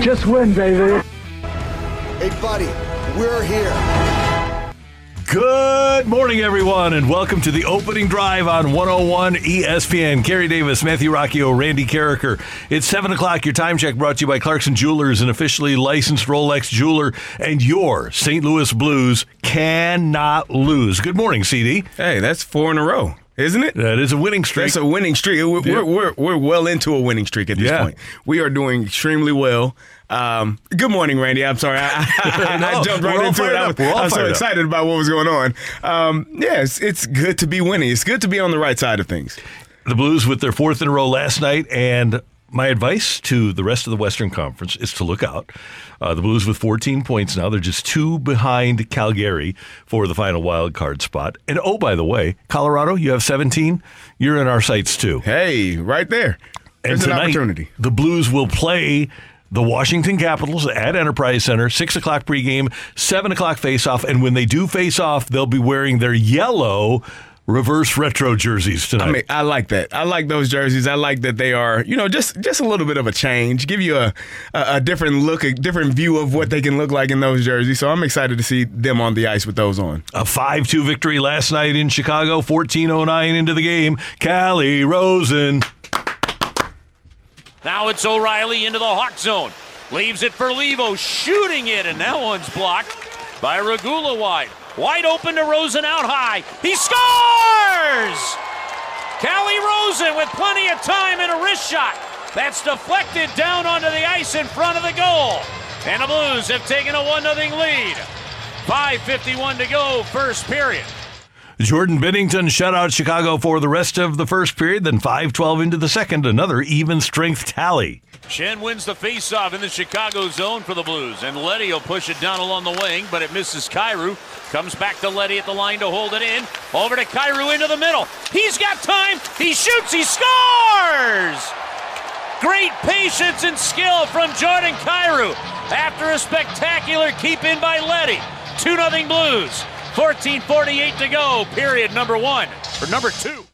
Just win, baby. Hey, buddy, we're here. Good morning, everyone, and welcome to the opening drive on 101 ESPN. Carey Davis, Matthew Rocchio, Randy Karraker. It's 7 o'clock. Your time check brought to you by Clarkson Jewelers, an officially licensed Rolex jeweler, and your St. Louis Blues cannot lose. Good morning, CD. Hey, that's four in a row. Isn't it? That is a winning streak. That's a winning streak. We're, Yeah. we're, we're, we're well into a winning streak at this Yeah. point. We are doing extremely well. Um, good morning, Randy. I'm sorry. I, I, No, I jumped right into it. I was, I was so fired up. excited about what was going on. Um, yeah, it's, it's good to be winning. It's good to be on the right side of things. the Blues with their fourth in a row last night, and my advice to the rest of the Western Conference is to look out. Uh, the Blues with 14 points now. They're just two behind Calgary for the final wild card spot. And oh, by the way, Colorado, you have 17. You're in our sights too. Hey, right there. And There's an tonight, opportunity. the Blues will play the Washington Capitals at Enterprise Center, 6 o'clock pregame, 7 o'clock face-off. And when they do face off, they'll be wearing their yellow reverse retro jerseys tonight. I mean, I like that. I like those jerseys. I like that they are, you know, just just a little bit of a change, give you a a, a different look, a different view of what they can look like in those jerseys. So I'm excited to see them on the ice with those on. A 5 2 victory last night in Chicago, 14.09 into the game. Calle Rosen. Now it's O'Reilly into the Hawk zone. Leaves it for Levo, shooting it, and that one's blocked by Regula wide. Wide open to Rosen out high. He scores! Calle Rosen with plenty of time and a wrist shot. That's deflected down onto the ice in front of the goal. And the Blues have taken a 1 0 lead. 5.51 to go, first period. Jordan Binnington shut out Chicago for the rest of the first period, then 5 12 into the second. Another even strength tally. Schenn wins the faceoff in the Chicago zone for the Blues, and Leddy will push it down along the wing, but it misses Kyrou. Comes back to Leddy at the line to hold it in. Over to Kyrou into the middle. He's got time. He shoots. He scores. Great patience and skill from Jordan Kyrou after a spectacular keep in by Leddy. 2 0 Blues. 14.48 to go, period number one, or number two.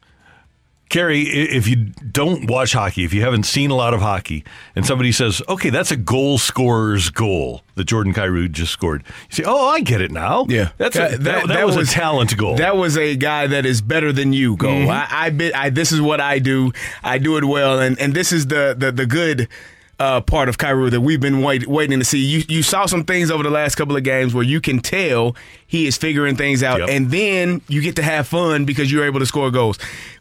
Carey, if you don't watch hockey, if you haven't seen a lot of hockey, and somebody says, okay, that's a goal scorer's goal that Jordan Kyrou just scored, you say, oh, I get it now. Yeah, That's a, that, that, was, a talent goal. That was a guy that is better than you. Go. Mm-hmm. I, I, bit, I. This is what I do. I do it well, and and this is the the the good. Uh, part of Kyrou that we've been wait, waiting to see. You you saw some things over the last couple of games where you can tell he is figuring things out, Yep. and then you get to have fun because you're able to score goals.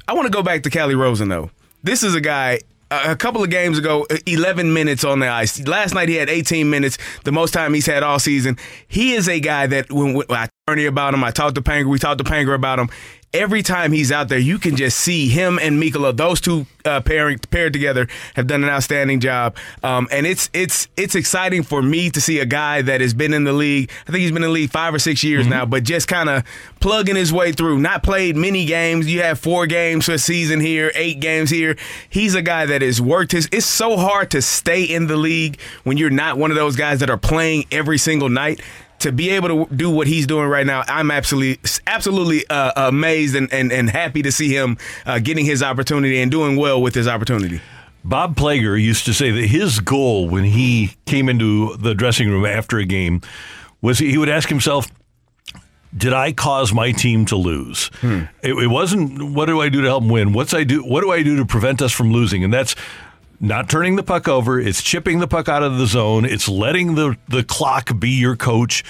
I want to go back to Calle Rosen though. This is a guy. A a couple of games ago, 11 minutes on the ice. Last night he had 18 minutes, the most time he's had all season. He is a guy that when, when I Ernie about him, I talked to Panger, we talked to Panger about him. Every time he's out there, you can just see him and Mikkola, those two uh, pairing paired together, have done an outstanding job. Um, and it's it's it's exciting for me to see a guy that has been in the league. I think he's been in the league five or six years now, but just kind of plugging his way through. Not played many games. You have four games for a season here, eight games here. He's a guy that has worked his. It's so hard to stay in the league when you're not one of those guys that are playing every single night to be able to do what he's doing right now, I'm absolutely absolutely uh, amazed and, and, and happy to see him uh, getting his opportunity and doing well with his opportunity. Bob Plager used to say that his goal when he came into the dressing room after a game was he would ask himself, did I cause my team to lose? It, it wasn't what do I do to help them win? What's I do? What do I do to prevent us from losing? And that's not turning the puck over. It's chipping the puck out of the zone. It's letting the, the clock be your coach.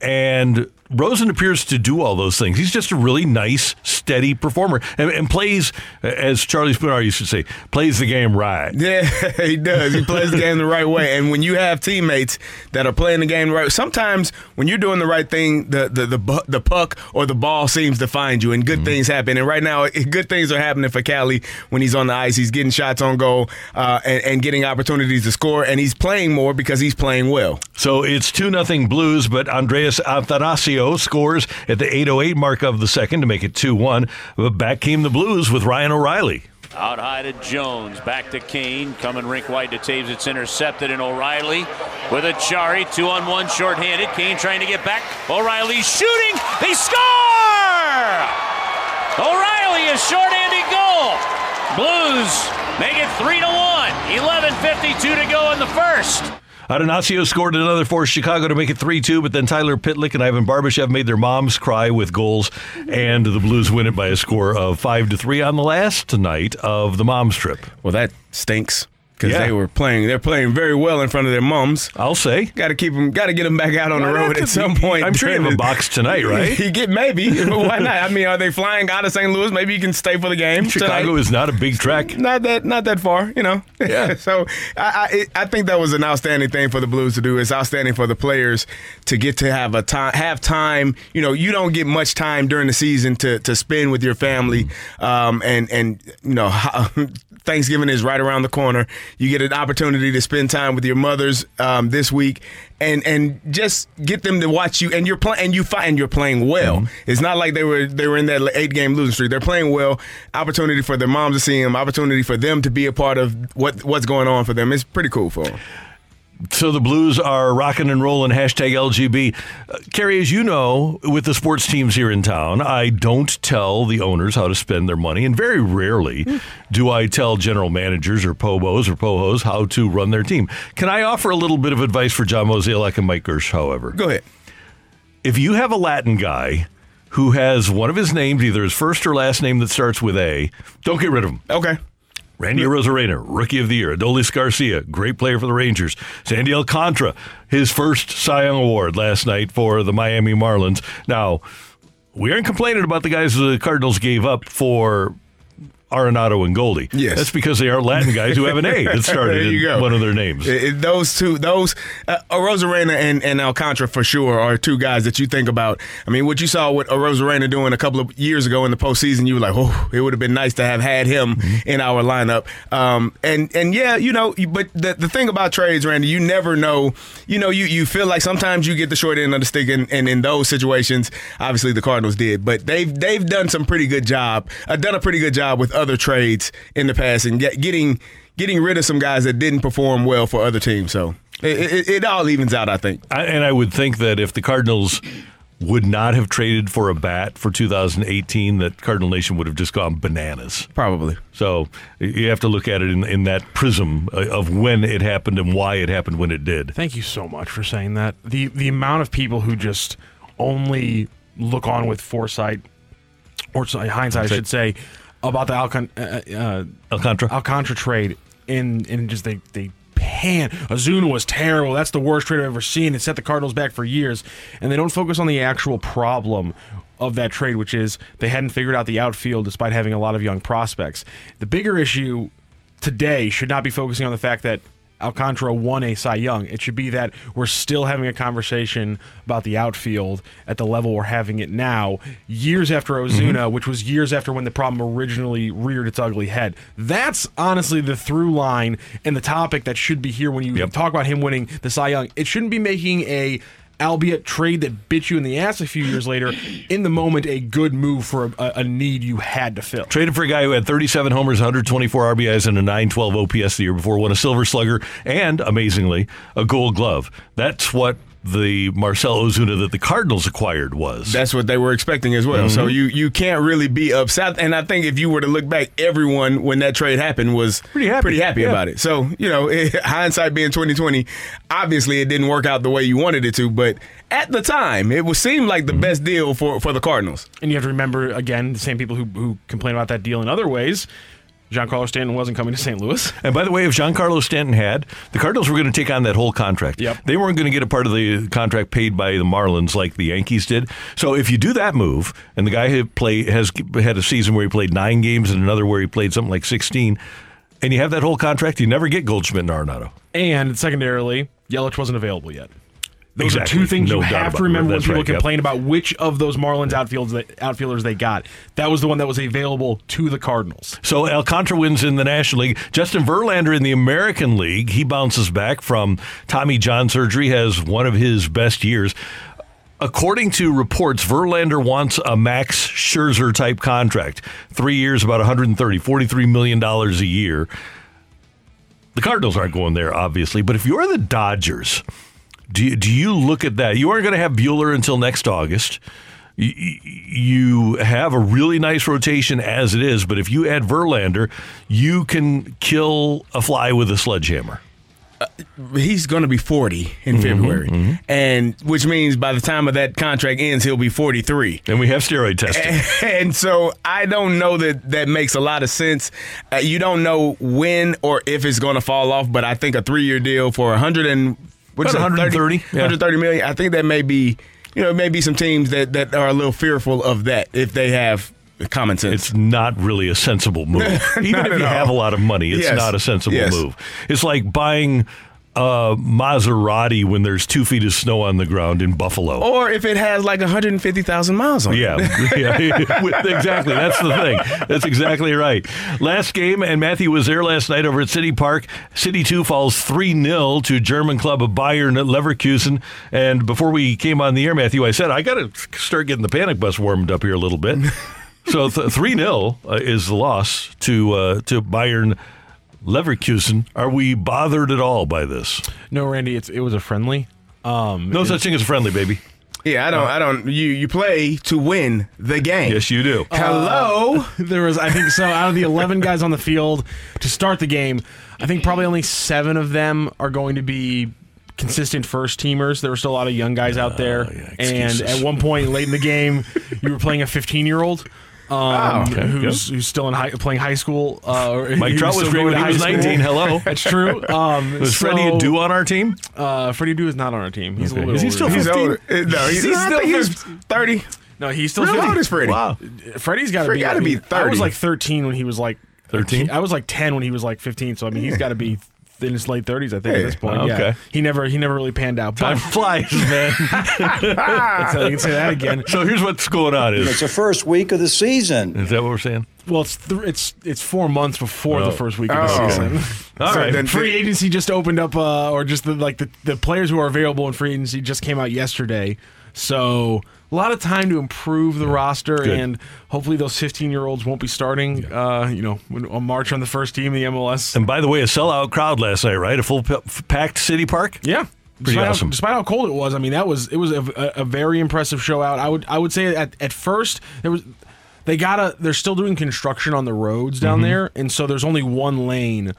And Rosen appears to do all those things. He's just a really nice, steady performer and, and plays, as Charlie Spooner used to say, plays the game right. Yeah, he does. He plays the game the right way. And when you have teammates that are playing the game the right, sometimes when you're doing the right thing, the the the, the puck or the ball seems to find you, and good things happen. And right now, good things are happening for Calle when he's on the ice. He's getting shots on goal uh, and, and getting opportunities to score, and he's playing more because he's playing well. So it's 2 nothing Blues, but Andreas Athanasio scores at the 808 mark of the second to make it 2 1. But back came the Blues with Ryan O'Reilly. Out high to Jones. Back to Kane. Coming rink wide to Toews. It's intercepted. And O'Reilly with a Chari. Two on one shorthanded. Kane trying to get back. O'Reilly shooting. They score! O'Reilly a shorthanded goal. Blues make it 3 to 1. 11.52 to go in the first. Athanasiou scored another for Chicago to make it 3 2, but then Tyler Pitlick and Ivan Barbashev made their moms cry with goals, and the Blues win it by a score of 5 to 3 on the last night of the mom's trip. Well, that stinks because Yeah. they were playing. They're playing very well in front of their mums. I'll say. Got to keep them. Got to get them back out on the Why not? road at some point. I'm sure you have a box tonight, right? You get maybe. Why not? I mean, are they flying out of St. Louis? Maybe you can stay for the game. Chicago tonight. is not a big track. not that not that far, you know. Yeah. so I, I I think that was an outstanding thing for the Blues to do. It's outstanding for the players to get to have a time have time. You know, you don't get much time during the season to to spend with your family, um, and and you know. Thanksgiving is right around the corner. You get an opportunity to spend time with your mothers um, this week, and and just get them to watch you. And you're playing, and you find you're playing well. It's not like they were they were in that eight game losing streak. They're playing well. Opportunity for their moms to see them. Opportunity for them to be a part of what what's going on for them. It's pretty cool for them. So the Blues are rocking and rolling. Hashtag LGB. Uh, Carey, as you know, with the sports teams here in town, I don't tell the owners how to spend their money, and very rarely do I tell general managers or pobos or pohos how to run their team. Can I offer a little bit of advice for John Mozeliak and Mike Girsch, however? Go ahead. If you have a Latin guy who has one of his names, either his first or last name that starts with A, don't get rid of him. Okay. Randy Arozarena, Rookie of the Year. Adolis Garcia, great player for the Rangers. Sandy Alcantara, his first Cy Young Award last night for the Miami Marlins. Now, we aren't complaining about the guys the Cardinals gave up for Arenado and Goldie. Yes. That's because they are Latin guys who have an A that started in go. one of their names. It- it- those two, those uh, Arozarena and, and Alcantara for sure are two guys that you think about. I mean, what you saw with Arozarena doing a couple of years ago in the postseason, you were like, oh, it would have been nice to have had him Mm-hmm. in our lineup. Um, and and yeah, you know, but the the thing about trades, Randy, you never know. You know, you you feel like sometimes you get the short end of the stick, and, and in those situations, obviously the Cardinals did, but they've they've done some pretty good job, uh, done a pretty good job with other trades in the past and get, getting getting rid of some guys that didn't perform well for other teams. So it, it, it all evens out, I think. I, and I would think that if the Cardinals would not have traded for a bat for 2018, that Cardinal Nation would have just gone bananas. Probably. So you have to look at it in, in that prism uh, of when it happened and why it happened when it did. Thank you so much for saying that. The the amount of people who just only look on with foresight or sorry, hindsight, I should say, about the Alcon, uh, uh, Alcantara. Alcantara trade, and and just they they pan. Ozuna was terrible. That's the worst trade I've ever seen. It set the Cardinals back for years, and they don't focus on the actual problem of that trade, which is they hadn't figured out the outfield despite having a lot of young prospects. The bigger issue today should not be focusing on the fact that Alcantara won a Cy Young. It should be that we're still having a conversation about the outfield at the level we're having it now, years after mm-hmm. Ozuna, which was years after when the problem originally reared its ugly head. That's honestly the through line and the topic that should be here when you talk about him winning the Cy Young. It shouldn't be making a albeit trade that bit you in the ass a few years later, in the moment, a good move for a, a need you had to fill. Traded for a guy who had 37 homers, 124 RBIs, and a 912 OPS the year before, won a Silver Slugger, and amazingly, a Gold Glove. That's what the Marcell Ozuna that the Cardinals acquired was. That's what they were expecting as well. So Mhm. you you can't really be upset. And I think if you were to look back, everyone when that trade happened was Pretty happy. Yeah. about it. So you know, hindsight being twenty twenty, obviously it didn't work out the way you wanted it to. But at the time, it was seemed like the best deal for for the Cardinals. And you have to remember again the same people who who complain about that deal in other ways. Giancarlo Stanton wasn't coming to St. Louis. And by the way, if Giancarlo Stanton had, the Cardinals were going to take on that whole contract. Yep. They weren't going to get a part of the contract paid by the Marlins like the Yankees did. So if you do that move, and the guy had play has had a season where he played nine games and another where he played something like sixteen, and you have that whole contract, you never get Goldschmidt and Arenado. And secondarily, Yelich wasn't available yet. Those Exactly. are two things No you have to remember when people right, yep. complain about which of those Marlins outfields outfielders they got. That was the one that was available to the Cardinals. So Alcantara wins in the National League. Justin Verlander in the American League, he bounces back from Tommy John surgery, has one of his best years. According to reports, Verlander wants a Max Scherzer type contract. Three years, about 130, $43 million a year. The Cardinals aren't going there, obviously, but if you're the Dodgers, do you, do you look at that? You aren't going to have Buehler until next August. You have a really nice rotation as it is, but if you add Verlander, you can kill a fly with a sledgehammer. He's going to be 40 in Mm-hmm, February, and which means by the time of that contract ends, he'll be 43. And we have steroid testing. And so I don't know that that makes a lot of sense. Uh, you don't know when or if it's going to fall off, but I think a three-year deal for 100 and what's is it, 130, yeah. 130 million. I think that may be, you know, maybe some teams that that are a little fearful of that if they have common sense. It's not really a sensible move. Even if you all. have a lot of money, it's Yes. not a sensible Yes. move. It's like buying a Maserati when there's two feet of snow on the ground in Buffalo. or if it has like 150,000 miles on it. Yeah, yeah, exactly. That's the thing. That's exactly right. Last game, and Matthew was there last night over at City Park. City 2 falls 3 0 to German club of Bayer at Leverkusen. And before we came on the air, Matthew, I said, I got to start getting the panic bus warmed up here a little bit. so 3 0 is the loss to, uh, to Bayer Leverkusen. Are we bothered at all by this? No, Randy, it's, it was a friendly. Um, No such thing as friendly, baby. Yeah, I don't. I don't. You you play to win the game. Yes, you do. Hello. there was, I think, so out of the 11 guys on the field to start the game, I think probably only seven of them are going to be consistent first teamers. There were still a lot of young guys out there. and at one point late in the game, you were playing a 15 year old. Um, okay, who's, who's still in high, playing high school? Uh, Mike Trout was still free going when to he high was school. 19. Hello. That's true. Um, Was Freddie so, Adu on our team? Uh, Freddie Adu is not on our team. He's Okay. a little Is he still. He's 15? older. Uh, No, he's, He's still he's thirty. No, he's still How 50. old is Freddie? Wow. Freddie's got to be. gotta be mean, I was like 13 when he was like. Thirteen? I was like 10 when he was like 15. So I mean, he's got to be in his late 30s. I think Yeah. at this point. Oh, Yeah. He never he never really panned out. Time But flies, man. that's how you can say that again. so here's what's going on: is It's the first week of the season. is that what we're saying? Well, it's th- it's it's four months before Oh. the first week of the Oh. season. All So right. then- free agency just opened up, uh, or just the like the, the players who are available in free agency just came out yesterday. So a lot of time to improve the roster, Good. and hopefully those 15 year olds won't be starting. Uh, you know, when, on March on the first team in the MLS. and by the way, a sellout crowd last night, right? A full p- packed City Park. Yeah. Pretty despite awesome. How, despite how cold it was, I mean that was it was a, a, a very impressive show out. I would I would say at at first there was they gotta they're still doing construction on the roads down Mm-hmm. there, and so there's only one lane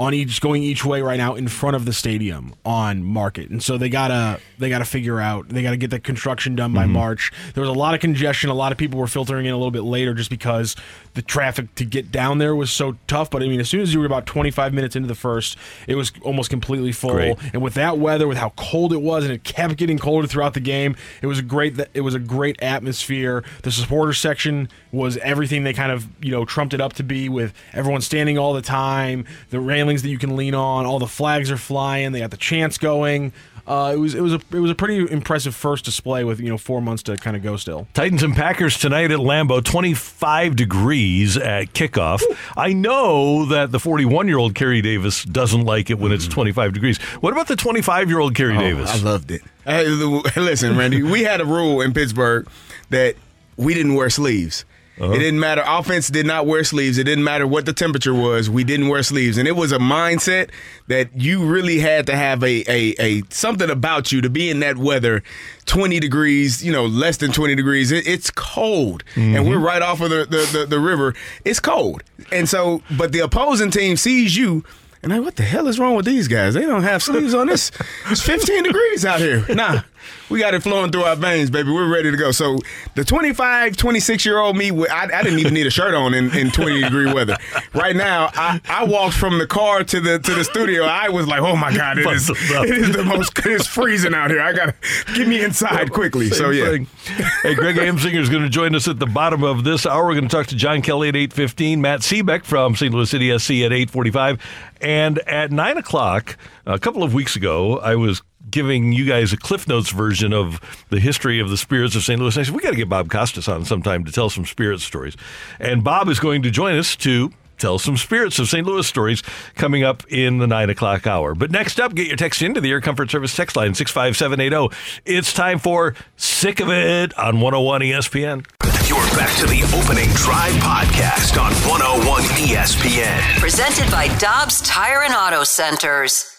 on each going each way right now in front of the stadium on Market, and so they gotta they gotta figure out they gotta get the construction done Mm-hmm. by March. There was a lot of congestion, a lot of people were filtering in a little bit later just because the traffic to get down there was so tough. But I mean, as soon as you were about 25 minutes into the first, it was almost completely full. Great. And with that weather, with how cold it was, and it kept getting colder throughout the game, it was a great. It was a great atmosphere. The supporter section was everything they kind of you know trumped it up to be, with everyone standing all the time, the railings that you can lean on, all the flags are flying, they got the chants going. Uh, it was it was a it was a pretty impressive first display with you know four months to kind of go still. Titans and Packers tonight at Lambeau, 25 degrees at kickoff. I know that the 41 year old Carey Davis doesn't like it when it's 25 degrees. What about the 25 year old Carey Davis? I loved it. Hey, listen, Randy, we had a rule in Pittsburgh that we didn't wear sleeves. It didn't matter. Offense did not wear sleeves. It didn't matter what the temperature was. We didn't wear sleeves, and it was a mindset that you really had to have a a, a something about you to be in that weather. Twenty degrees, you know, less than twenty degrees. It, it's cold, and we're mm-hmm. right off of the, the, the the river. It's cold, and so but the opposing team sees you. And like, what the hell is wrong with these guys? They don't have sleeves on this. It's 15 degrees out here. Nah, We got it flowing through our veins, baby. We're ready to go. So the 25, 26 year old me, I, I didn't even need a shirt on in, in 20 degree weather. Right now, I, I walked from the car to the to the studio. I was like, oh my god, it is it is the most it's freezing out here. I gotta get me inside quickly. Same so yeah. thing. Hey, Greg Amsinger is going to join us at the bottom of this hour. We're going to talk to John Kelly at eight fifteen, Matt Sebek from St. Louis City SC at eight forty five, and at nine o'clock. A couple of weeks ago, I was giving you guys a Cliff Notes version of the history of the spirits of St. Louis. And I said we got to get Bob Costas on sometime to tell some spirit stories, and Bob is going to join us to tell some spirits of St. Louis stories coming up in the nine o'clock hour. But next up, get your text into the Air Comfort Service text line 65780. It's time for Sick of It on 101 ESPN. You're back to the opening drive podcast on 101 ESPN. Presented by Dobbs Tire and Auto Centers.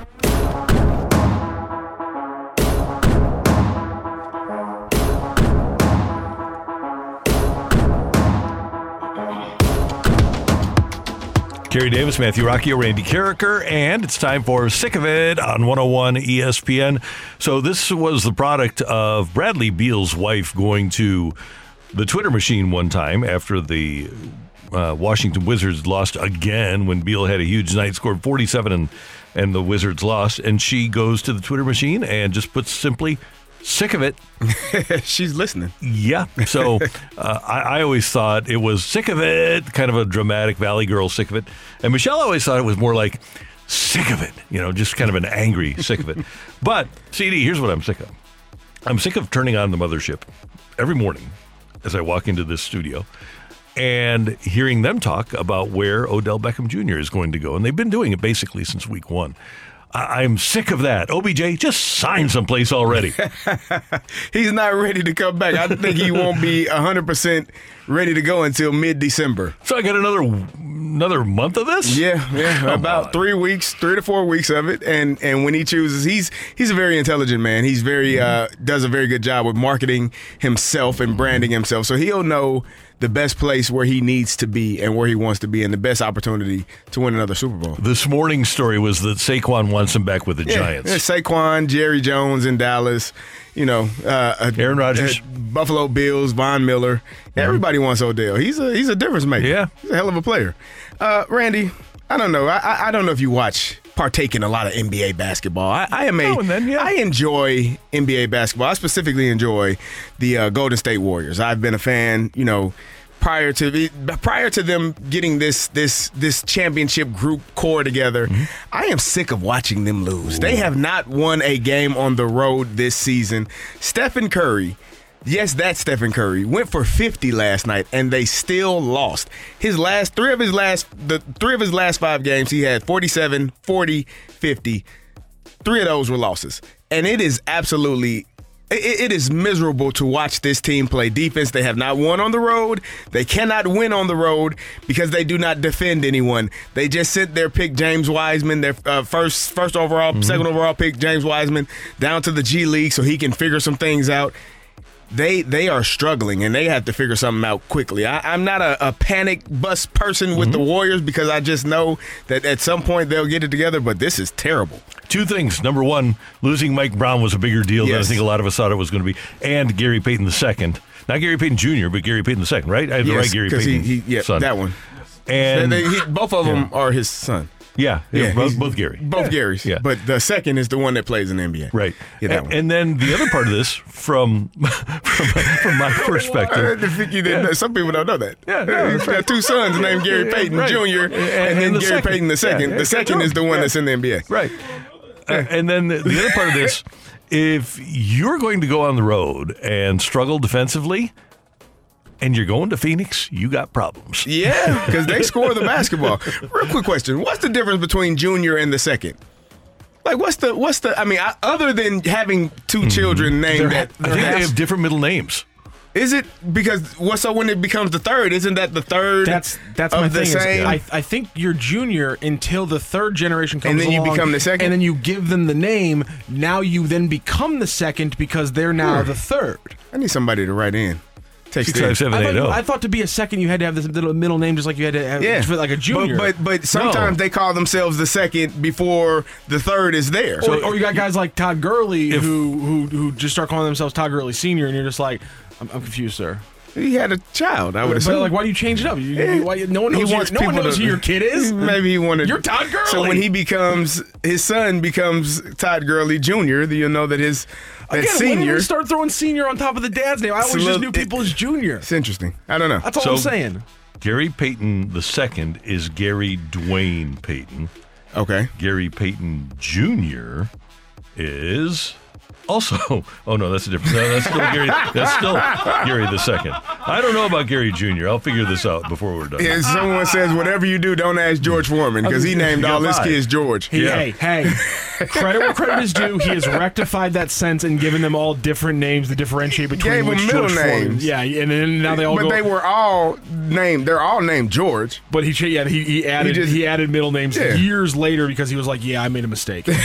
Carey Davis, Matthew Rocchio, Randy Karraker, and it's time for Sick of It on 101 ESPN. So, this was the product of Bradley Beal's wife going to the Twitter machine one time after the uh, Washington Wizards lost again when Beal had a huge night, scored 47, and, and the Wizards lost. And she goes to the Twitter machine and just puts simply, sick of it. She's listening. Yeah. So uh, I, I always thought it was sick of it, kind of a dramatic Valley Girl sick of it. And Michelle always thought it was more like sick of it, you know, just kind of an angry sick of it. But CD, here's what I'm sick of. I'm sick of turning on the mothership every morning as I walk into this studio and hearing them talk about where Odell Beckham Jr. is going to go. And they've been doing it basically since week one. I- I'm sick of that. OBJ, just sign someplace already. He's not ready to come back. I think he won't be 100% ready to go until mid December. So I got another another month of this? Yeah, yeah. Come about on. three weeks, three to four weeks of it. And and when he chooses, he's he's a very intelligent man. He's very uh, does a very good job with marketing himself and branding himself. So he'll know the best place where he needs to be and where he wants to be and the best opportunity to win another Super Bowl. This morning's story was that Saquon wants him back with the Yeah, Giants. yeah, Saquon, Jerry Jones in Dallas, you know, uh, Aaron Rodgers. uh, Buffalo Bills, Von Miller. Everybody wants Odell. He's a he's a difference maker. Yeah. he's a hell of a player. Uh, Randy, I don't know. I, I I don't know if you watch partake in a lot of NBA basketball. I, I am a Now and then, yeah. I enjoy NBA basketball. I specifically enjoy the uh, Golden State Warriors. I've been a fan, you know, prior to the, prior to them getting this this this championship group core together. Mm-hmm. I am sick of watching them lose. They have not won a game on the road this season. Stephen Curry Yes, that's Stephen Curry. Went for 50 last night and they still lost. His last three of his last the three of his last 5 games he had 47, 40, 50. Three of those were losses. And it is absolutely it, it is miserable to watch this team play defense. They have not won on the road. They cannot win on the road because they do not defend anyone. They just sent their pick James Wiseman, their uh, first first overall, second overall pick James Wiseman, down to the G League so he can figure some things out they they are struggling and they have to figure something out quickly. I, I'm not a, a panic bus person with the mm-hmm. Warriors because I just know that at some point they'll get it together. But this is terrible. Two things. Number one, losing Mike Brown was a bigger deal than I think a lot of us thought it was going to be. And Gary Payton II. Not Gary Payton Jr., but Gary Payton II, right? I have the Yes, right Gary Payton. he, he, yeah, son. that one. And They- he- both of them are his son. Yeah, yeah, both, both Gary. Both Garys. Yeah. But the second is the one that plays in the NBA. Right. Yeah, and, and then the other part of this, from from, from my perspective, didn't think you didn't know. Some people don't know that. Yeah, no, he's got two sons named Gary Yeah, Payton right. Jr. And- and, and then the Gary second. Payton the second. Yeah, the second is the one yeah. that's in the NBA. right. Uh, and then the, the other part of this, if you're going to go on the road and struggle defensively, and you're going to Phoenix, you got problems. Yeah, because they score the basketball. Real quick question: What's the difference between junior and the second? Like, what's the what's the? I mean, I, other than having 2 children named that, I think they have different middle names. is it because what? So when it becomes the third, isn't that the third? That's that's of my the thing. is? I, I think you're junior until the third generation comes along. And then you along, become the second? and then you give them the name. Now you then become the second because they're now Hmm. the third. I need somebody to write in. Text Six five seven I thought, you- oh. I thought to be a second you had to have this little middle name just like you had to have Yeah, for like a junior. But but, but sometimes they call themselves the second before the third is there. or, or you got guys like Todd Gurley who, who who just start calling themselves Todd Gurley Senior, and you're just like, I'm, I'm confused, sir. He had a child. I would But assume. like, why do you change it up? You, you- why, no one knows. Who, wants no one knows to- who your kid is. Maybe he wanted. You're Todd Gurley. So when he becomes his son becomes Todd Gurley Jr., you know that his that Again, when did senior. we start throwing senior on top of the dad's name? I It's a always just little- knew people as junior. It's interesting. I don't know. That's all So- I'm saying. Gary Payton the second is Gary Dwayne Payton. Okay. Gary Payton Jr. is also. Oh no, that's a different. No, that's still Gary. That's still Gary the second. I don't know about Gary Jr. I'll figure this out before we're done. If someone says whatever you do, don't ask George Foreman because he oh, named all his kids George. He, Yeah. Hey, hey, credit where credit is due. He has rectified that sense and given them all different names to differentiate between Gave which them middle George Foreman- names. Yeah, and then now they all but go. they were all named. They're all named George. but he, yeah, he, he added he, just- added middle names Yeah. years later because he was like, yeah, I made a mistake.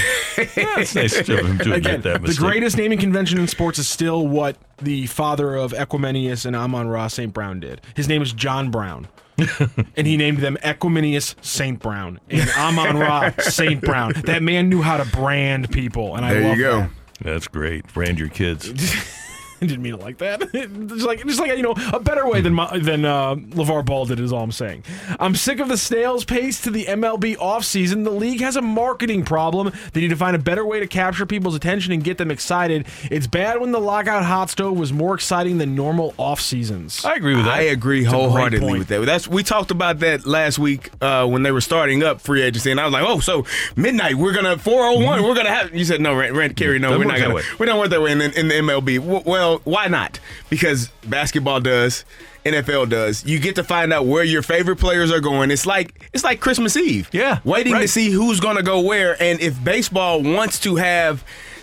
It's nice of him to admit Again, that the greatest naming convention in sports is still what the father of Equanimeous and Amon Ra St. Brown did. His name is John Brown. and he named them Equanimeous St. Brown and Amon Ra St. Brown. That man knew how to brand people, and I There love you go. that. That's great. Brand your kids. I didn't mean it like that. just like, just like you know, a better way than my, than uh, LaVar Ball did is all I'm saying. I'm sick of the snail's pace to the MLB offseason. The league has a marketing problem. They need to find a better way to capture people's attention and get them excited. It's bad when the lockout hot stove was more exciting than normal off seasons. I agree with that. I agree a wholeheartedly with that. That's we talked about that last week uh, when they were starting up free agency, and I was like, "Oh, so midnight we're gonna 401, we're gonna have." You said, "No, Rand, Rand Carey, no, Doesn't we're not gonna, way. we don't work that way in, in the MLB." W- why not? Because basketball does. NFL does. You get to find out where your favorite players are going. It's like it's like Christmas Eve. Yeah, waiting to see who's going to go where. And if baseball wants to have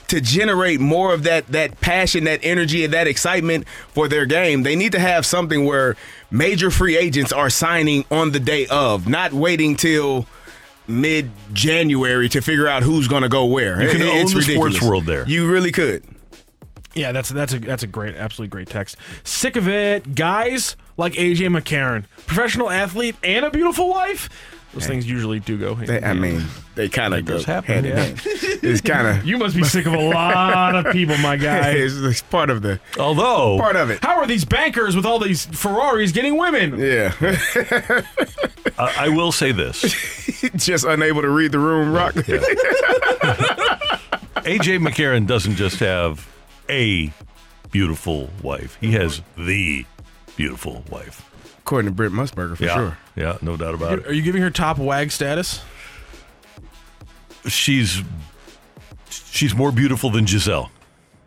to generate more of that that passion, that energy, and that excitement for their game, they need to have something where major free agents are signing on the day of, not waiting till mid January to figure out who's going to go where. You can It- own it's the sports world there. You really could. Yeah, that's that's a that's a great, absolutely great text. Sick of it, guys like AJ McCarron, professional athlete and a beautiful wife. Those things usually do go. hand They, in I mean, they kind of go does happen, hand in yeah. hand. It's kind of You must be sick of a lot of people, my guy. it's, it's part of the Although part of it. How are these bankers with all these Ferraris getting women? Yeah, I, I will say this: just unable to read the room. Rock. AJ McCarron doesn't just have a beautiful wife; he has the beautiful wife. According to Brent Musburger, for yeah, sure. yeah, no doubt about it. Are you giving her top wag status? She's she's more beautiful than Gisele,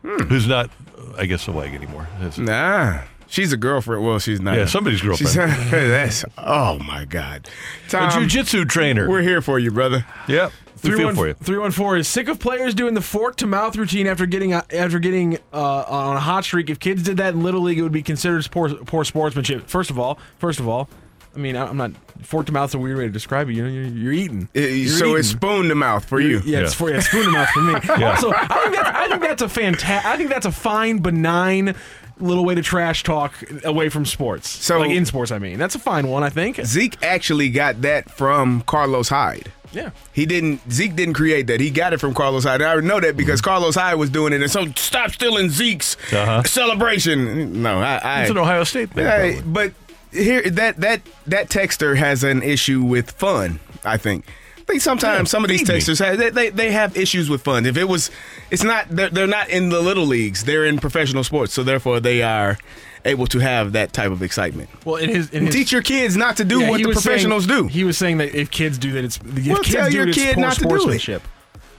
Hmm. who's not, I guess, a wag anymore. Nah, she's a girlfriend. Well, she's not. Yeah, somebody's She's, girlfriend. that's oh my god. a Tom, jujitsu trainer. we're here for you, brother. yeah, we feel for you. 314 is sick of players doing the fork to mouth routine after getting after getting uh, on a hot streak. If kids did that in little league, it would be considered poor, poor sportsmanship. First of all, first of all, I mean I- I'm not fork to mouth is a weird way to describe it. You know, you're, you're eating. Uh, You're so it's spoon to mouth for you. Yeah, it's for yeah, spoon to mouth for me. Also, I think that's I think that's a fantastic. I think that's a fine, benign little way to trash talk away from sports. So- like in sports, I mean, that's a fine one. I think. Zeke actually got that from Carlos Hyde. Yeah. He didn't. Zeke didn't create that. He got it from Carlos Hyde. I know that because Carlos Hyde was doing it, and so stop stealing Zeke's Uh-huh. celebration. No, I. I It's an Ohio State thing. Probably. but here that that that texter has an issue with fun. I think. I think sometimes Yeah, some of these texters have, they, they they have issues with fun. If it was, it's not they're, they're not in the little leagues. They're in professional sports, so therefore they are able to have that type of excitement. Well, in his, in his Teach your kids not to do Yeah, what the professionals saying, do. He was saying that if kids do that, it's if Well, kids tell do your it, kid not to do it.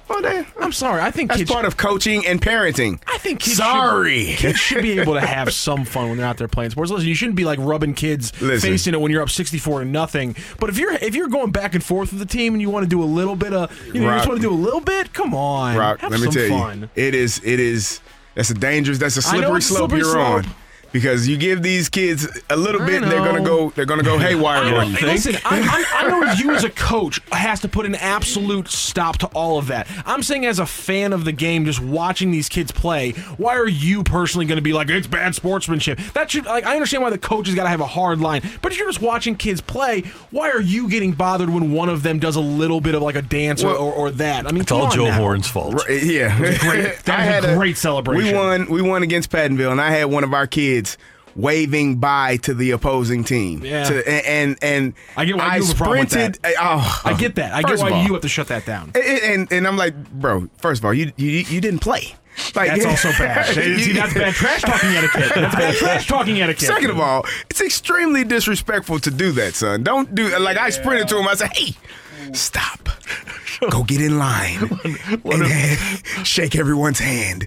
Well, they- uh, I'm sorry. I think that's part of coaching and parenting. I think kids Sorry. Should, kids should be able to have some fun when they're out there playing sports. Listen, you shouldn't be like rubbing kids Listen. facing it when you're up 64 to nothing. But if you're if you're going back and forth with the team and you want to do a little bit of you know you just want to do a little bit, come on, Rock, let me tell fun. you, it is it is that's a dangerous, that's a know slippery a slope slippery you're slope. on. Because you give these kids a little I bit, and they're gonna know. go. They're gonna go haywire I know, on you. listen, I, I, I know you as a coach has to put an absolute stop to all of that. I'm saying as a fan of the game, just watching these kids play, why are you personally going to be like it's bad sportsmanship? That should like I understand why the coach has got to have a hard line, but if you're just watching kids play, why are you getting bothered when one of them does a little bit of like a dance or, Well, or, or that? I mean, It's all Joe now. Horn's fault. Right, yeah, great- that was a great celebration. We won. We won against Pattonville, and I had one of our kids waving bye to the opposing team. Yeah. To- and, and and I get why you have a problem with sprinted. that. Oh, I get that. I get why all- you have to shut that down. And, and and I'm like, bro. First of all, you you you didn't play. Like That's also bad. See, that's bad trash talking etiquette. That's bad trash talking etiquette. Second of all, it's extremely disrespectful to do that, son. Don't do like I sprinted to him. I said, "Hey, stop. Go get in line and shake everyone's hand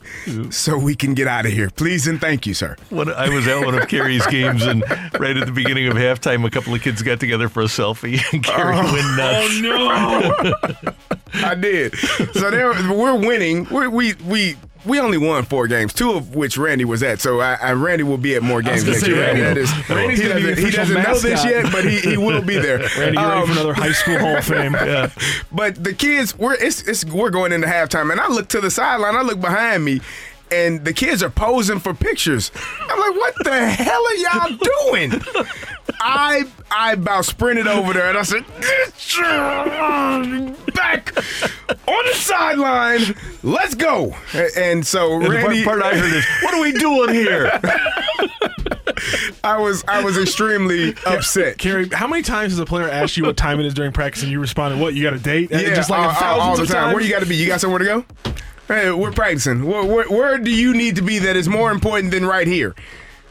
so we can get out of here, please and thank you, sir." When I was at one of Carey's games, and right at the beginning of halftime, a couple of kids got together for a selfie, and Carey oh. went nuts. Oh no! I did. So there, we're winning. We're, we we we only won four games, two of which Randy was at. So I, I Randy will be at more games next year. Randy- That is- Randy's he doesn't, he doesn't know this yet, but he, he will be there. Randy, you ready Um, for another high school Hall of Fame? Yeah. But the kids, we're it's, it's we're going into halftime, and I look to the sideline. I look behind me, and the kids are posing for pictures. I'm like, what the hell are y'all doing? I I about sprinted over there, and I said, "Get your back on the sideline. Let's go. And so And part, part I heard is, "What are we doing here?" I was I was extremely upset. Carey, how many times has a player asked you what time it is during practice and you responded, "What? You got a date?" And Yeah, just like all, thousands all the of time. times. Where you got to be? You got somewhere to go? Hey, we're practicing. Where, where, where do you need to be that is more important than right here?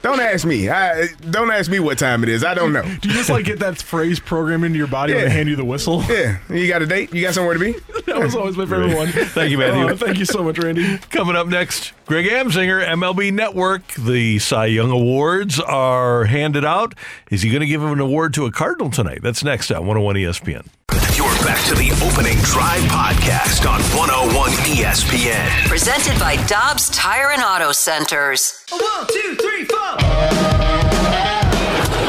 Don't ask me. I, don't ask me what time it is. I don't know. Do you just like get that phrase programmed into your body when they hand you the whistle? Yeah, you got a date? You got somewhere to be? that was always my favorite one. Thank you, Matthew. Oh, thank you so much, Randy. Coming up next, Greg Amsinger, MLB Network. The Cy Young Awards are handed out. Is he going to give him an award to a Cardinal tonight? That's next on 101 ESPN. You're back to the opening drive podcast on 101 ESPN. Presented by Dobbs Tire and Auto Centers. One, two, three, four.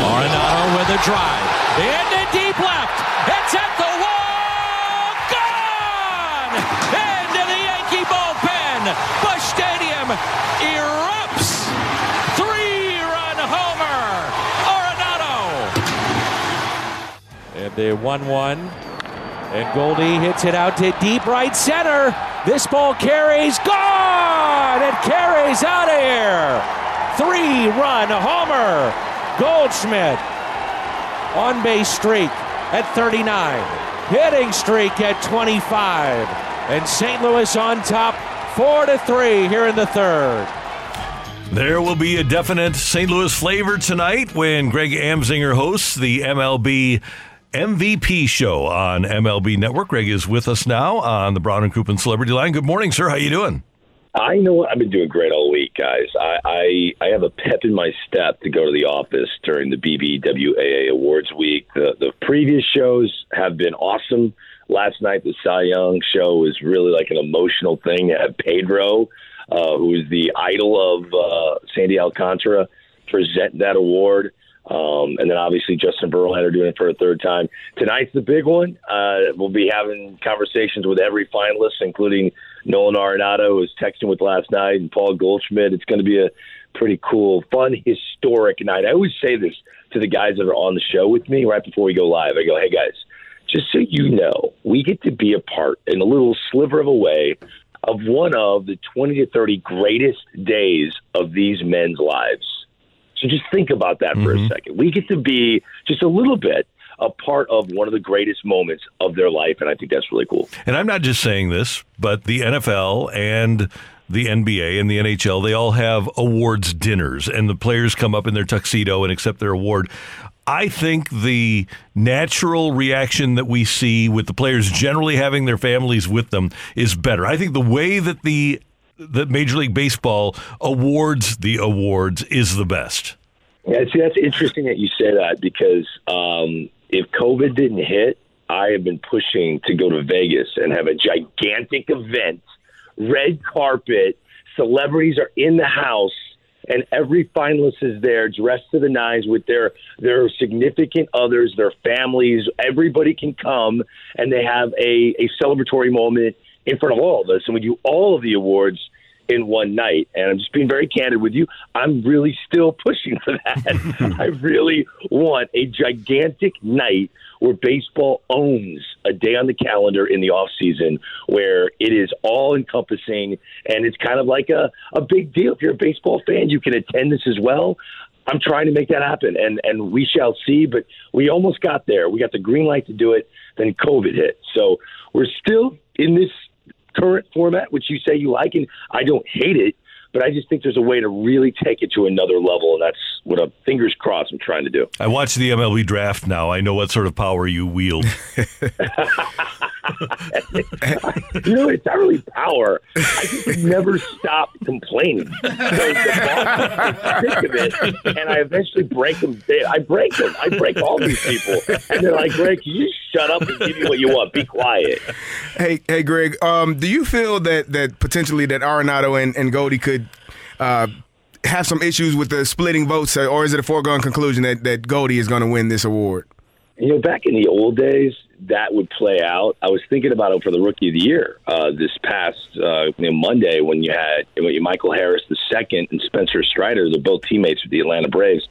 Arenado with a drive. Into deep left. It's at the wall. Gone! Into the Yankee bullpen. Busch Stadium erupts. Three-run homer. Arenado. And a 1-1. And Goldie hits it out to deep right center. This ball carries. Gone! It carries out of here. Three-run homer. Goldschmidt on base streak at 39, hitting streak at 25, and St. Louis on top, four to three here in the third. There will be a definite St. Louis flavor tonight when Greg Amsinger hosts the MLB MVP show on MLB Network. Greg is with us now on the Brown and Crouppen Celebrity Line. Good morning, sir. How you doing? I know I've been doing great all week, guys. I, I I have a pep in my step to go to the office during the BBWAA Awards week. The the previous shows have been awesome. Last night, the Cy Young show was really like an emotional thing. Had Pedro, uh, who is the idol of uh, Sandy Alcantara, present that award. Um, and then obviously Justin Verlander doing it for a third time. Tonight's the big one. Uh, we'll be having conversations with every finalist, including Nolan Arenado, who was texting with last night, and Paul Goldschmidt. It's going to be a pretty cool, fun, historic night. I always say this to the guys that are on the show with me right before we go live. I go, hey guys, just so you know, we get to be a part in a little sliver of a way of one of the 20 to 30 greatest days of these men's lives. So just think about that for a mm-hmm. second. We get to be just a little bit a part of one of the greatest moments of their life, and I think that's really cool. And I'm not just saying this, but the NFL and the NBA and the NHL, they all have awards dinners, and the players come up in their tuxedo and accept their award. I think the natural reaction that we see with the players generally having their families with them is better. I think the way that the that Major League Baseball awards the awards is the best. Yeah, see, that's interesting that you say that because um, if COVID didn't hit, I have been pushing to go to Vegas and have a gigantic event, red carpet, celebrities are in the house, and every finalist is there dressed to the nines with their their significant others, their families. Everybody can come and they have a, a celebratory moment in front of all of us, and we do all of the awards in one night. And I'm just being very candid with you. I'm really still pushing for that. I really want a gigantic night where baseball owns a day on the calendar in the off season where it is all encompassing and it's kind of like a, a big deal. If you're a baseball fan, you can attend this as well. I'm trying to make that happen and, and we shall see, but we almost got there. We got the green light to do it, then COVID hit. So we're still in this current format, which you say you like, and I don't hate it, but I just think there's a way to really take it to another level, and that's what I'm fingers crossed I'm trying to do. I watch the MLB draft now. I know what sort of power you wield. you know, it's not really power. I just never stop complaining. So the sick of it, and I eventually break them. I break them. I break all these people, and they're like, "Greg, can you shut up and give me what you want? Be quiet." Hey, hey, Greg. Um, do you feel that that potentially that Arenado and, and Goldie could uh, have some issues with the splitting votes, or is it a foregone conclusion that that Goldie is going to win this award? You know, back in the old days, that would play out. I was thinking about it for the Rookie of the Year uh, this past uh, Monday when you had Michael Harris the second and Spencer Strider, they're both teammates with the Atlanta Braves.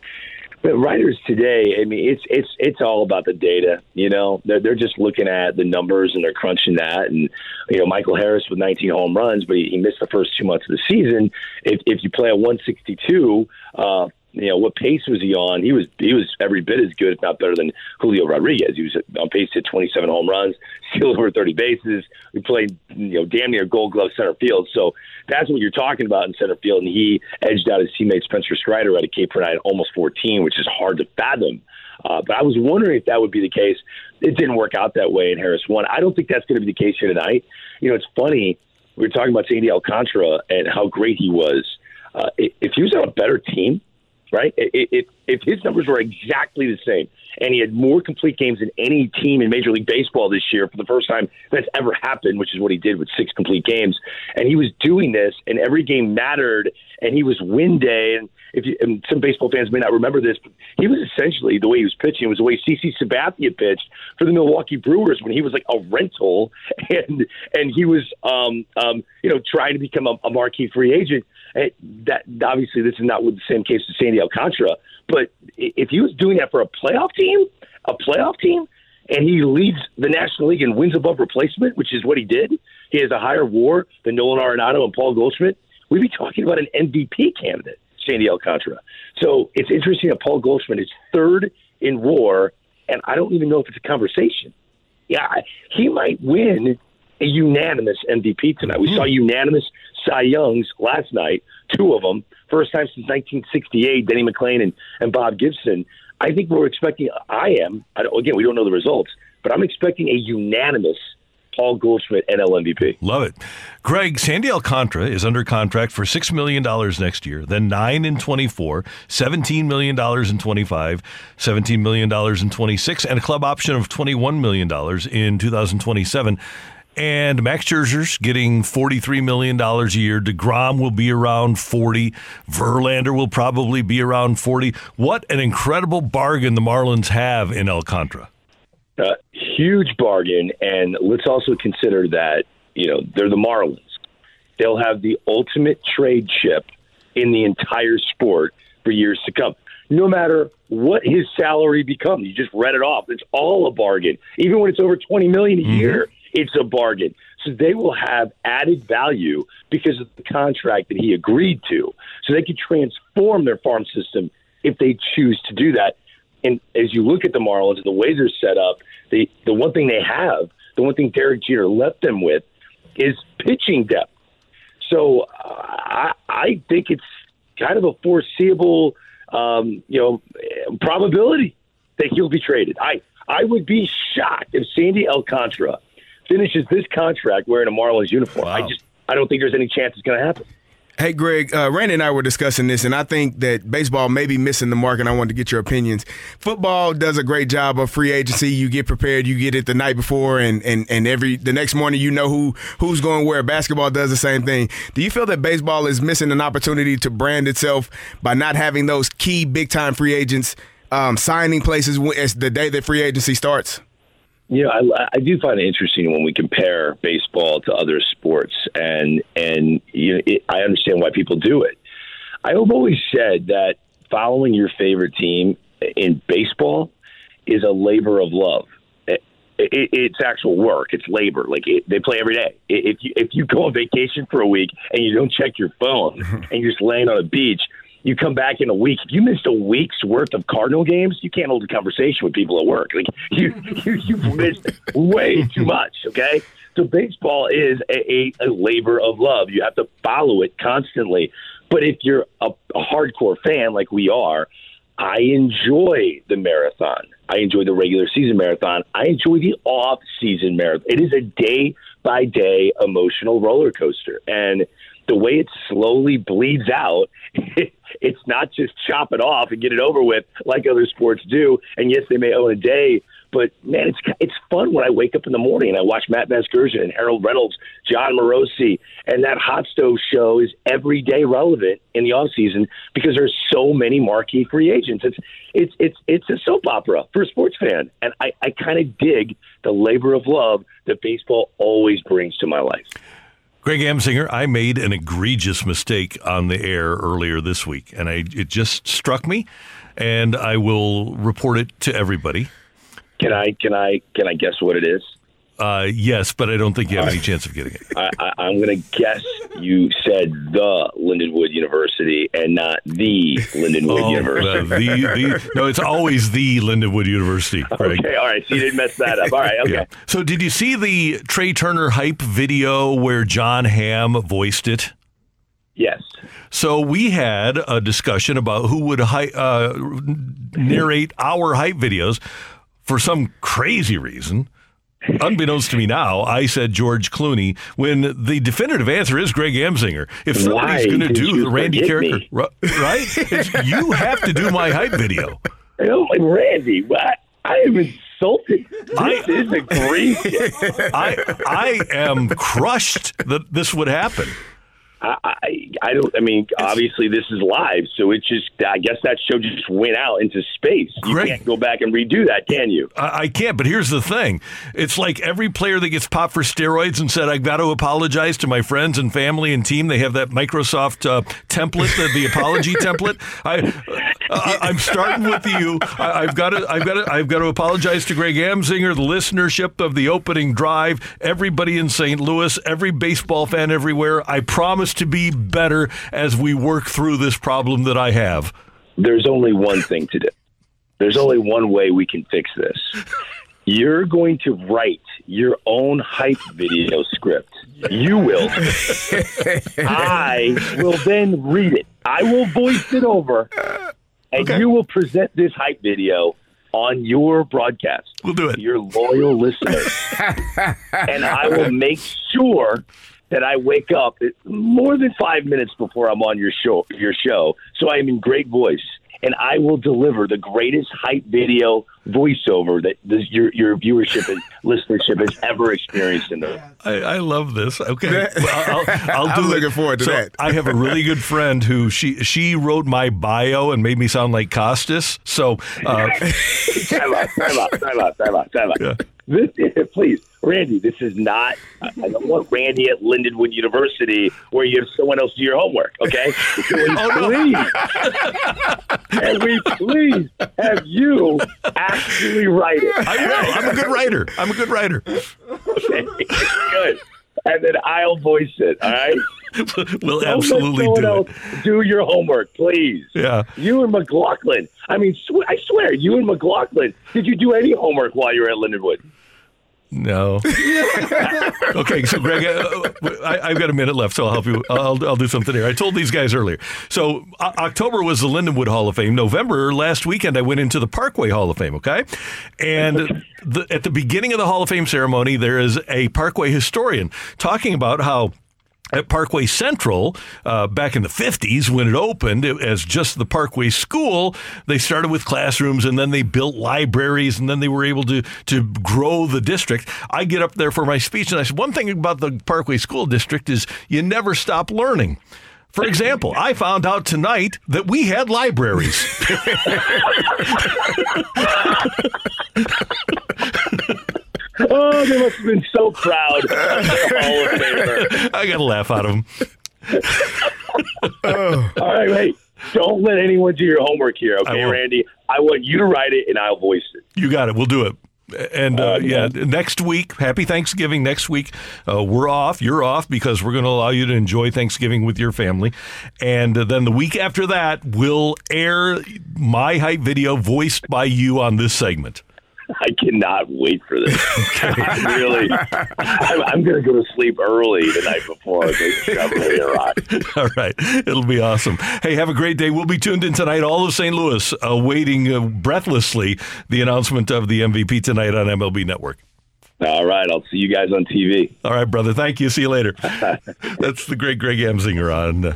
But writers today, I mean, it's it's it's all about the data. You know, they're they're just looking at the numbers and they're crunching that. And you know, Michael Harris with 19 home runs, but he, he missed the first two months of the season. If if you play a 162. Uh, you know what pace was he on? He was he was every bit as good, if not better, than Julio Rodriguez. He was on pace to 27 home runs, steal over 30 bases. We played you know damn near Gold Glove center field. So that's what you're talking about in center field. And he edged out his teammate Spencer Strider at a K per nine, almost 14, which is hard to fathom. Uh, but I was wondering if that would be the case. It didn't work out that way, and Harris won. I don't think that's going to be the case here tonight. You know, it's funny. We were talking about Sandy Alcantara and how great he was. Uh, if he was on a better team, right? If, if his numbers were exactly the same, and he had more complete games than any team in Major League Baseball this year for the first time that's ever happened, which is what he did with six complete games, and he was doing this, and every game mattered, and he was win day, and if you, and some baseball fans may not remember this, but he was essentially the way he was pitching was the way CC Sabathia pitched for the Milwaukee Brewers when he was like a rental, and and he was um um you know trying to become a, a marquee free agent Eh, that obviously this is not with the same case as Sandy Alcantara, but if he was doing that for a playoff team, a playoff team, and he leads the National League and wins above replacement, which is what he did, he has a higher WAR than Nolan Arenado and Paul Goldschmidt. We'd be talking about an MVP candidate, Sandy Alcantara. So it's interesting that Paul Goldschmidt is third in WAR, and I don't even know if it's a conversation. Yeah, he might win a unanimous MVP tonight. We mm-hmm. saw unanimous Cy Youngs last night, two of them, first time since 1968, Denny McLain and, and Bob Gibson. I think we're expecting, I am, I again, we don't know the results, but I'm expecting a unanimous Paul Goldschmidt NL MVP. Love it. Greg, Sandy Alcantara is under contract for $6 million next year, then 9 in 24, $17 million in 25, $17 million in 26, and a club option of $21 million in 2027. And Max Scherzer's getting $43 million a year. DeGrom will be around 40. Verlander will probably be around 40. What an incredible bargain the Marlins have in Alcantara. Uh, huge bargain. And let's also consider that, you know, they're the Marlins. They'll have the ultimate trade chip in the entire sport for years to come. No matter what his salary becomes, you just read it off. It's all a bargain. Even when it's over 20 million a mm-hmm. year it's a bargain. So they will have added value because of the contract that he agreed to. So they could transform their farm system if they choose to do that. And as you look at the Marlins and the way they're set up, the the one thing they have, the one thing Derek Jeter left them with, is pitching depth. So uh, I, I think it's kind of a foreseeable, um, you know, probability that he'll be traded. I I would be shocked if Sandy Alcantara finishes this contract wearing a Marlins uniform. Wow. I just I don't think there's any chance it's going to happen. Hey, Greg, uh, Randy and I were discussing this, and I think that baseball may be missing the mark, and I wanted to get your opinions. Football does a great job of free agency. You get prepared, you get it the night before, and, and, and every the next morning you know who who's going where. Basketball does the same thing. Do you feel that baseball is missing an opportunity to brand itself by not having those key big time free agents um, signing places as the day that free agency starts? You know, I, I do find it interesting when we compare baseball to other sports, and and you know, it, I understand why people do it. I've always said that following your favorite team in baseball is a labor of love. It, it, it's actual work. It's labor. Like it, they play every day. If you if you go on vacation for a week and you don't check your phone and you're just laying on a beach, you come back in a week. If you missed a week's worth of Cardinal games, you can't hold a conversation with people at work. Like you, you you've missed way too much. Okay, so baseball is a, a, a labor of love. You have to follow it constantly. But if you're a, a hardcore fan like we are, I enjoy the marathon. I enjoy the regular season marathon. I enjoy the off season marathon. It is a day by day emotional roller coaster. And the way it slowly bleeds out, it's not just chop it off and get it over with like other sports do. And yes, they may own a day, but man, it's it's fun when I wake up in the morning and I watch Matt Vasgersian and Harold Reynolds, Jon Morosi, and that hot stove show is every day relevant in the off season because there's so many marquee free agents. It's it's it's it's a soap opera for a sports fan, and I I kind of dig the labor of love that baseball always brings to my life. Greg Amsinger, I made an egregious mistake on the air earlier this week, and I, it just struck me, and I will report it to everybody. Can I can I can I guess what it is? Uh, yes, but I don't think you have any chance of getting it. I, I, I'm going to guess you said the Lindenwood University and not the Lindenwood Oh, University. uh, the, the, no, it's always the Lindenwood University, Greg. Okay, all right. So you didn't mess that up. All right, okay. Yeah. So, did you see the Trey Turner hype video where Jon Hamm voiced it? Yes. So we had a discussion about who would hy- uh, narrate our hype videos for some crazy reason. Unbeknownst to me now, I said George Clooney when the definitive answer is Greg Amsinger. If somebody's going to do the Randy character, me? right? You have to do my hype video. Oh, Randy, what? I am insulted. This is egregious. I I am crushed that this would happen. I, I, I don't. I mean, obviously this is live, so it just. I guess that show just went out into space. You Great. can't go back and redo that, can you? I I can't, but here's the thing. It's like every player that gets popped for steroids and said, I've got to apologize to my friends and family and team. They have that Microsoft uh, template, the, the apology template. I, I, I'm starting with you. I, I've got to, I've got to, I've got to apologize to Greg Amsinger, the listenership of the opening drive, everybody in St. Louis, every baseball fan everywhere. I promise to be better as we work through this problem that I have. There's only one thing to do. There's only one way we can fix this. You're going to write your own hype video script. You will. I will then read it. I will voice it over, and you will present this hype video on your broadcast. We'll do it. to Your loyal listeners. and I will make sure that I wake up more than five minutes before I'm on your show. Your show, so I am in great voice, and I will deliver the greatest hype video voiceover that this, your your viewership and listenership has ever experienced in the. I, I love this. Okay, Well, I'll, I'll I'm do it. looking forward to So that. I have a really good friend who she she wrote my bio and made me sound like Costas. So uh, time out, time out, time out, time out, time out. This, please, Randy, this is not. I don't want Randy at Lindenwood University where you have someone else do your homework. Okay, Can we please, oh, can we please have you actually write it? I will. I'm a good writer. I'm a good writer. Okay, good. And then I'll voice it. All right. We'll Don't absolutely do someone it. Do your homework, please. Yeah. You and McLaughlin. I mean, sw- I swear, you and McLaughlin. Did you do any homework while you were at Lindenwood? No. okay, so Greg, uh, I, I've got a minute left, so I'll help you. I'll, I'll do something here. I told these guys earlier. So o- October was the Lindenwood Hall of Fame. November last weekend, I went into the Parkway Hall of Fame. Okay, and the, at the beginning of the Hall of Fame ceremony, there is a Parkway historian talking about how at Parkway Central uh, back in the 50s when it opened it, as just the Parkway School. They started with classrooms and then they built libraries and then they were able to, to grow the district. I get up there for my speech and I said, one thing about the Parkway School District is you never stop learning. For example, I found out tonight that we had libraries. oh, they must have been so proud. Hall of Famer. I got a laugh out of them. All right, wait. Don't let anyone do your homework here, okay, won't. Randy? I want you to write it and I'll voice it. You got it. We'll do it. And uh, yeah, next week, happy Thanksgiving. Next week, uh, we're off. You're off because we're going to allow you to enjoy Thanksgiving with your family. And uh, then the week after that, we'll air my hype video voiced by you on this segment. I cannot wait for this. Really, I'm, I'm going to go to sleep early the night before. I go Chevrolet or. All right. It'll be awesome. Hey, have a great day. We'll be tuned in tonight. All of St. Louis awaiting uh, breathlessly the announcement of the MVP tonight on MLB Network. All right, I'll see you guys on TV. All right, brother. Thank you. See you later. That's the great Greg Amsinger on uh,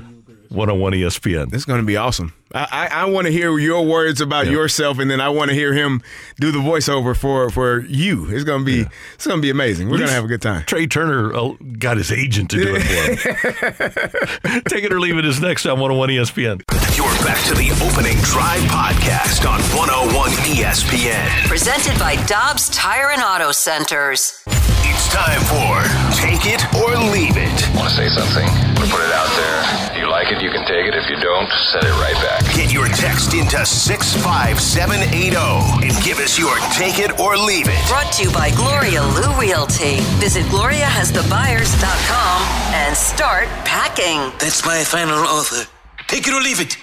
101 ESPN. It's going to be awesome. I, I, I want to hear your words about Yeah. yourself, and then I want to hear him do the voiceover for for you. It's going to be it's going to be amazing. We're going to have a good time. Trey Turner uh, got his agent to do it for him. Take it or leave it is next on 101 ESPN. You're back to the opening drive podcast on 101 ESPN. Presented by Dobbs Tire and Auto Centers. It's time for Take It or Leave It. Want to say something? Want to put it out don't, send it right back. Get your text into 65780 and give us your Take It or Leave It. Brought to you by Gloria Lou Realty. Visit GloriaHasTheBuyers.com and start packing. That's my final offer. Take it or leave it.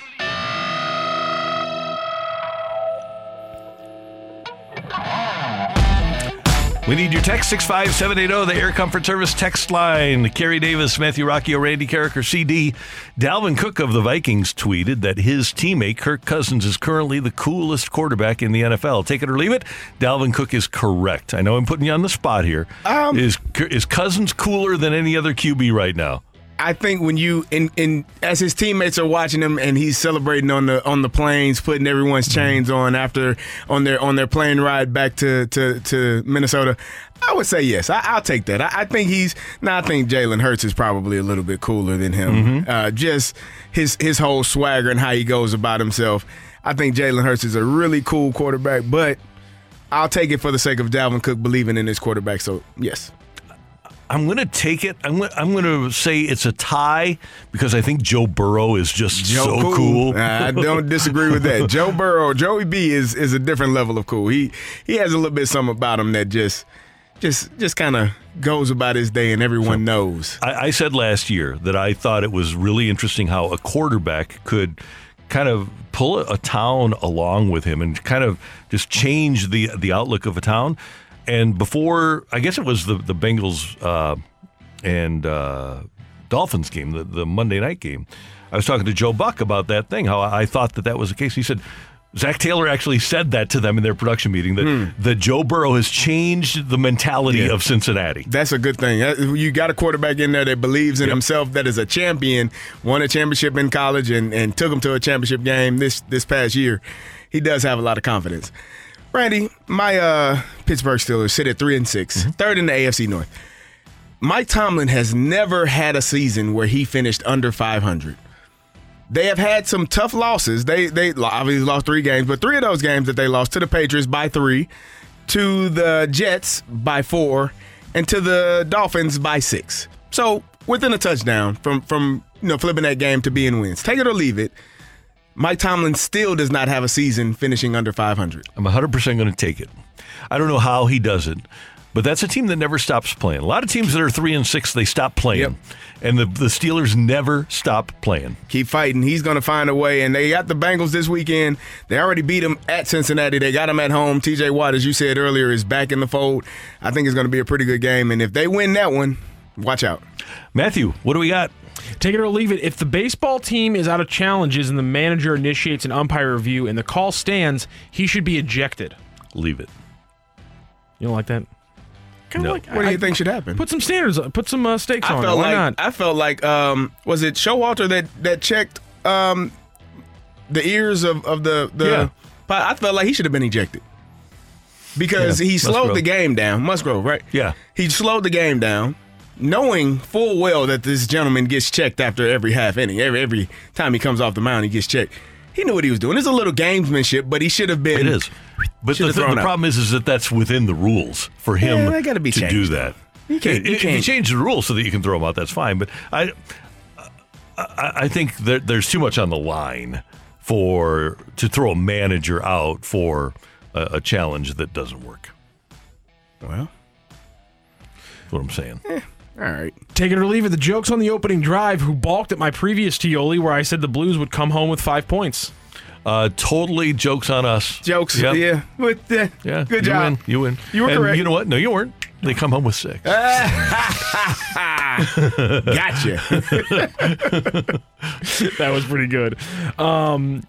We need your text 65780, the Air Comfort Service text line. Carey Davis, Matthew Rocchio, Randy Karraker, CD. Dalvin Cook of the Vikings tweeted that his teammate, Kirk Cousins, is currently the coolest quarterback in the NFL. Take it or leave it. Dalvin Cook is correct. I know I'm putting you on the spot here. Um, is, is Cousins cooler than any other QB right now? I think when you in in as his teammates are watching him and he's celebrating on the on the planes, putting everyone's chains on after on their on their plane ride back to to, to Minnesota, I would say yes. I, I'll take that. I, I think he's. Now I think Jalen Hurts is probably a little bit cooler than him. Uh, just his his whole swagger and how he goes about himself. I think Jalen Hurts is a really cool quarterback, but I'll take it for the sake of Dalvin Cook believing in his quarterback. So yes. I'm going to take it. I'm going I'm going to say it's a tie because I think Joe Burrow is just Joe so cool. I don't disagree with that. Joe Burrow, Joey B is is a different level of cool. He he has a little bit something about him that just just just kind of goes about his day and everyone knows. I, I said last year that I thought it was really interesting how a quarterback could kind of pull a, a town along with him and kind of just change the the outlook of a town. And before, I guess it was the the Bengals uh, and uh, Dolphins game, the, the Monday night game. I was talking to Joe Buck about that thing, how I thought that that was the case. He said. Zac Taylor actually said that to them in their production meeting that, that Joe Burrow has changed the mentality Hmm. Yeah. of Cincinnati. That's a good thing. You got a quarterback in there that believes in himself, that is a champion, won a championship in college, and, and took him to a championship game this this past year. He does have a lot of confidence. Randy, my uh, Pittsburgh Steelers sit at three and 6 Mm-hmm. third in the AFC North. Mike Tomlin has never had a season where he finished under 500. They have had some tough losses. They they obviously lost three games, but three of those games that they lost to the Patriots by three, to the Jets by four, and to the Dolphins by six. So within a touchdown from from you know flipping that game to being wins. Take it or leave it. Mike Tomlin still does not have a season finishing under 500. I'm 100% going to take it. I don't know how he does it, but that's a team that never stops playing. A lot of teams that are 3 and 6, they stop playing. And the, the Steelers never stop playing. Keep fighting. He's going to find a way. And they got the Bengals this weekend. They already beat them at Cincinnati. They got them at home. TJ Watt, as you said earlier, is back in the fold. I think it's going to be a pretty good game. And if they win that one, watch out. Matthew, what do we got? Take it or leave it. If the baseball team is out of challenges and the manager initiates an umpire review and the call stands, he should be ejected. Leave it. You don't like that? kind of like. What do I- you think should happen? Put some standards. On, put some uh, stakes I on it. felt Why like not? I felt like um was it Showalter that that checked um the ears of of the the Yeah. but I felt like he should have been ejected. Because Yeah, he slowed Musgrove. the game down. Musgrove, right? Yeah. He slowed the game down, knowing full well that this gentleman gets checked after every half inning. Every every time he comes off the mound, he gets checked. He knew what he was doing. It's a little gamesmanship, but he should have been. It is. But the, the, problem is, is that that's within the rules for him Yeah, they gotta be to do changed. that. You can't- you if you can't- change the rules so that you can throw him out, that's fine. But I, I, I think there's too much on the line for to throw a manager out for a, a challenge that doesn't work. Well, that's what I'm saying. Eh. All right. Take it or leave it. The joke's on the opening drive. Who balked at my previous Tioli, where I said the Blues would come home with five points. Uh, totally jokes on us. Jokes, Yep. yeah. With the, Yeah, good you job. Win, you win. You were and correct. You know what? No, you weren't. They come home with six. gotcha. that was pretty good. Um,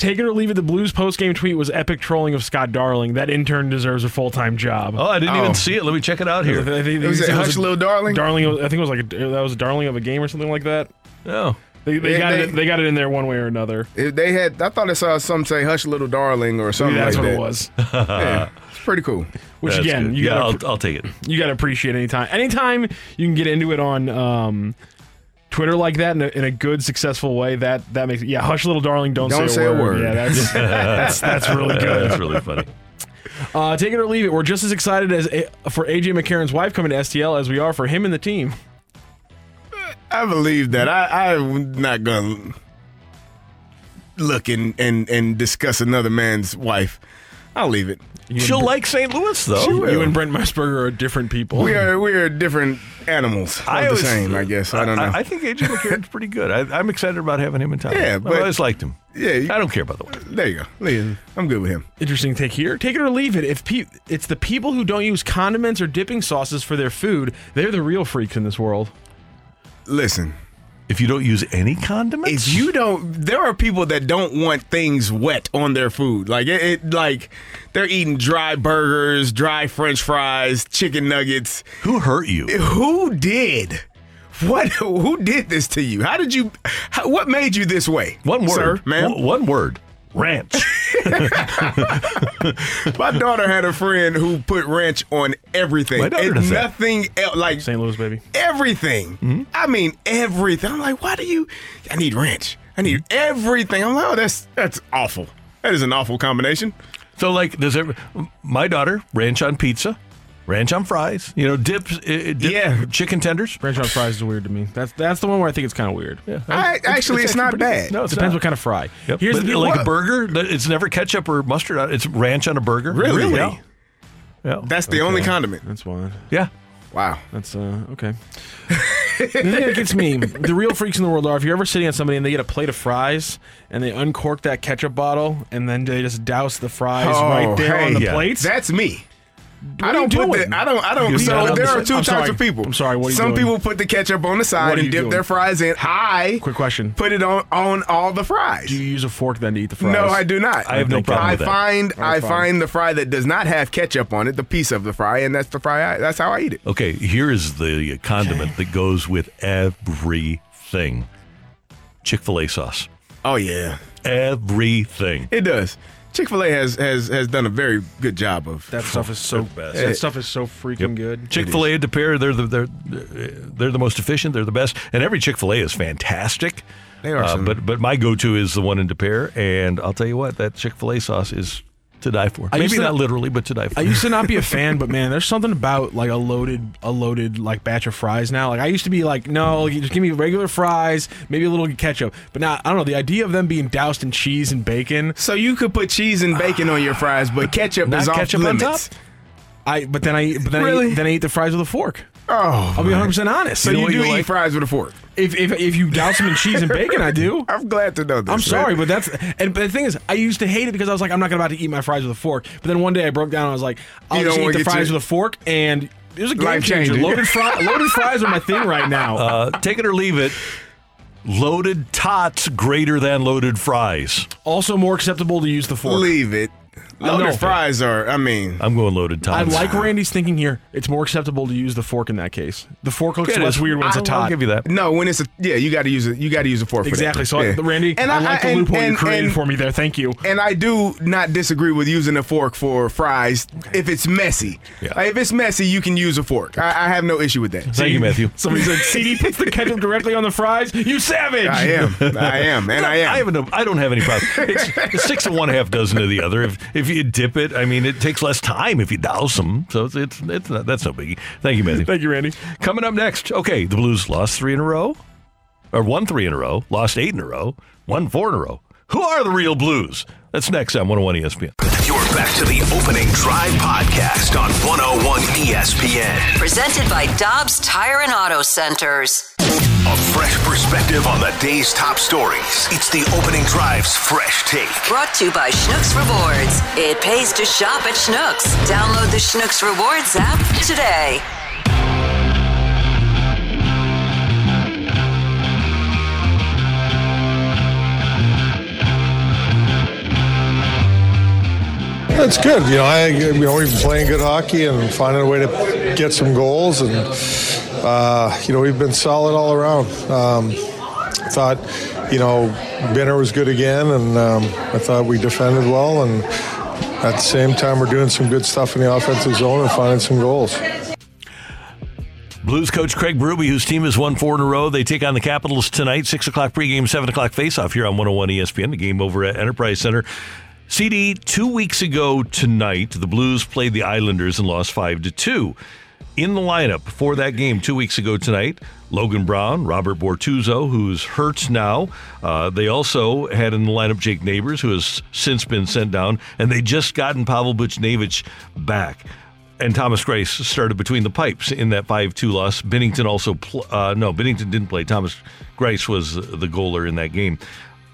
take it or leave it. The Blues post game tweet was epic trolling of Scott Darling. That intern deserves a full time job. Oh, I didn't Oh. even see it. Let me check it out here. I think- Was it it Hush a- Little Darling? Darling. I think it was like a, that was a darling of a game or something like that. Oh, They, they They- got they- it. They got it in there one way or another. If they had, I thought I saw some say "Hush, little darling" or something Maybe that's like what that. it was. Yeah, it's pretty cool. Which That's again, good. you yeah, gotta, I'll, I'll take it. you got to appreciate anytime. Anytime you can get into it on um, Twitter like that in a, in a good, successful way, that that makes yeah. Hush, little darling, don't, Don't say, say a a word. word. Yeah, that's that's that's really good. That's really funny. Uh, take it or leave it. We're just as excited as a, for AJ McCarron's wife coming to STL as we are for him and the team. I believe that. I, I'm not gonna look and, and and discuss another man's wife. I'll leave it. She'll like St. Louis though. She will. You and Brent Musburger are different people. We are we are different animals. I I the always- same, I guess. I don't know. I, I think AJ McCarron's pretty good. I, I'm excited about having him in town. Yeah, but, I've always liked him. yeah, you- I don't care about the weather. there you go. I'm good with him. Interesting take here. Take it or leave it. If pe- it's the people who don't use condiments or dipping sauces for their food, they're the real freaks in this world. Listen, If you don't use any condiments, if you don't, there are people that don't want things wet on their food. Like it, it like they're eating dry burgers, dry French fries, chicken nuggets. who hurt you? Who did? What? Who did this to you? How did you? How, what made you this way? One word, sir. One- One word. Ranch. My daughter had a friend who put ranch on everything. My daughter and does that. nothing else. Like St. Louis, baby. everything. Mm-hmm. I mean everything. I'm like, why do you? I need ranch. I need everything. I'm like, oh, that's that's awful. That is an awful combination. so, like, does every, my daughter ranch on pizza, ranch on fries? You know, dips, uh, dip Yeah. chicken tenders. Ranch on fries is weird to me. That's that's the one where I think it's kind of weird. Yeah, I, actually, it's, not pretty bad. good. No, it Depends not. what kind of fry. Yep. Here's But the like what- a burger, it's never ketchup or mustard. on it. It's ranch on a burger. Really? Yeah. Yeah. That's the only condiment. That's one. yeah. Wow. That's uh okay. the thing that gets me, the real freaks in the world are if you're ever sitting on somebody and they get a plate of fries and they uncork that ketchup bottle and then they just douse the fries right there on Oh, the yeah. plates. That's me. What I don't you put doing? the. I don't. I don't. You're So there the- are 2 I'm types sorry. of people. I'm sorry, what are you Some doing? people put the ketchup on the side and dip doing? their fries in. I Quick question. put it on on all the fries. Do you use a fork then to eat the fries? No, I do not. I have no problem I with that. find I find the fry that does not have ketchup on it, the piece of the fry, and that's the fry. I, that's how I eat it. Okay, here is the condiment that goes with everything Chick fil A sauce. Oh yeah, Everything. it does. Chick Fil A has has has done a very good job of That stuff is so best. that stuff is so freaking good. Chick Fil A at DePere, they're the they're they're the most efficient. They're the best, and every Chick Fil A is fantastic. They are Uh, some- but but my go to is the one in DePere, and I'll tell you what, that Chick Fil A sauce is to die for. I Maybe to- not literally, but to die for. I used to not be a fan, but man, there's something about like a loaded, a loaded like batch of fries now. Like I used to be like, no, just give me regular fries, maybe a little ketchup. But now I don't know. The idea of them being doused in cheese and bacon, So you could put cheese and bacon on your fries, but ketchup Not is off ketchup on limits. top? I but then I but then I Really? eat, then I eat the fries with a fork. Oh, I'll be 100 percent honest. so You know you, do you eat like? fries with a fork. if, if if you douse them in cheese and bacon, I do. I'm glad to know this. I'm man. sorry, but that's and but the thing is, I used to hate it because I was like, I'm not gonna about to eat my fries with a fork. But then one day I broke down. and I was like, I'll You just eat the fries your- with a fork, and there's a game Life changer. changing. Loaded, fri- loaded fries are my thing right now. uh, take it or leave it. Loaded tots greater than loaded fries. also, more acceptable to use the fork. Leave it. Loaded no. fries are. I mean, I'm going loaded I tots. like Randy's thinking here. It's more acceptable to use the fork in that case. The fork looks It less is. weird when it's a I'll- tot. I'll give you that. No, when it's a yeah, you got to use it. You got to use a fork. for that. Exactly. So, Yeah. Randy, And I, I- like the and- loophole and- you created and- for me there. Thank you. And I do not disagree with using a fork for fries if it's messy. Yeah. Like, if it's messy, you can use a fork. I, I have no issue with that. Thank you, Matthew. Somebody said CD puts the ketchup directly on the fries. You savage. I am. I am. And I am. I have no, I don't have any problem. It's, it's six of one, half dozen of the other. If if you dip it, I mean, it takes less time if you douse them. So it's it's, it's not, that's no biggie. Thank you, Matthew. Thank you, Randy. Coming up next, okay, the Blues lost three in a row, or won three in a row, lost eight in a row, won four in a row. Who are the real Blues? That's next on 101 ESPN. You're back to the opening drive podcast on 101 ESPN. Presented by Dobbs Tire and Auto Centers. A fresh perspective on the day's top stories. It's the opening drive's fresh take. Brought to you by Schnucks Rewards. It pays to shop at Schnucks. Download the Schnucks Rewards app today. That's good. You know, I you know we've been playing good hockey and finding a way to get some goals, and uh, you know we've been solid all around. Um, I thought, you know, Binner was good again, and um, I thought we defended well, and at the same time we're doing some good stuff in the offensive zone and finding some goals. Blues coach Craig Berube, whose team has won four in a row, they take on the Capitals tonight, 6 o'clock pregame, 7 o'clock faceoff here on 101 ESPN, the game over at Enterprise Center. CD, two weeks ago tonight, the Blues played the Islanders and lost 5 to 2. In the lineup for that game two weeks ago tonight, Logan Brown, Robert Bortuzzo, who's hurt now. Uh, they also had in the lineup Jake Neighbors, who has since been sent down, and they just gotten Pavel Buchnevich back and Thomas Greiss started between the pipes in that 5-2 loss. Binnington also, pl- uh, no, Binnington didn't play. Thomas Greiss was the goaler in that game.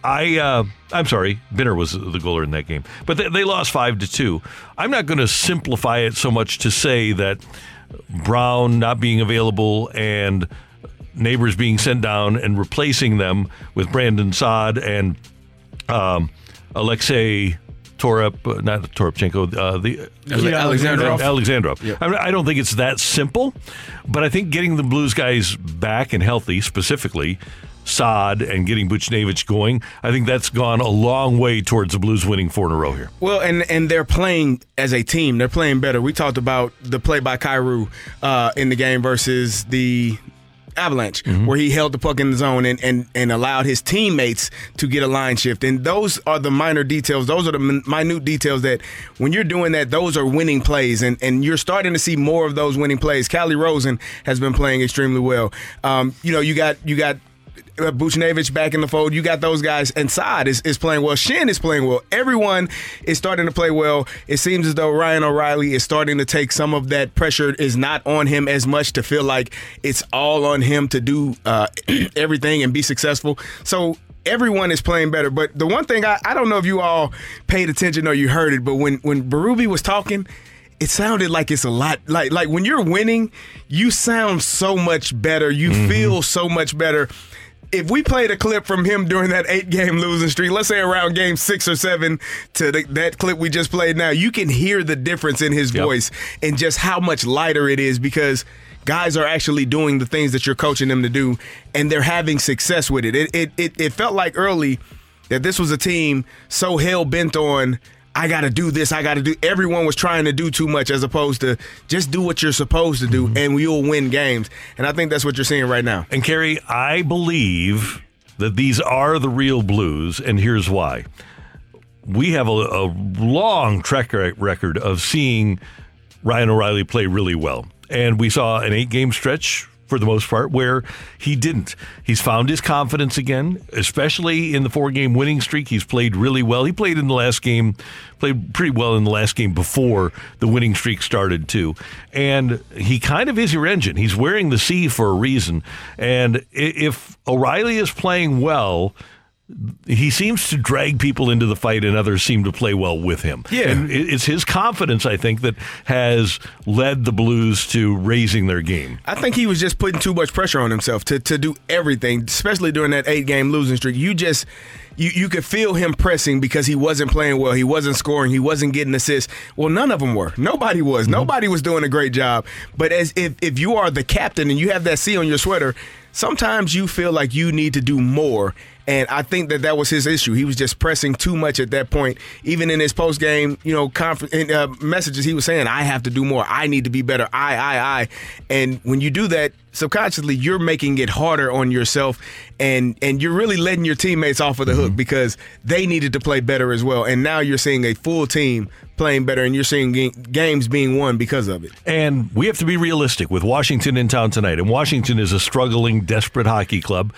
I, uh, I'm sorry, Binner was the goaler in that game, but they, they lost five to two. I'm not going to simplify it so much to say that Brown not being available and neighbors being sent down and replacing them with Brandon Saad and um, Alexei Torep, uh, not Toropchenko, uh, the Nikita Alexandrov. Alexandrov. Yep. I, mean, I don't think it's that simple, but I think getting the Blues guys back and healthy, specifically Saad and getting Buchnevich going, I think that's gone a long way towards the Blues winning four in a row here. Well, and and they're playing as a team. They're playing better. We talked about the play by Kyrou uh, in the game versus the Avalanche, where he held the puck in the zone and, and and allowed his teammates to get a line shift. And those are the minor details. Those are the min- minute details that when you're doing that, those are winning plays. And and you're starting to see more of those winning plays. Calle Rosen has been playing extremely well. Um, you know, you got you got uh, Buchnevich back in the fold. You got those guys, and Saad is, is playing well. Schenn is playing well. Everyone is starting to play well. It seems as though Ryan O'Reilly is starting to take some of that pressure is not on him as much to feel like it's all on him to do uh, everything and be successful. So everyone is playing better. But the one thing I, I don't know if you all paid attention or you heard it, but when when Berube was talking it sounded like it's a lot like like when you're winning, you sound so much better. You feel so much better. If we played a clip from him during that eight game losing streak, let's say around game six or seven to the, that clip we just played now, you can hear the difference in his voice and just how much lighter it is because guys are actually doing the things that you're coaching them to do and they're having success with it. It, it, it, it felt like early that this was a team so hell bent on I got to do this. I got to do. Everyone was trying to do too much as opposed to just do what you're supposed to do, mm-hmm. and you'll win games. And I think that's what you're seeing right now. And Carey, I believe that these are the real Blues, and here's why. We have a, a long track record of seeing Ryan O'Reilly play really well. And we saw an eight game stretch for the most part where he didn't. He's found his confidence again, especially in the four game winning streak. He's played really well. He played in the last game, played pretty well in the last game before the winning streak started, too. And he kind of is your engine. He's wearing the C for a reason. And if O'Reilly is playing well, he seems to drag people into the fight, and others seem to play well with him. Yeah. and it's his confidence, I think, that has led the Blues to raising their game. I think he was just putting too much pressure on himself to, to do everything, especially during that eight game losing streak. You just you, you could feel him pressing because he wasn't playing well. He wasn't scoring. He wasn't getting assists. Well, none of them were. Nobody was. Mm-hmm. Nobody was doing a great job. But as if, if you are the captain and you have that C on your sweater, sometimes you feel like you need to do more. And I think that that was his issue. He was just pressing too much at that point. Even in his post game, you know, conference uh, messages, he was saying, "I have to do more. I need to be better. I, I, I." And when you do that subconsciously, you're making it harder on yourself, and and you're really letting your teammates off of the hook because they needed to play better as well. And now you're seeing a full team playing better, and you're seeing ga- games being won because of it. And we have to be realistic with Washington in town tonight. And Washington is a struggling, desperate hockey club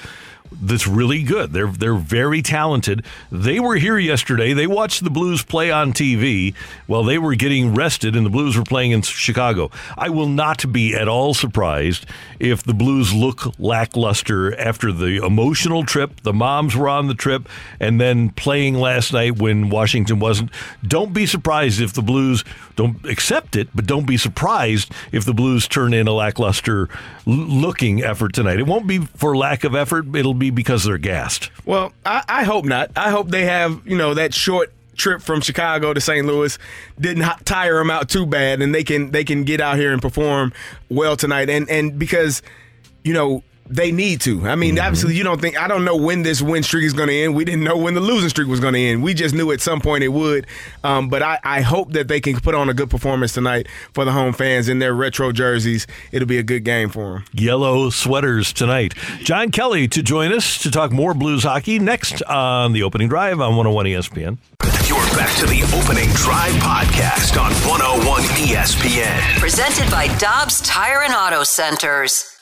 that's really good. They're they're very talented. They were here yesterday. They watched the Blues play on TV while they were getting rested and the Blues were playing in Chicago. I will not be at all surprised if the Blues look lackluster after the emotional trip. The moms were on the trip and then playing last night when Washington wasn't. Don't be surprised if the Blues don't accept it, but don't be surprised if the Blues turn in a lackluster looking effort tonight. It won't be for lack of effort. It'll be because they're gassed. Well, I, I hope not. I hope they have you know that short trip from Chicago to St. Louis didn't tire them out too bad, and they can they can get out here and perform well tonight. And and because you know they need to. I mean, obviously, you don't think I don't know when this win streak is going to end. We didn't know when the losing streak was going to end. We just knew at some point it would. Um, but I, I hope that they can put on a good performance tonight for the home fans in their retro jerseys. It'll be a good game for them. Yellow sweaters tonight. John Kelly to join us to talk more Blues hockey next on the opening drive on 101 ESPN. You're back to the opening drive podcast on 101 ESPN. Presented by Dobbs Tire and Auto Centers.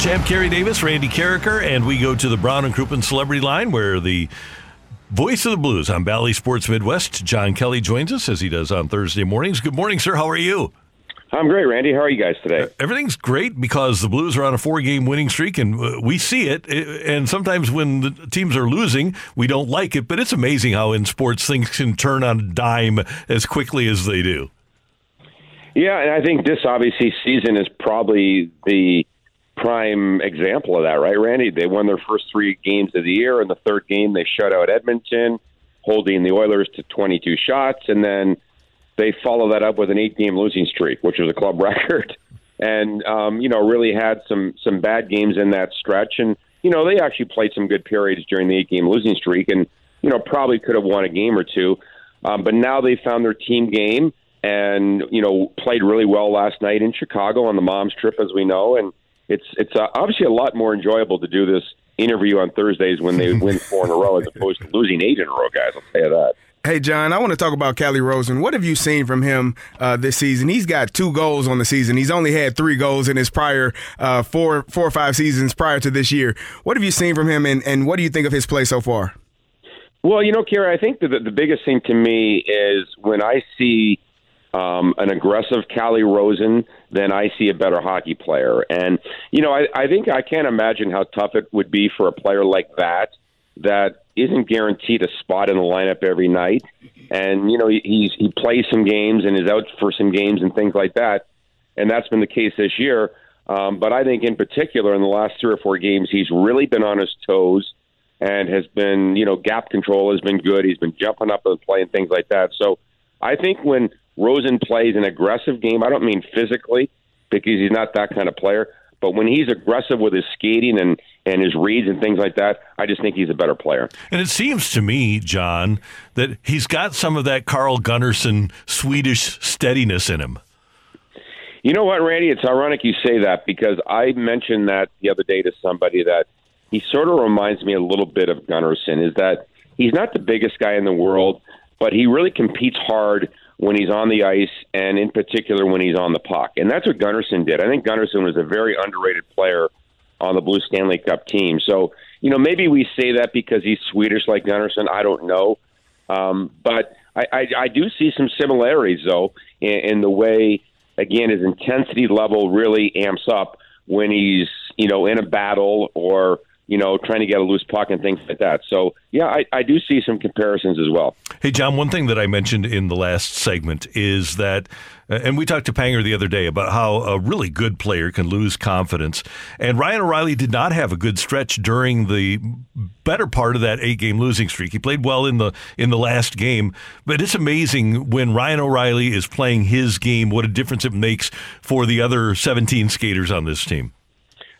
champ Carey Davis, Randy Karraker, and we go to the Brown and Crouppen Celebrity Line where the voice of the blues on Bally Sports Midwest, John Kelly, joins us as he does on Thursday mornings. Good morning, sir. How are you? I'm great, Randy. How are you guys today? Everything's great because the Blues are on a four-game winning streak, and uh, we see it. And sometimes when the teams are losing, we don't like it. But it's amazing how in sports things can turn on a dime as quickly as they do. Yeah, and I think this obviously season is probably the prime example of that, right, Randy? They won their first three games of the year. In the third game, they shut out Edmonton, holding the Oilers to 22 shots, and then they follow that up with an eight-game losing streak, which was a club record, and um, you know really had some some bad games in that stretch, and you know they actually played some good periods during the eight-game losing streak, and you know probably could have won a game or two, um, but now they found their team game and you know played really well last night in Chicago on the mom's trip, as we know, and it's it's uh, obviously a lot more enjoyable to do this interview on Thursdays when they win four in a row as opposed to losing eight in a row, guys. I'll tell you that. Hey, John, I want to talk about Calle Rosen. What have you seen from him uh, this season? He's got two goals on the season. He's only had three goals in his prior uh, four, four or five seasons prior to this year. What have you seen from him, and, and what do you think of his play so far? Well, you know, Carey, I think that the, biggest thing to me is when I see um, an aggressive Calle Rosen, then I see a better hockey player. And, you know, I, I think I can't imagine how tough it would be for a player like that that isn't guaranteed a spot in the lineup every night. And, you know, he, he's, he plays some games and is out for some games and things like that. And that's been the case this year. Um, but I think in particular in the last three or four games, he's really been on his toes and has been, you know, gap control has been good. He's been jumping up and playing things like that. So I think when Rosen plays an aggressive game, I don't mean physically because he's not that kind of player, but when he's aggressive with his skating and, and his reads and things like that, I just think he's a better player. And it seems to me, John, that he's got some of that Carl Gunnarsson Swedish steadiness in him. You know what, Randy? It's ironic you say that because I mentioned that the other day to somebody that he sort of reminds me a little bit of Gunnarsson. Is that he's not the biggest guy in the world, but he really competes hard when he's on the ice, and in particular when he's on the puck. And that's what Gunnarsson did. I think Gunnarsson was a very underrated player on the Blue Stanley Cup team. So, you know, maybe we say that because he's Swedish like Gunnarsson. I don't know. Um, but I, I, I do see some similarities, though, in, in the way, again, his intensity level really amps up when he's, you know, in a battle or you know, trying to get a loose puck and things like that. So, yeah, I, I do see some comparisons as well. Hey, John, one thing that I mentioned in the last segment is that, uh, and we talked to Panger the other day about how a really good player can lose confidence. And Ryan O'Reilly did not have a good stretch during the better part of that eight game losing streak. He played well in the in the last game, but it's amazing when Ryan O'Reilly is playing his game, what a difference it makes for the other 17 skaters on this team.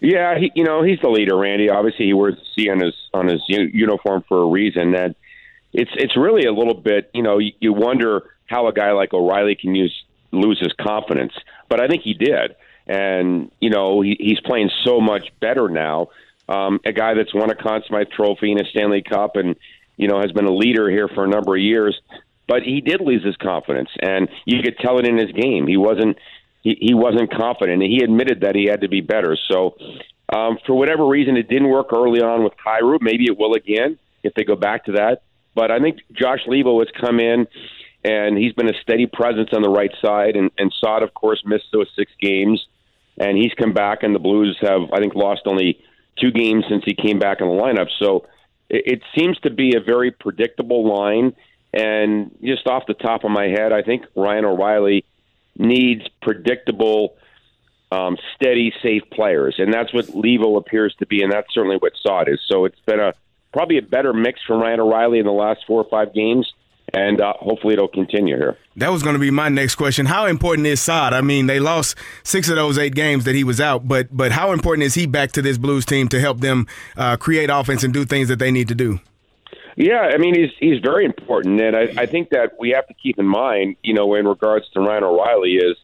Yeah, he, you know he's the leader, Randy. Obviously, he wears the C on his on his uniform for a reason. That it's it's really a little bit. You know, you, you wonder how a guy like O'Reilly can use lose his confidence, but I think he did. And you know, he, he's playing so much better now. Um, a guy that's won a Conn Smythe Trophy and a Stanley Cup, and you know has been a leader here for a number of years. But he did lose his confidence, and you could tell it in his game. He wasn't he, he wasn't confident. And he admitted that he had to be better. So, um, for whatever reason, it didn't work early on with Kyrou. Maybe it will again if they go back to that. But I think Josh Leivo has come in, and he's been a steady presence on the right side. And, and Saad, of course, missed those six games, and he's come back. And the Blues have, I think, lost only two games since he came back in the lineup. So it, it seems to be a very predictable line. And just off the top of my head, I think Ryan O'Reilly needs predictable, um, steady, safe players, and that's what Levo appears to be, and that's certainly what Saad is. So it's been a probably a better mix from Ryan O'Reilly in the last four or five games, and uh, hopefully it'll continue here. That was going to be my next question. How important is Saad? I mean, they lost six of those eight games that he was out, but but how important is he back to this Blues team to help them uh, create offense and do things that they need to do? Yeah, I mean he's he's very important, and I, I think that we have to keep in mind, you know, in regards to Ryan O'Reilly is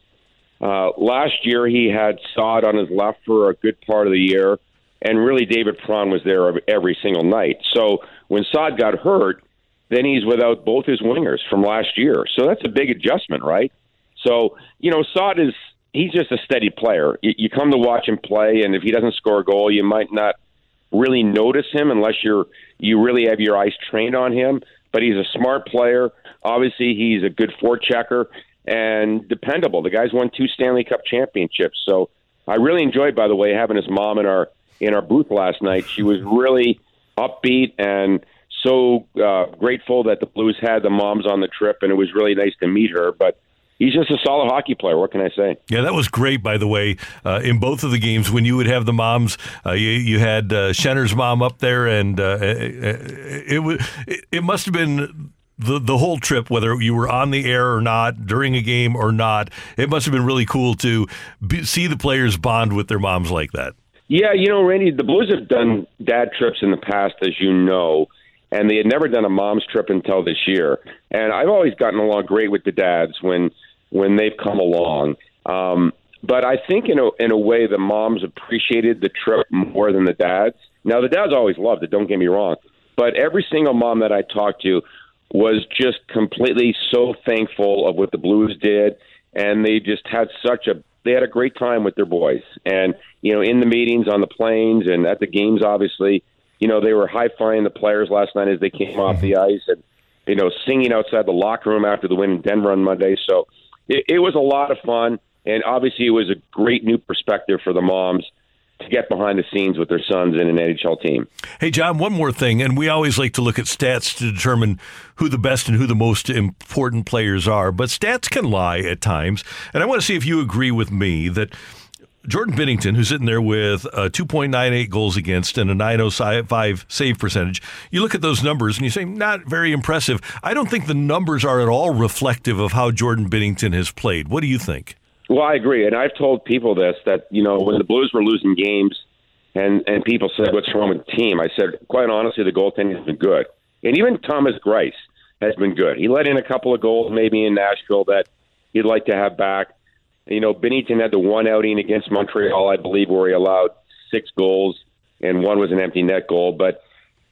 uh, last year he had Saad on his left for a good part of the year, and really David Perron was there every single night. So when Saad got hurt, then he's without both his wingers from last year. So that's a big adjustment, right? So you know, Saad is he's just a steady player. You, you come to watch him play, and if he doesn't score a goal, you might not really notice him unless you're you really have your eyes trained on him. But he's a smart player. Obviously, he's a good forechecker and dependable. The guy's won two Stanley Cup championships. So I really enjoyed, by the way, having his mom in our in our booth last night. She was really upbeat and so uh, grateful that the Blues had the moms on the trip, and it was really nice to meet her. But he's just a solid hockey player. What can I say? Yeah, that was great. By the way, uh, in both of the games, when you would have the moms, uh, you, you, had uh, Schenner's mom up there, and uh, it, was it, it must have been. The, the whole trip, whether you were on the air or not, during a game or not, it must have been really cool to be, see the players bond with their moms like that. Yeah, you know, Randy, the Blues have done dad trips in the past, as you know, and they had never done a mom's trip until this year. And I've always gotten along great with the dads when when they've come along. Um, but I think in a in a way the moms appreciated the trip more than the dads. Now the dads always loved it. Don't get me wrong, but every single mom that I talked to was just completely so thankful of what the Blues did, and they just had such a they had a great time with their boys. And you know, in the meetings on the planes and at the games, obviously, you know, they were high fiving the players last night as they came off the ice, and you know, singing outside the locker room after the win in Denver on Monday. So it, it was a lot of fun, and obviously it was a great new perspective for the moms to get behind the scenes with their sons in an NHL team. Hey, John, one more thing, and we always like to look at stats to determine who the best and who the most important players are, but stats can lie at times. And I want to see if you agree with me that Jordan Binnington, who's sitting there with uh, 2.98 goals against and a 905 save percentage, you look at those numbers and you say, not very impressive. I don't think the numbers are at all reflective of how Jordan Binnington has played. What do you think? Well, I agree. And I've told people this that, you know, when the Blues were losing games and, and people said, what's wrong with the team? I said, quite honestly, the goaltending has been good. And even Thomas Greiss has been good. He let in a couple of goals maybe in Nashville that he'd like to have back. You know, Binnington had the one outing against Montreal, I believe, where he allowed six goals, and one was an empty net goal. But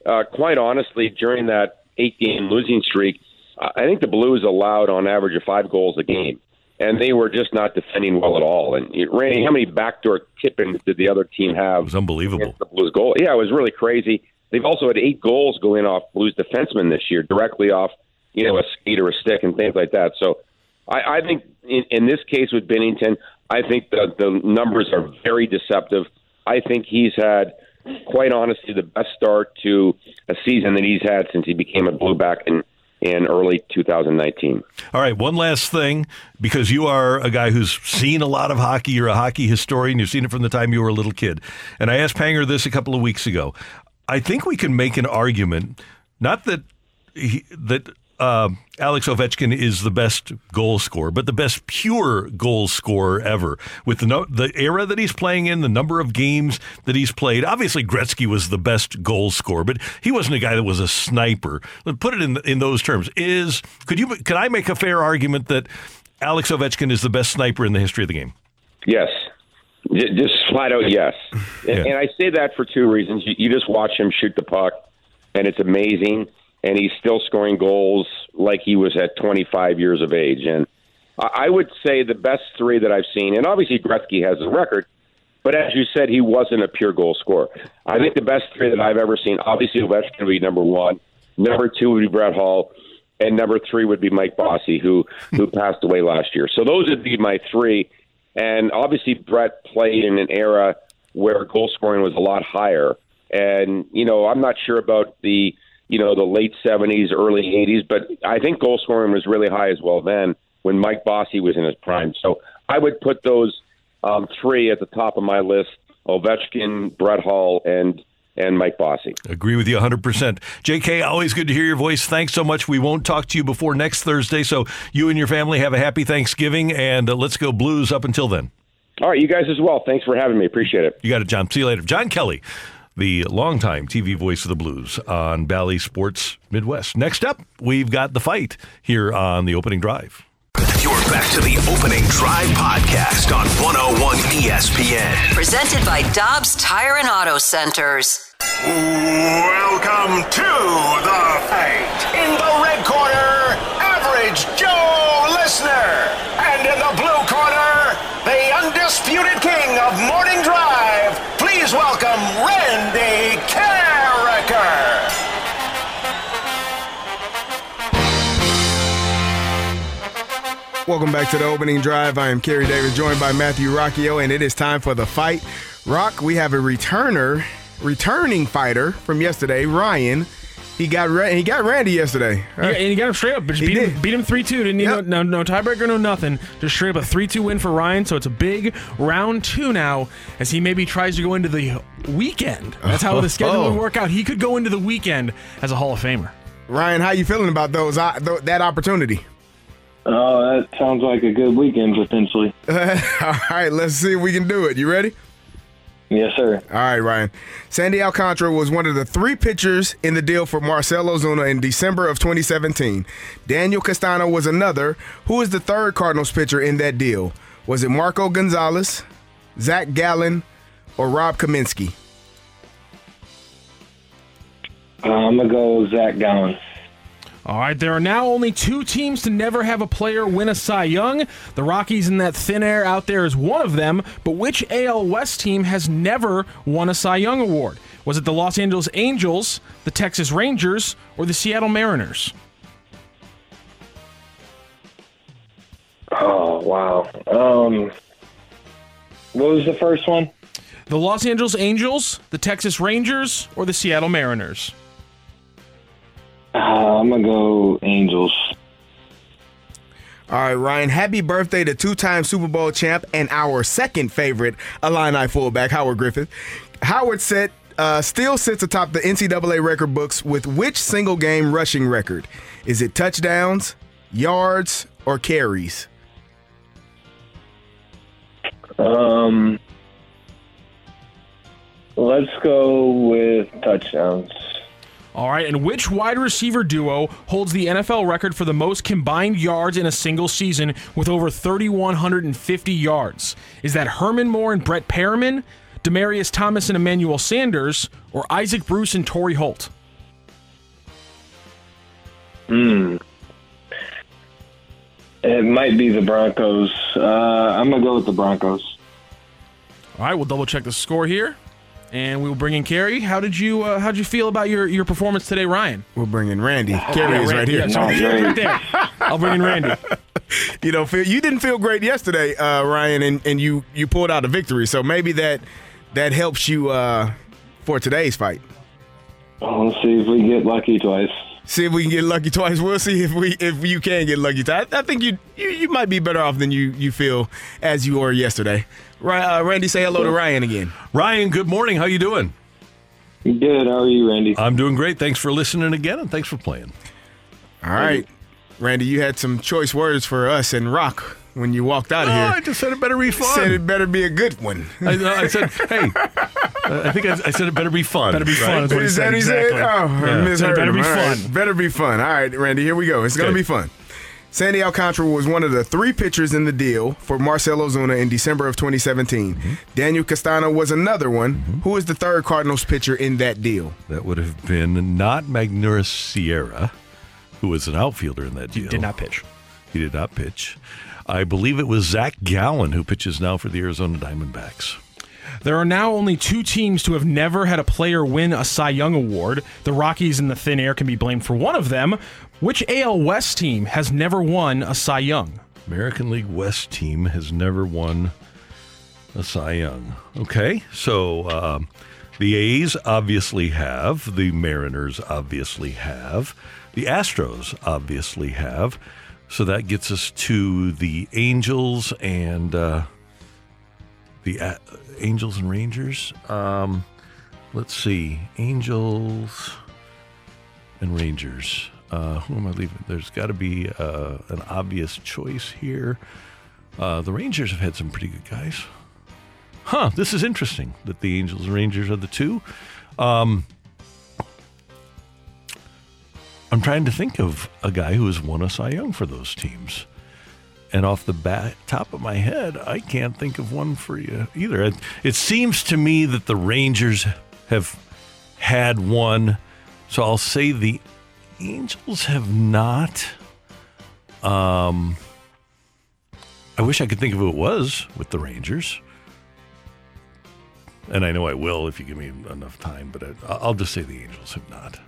uh, quite honestly, during that eight game losing streak, I think the Blues allowed on average of five goals a game, and they were just not defending well at all. And Randy, how many backdoor tip-ins did the other team have? It was unbelievable. The Blues goal, yeah, it was really crazy. They've also had eight goals go in off Blues defensemen this year, directly off you know a skate or a stick and things like that. So I, I think in, in this case with Binnington, I think the the numbers are very deceptive. I think he's had, quite honestly, the best start to a season that he's had since he became a Blue back in in early 2019. All right, one last thing, because you are a guy who's seen a lot of hockey. You're a hockey historian. You've seen it from the time you were a little kid. And I asked Panger this a couple of weeks ago. I think we can make an argument, not that he, that uh, Alex Ovechkin is the best goal scorer, but the best pure goal scorer ever. With the no, the era that he's playing in, the number of games that he's played. Obviously, Gretzky was the best goal scorer, but he wasn't a guy that was a sniper. Put it in in those terms. Is could you can I make a fair argument that Alex Ovechkin is the best sniper in the history of the game? Yes. Just flat out yes. Yeah. And I say that for two reasons. You, you just watch him shoot the puck, and it's amazing. And he's still scoring goals like he was at 25 years of age. And I would say the best three that I've seen, and obviously Gretzky has a record, but as you said, he wasn't a pure goal scorer. I think the best three that I've ever seen, obviously Ovechkin would be number one, number two would be Brett Hull, and number three would be Mike Bossy, who who passed away last year. So those would be my three. And obviously Brett played in an era where goal scoring was a lot higher. And you know, I'm not sure about the you know the late 70s, early 80s, but I think goal scoring was really high as well then when Mike Bossy was in his prime. So I would put those um, three at the top of my list: Ovechkin, Brett Hull, and and Mike Bossy. Agree with you 100%. JK, always good to hear your voice. Thanks so much. We won't talk to you before next Thursday, so you and your family have a happy Thanksgiving, and uh, let's go Blues up until then. All right, you guys as well. Thanks for having me. Appreciate it. You got it, John. See you later. John Kelly, the longtime TV voice of the Blues on Bally Sports Midwest. Next up, we've got the fight here on the opening drive. You're back to the opening drive podcast on 101 ESPN. Presented by Dobbs Tire and Auto Centers. Welcome to the fight. In the red corner, Average Joe Listener. And in the blue corner, the undisputed king of morning drive. Please welcome Randy Welcome back to the opening drive. I am Carey Davis, joined by Matthew Rocchio, and it is time for the fight. Rock, we have a returner, returning fighter from yesterday, Ryan. He got he got Randy yesterday. Yeah, and he got him straight up. Beat, did. him, beat him 3 2. Didn't need Yep. no, no, no tiebreaker, no nothing. Just straight up a 3 2 win for Ryan. So it's a big round two now as he maybe tries to go into the weekend. That's how the schedule Oh. would work out. He could go into the weekend as a Hall of Famer. Ryan, how you feeling about those uh, th- that opportunity? Oh, that sounds like a good weekend potentially. All right, let's see if we can do it. You ready? Yes, sir. All right, Ryan. Sandy Alcantara was one of the three pitchers in the deal for Marcell Ozuna in December of 2017. Daniel Castano was another. Who is the third Cardinals pitcher in that deal? Was it Marco Gonzalez, Zach Gallen, or Rob Kaminsky? Uh, I'm gonna go Zach Gallen. All right, there are now only two teams to never have a player win a Cy Young. The Rockies in that thin air out there is one of them, but which AL West team has never won a Cy Young award? Was it the Los Angeles Angels, the Texas Rangers, or the Seattle Mariners? Oh wow. Um, what was the first one? The Los Angeles Angels, the Texas Rangers, or the Seattle Mariners? Uh, I'm gonna go Angels. All right, Ryan, happy birthday to two time Super Bowl champ and our second favorite Illini fullback, Howard Griffith. Howard set, uh, still sits atop the NCAA record books with which single game rushing record? Is it touchdowns, yards, or carries? Um, let's go with touchdowns. All right, and which wide receiver duo holds the NFL record for the most combined yards in a single season with over 3,150 yards? Is that Herman Moore and Brett Perriman, Demaryius Thomas and Emmanuel Sanders, or Isaac Bruce and Torry Holt? Hmm. It might be the Broncos. Uh, I'm gonna go with the Broncos. All right, we'll double check the score here, and we will bring in Carey. How did you uh, How did you feel about your, your performance today, Ryan? We'll bring in Randy. Oh, Carey yeah, is right Randy. here. Yeah, sorry, Carey's right there. I'll bring in Randy. you know, feel, you didn't feel great yesterday, uh, Ryan, and, and you you pulled out a victory. So maybe that that helps you uh, for today's fight. Well, let's see if we get lucky twice. See if we can get lucky twice. We'll see if we if you can get lucky twice. I, I think you, you you might be better off than you you feel as you were yesterday. Right, uh, Randy, say hello to Ryan again. Ryan, good morning. How you doing? Good. How are you, Randy? I'm doing great. Thanks for listening again, and thanks for playing. All right, Randy, you had some choice words for us and Rock when you walked out of Oh, here. I just said it better be fun. Said it better be a good one. I, I said, hey, I think I, I said it better be fun. Better be fun is what he Is said, that he exactly. said? Oh, Yeah. I misheard Said it better him. be All right. fun. Better be fun. All right, Randy, here we go. It's going to be fun. Sandy Alcantara was one of the three pitchers in the deal for Marcell Ozuna in December of 2017. Mm-hmm. Daniel Castano was another one. Who is the third Cardinals pitcher in that deal? That would have been not Magneuris Sierra, who was an outfielder in that deal. He did not pitch. He did not pitch. I believe it was Zach Gallen who pitches now for the Arizona Diamondbacks. There are now only two teams to have never had a player win a Cy Young award. The Rockies and the Thin Air can be blamed for one of them. Which AL West team has never won a Cy Young? American League West team has never won a Cy Young. Okay, so um, the A's obviously have, the Mariners obviously have, the Astros obviously have. So that gets us to the Angels and uh, the uh, Angels and Rangers. Um, let's see, Angels and Rangers. Uh, who am I leaving? There's got to be uh, an obvious choice here. Uh, the Rangers have had some pretty good guys. Huh, this is interesting that the Angels and Rangers are the two. Um, I'm trying to think of a guy who has won a Cy Young for those teams. And off the bat, top of my head, I can't think of one for you either. It, it seems to me that the Rangers have had one, so I'll say the Angels have not. Um, I wish I could think of who it was with the Rangers. And I know I will if you give me enough time, but I, I'll just say the Angels have not.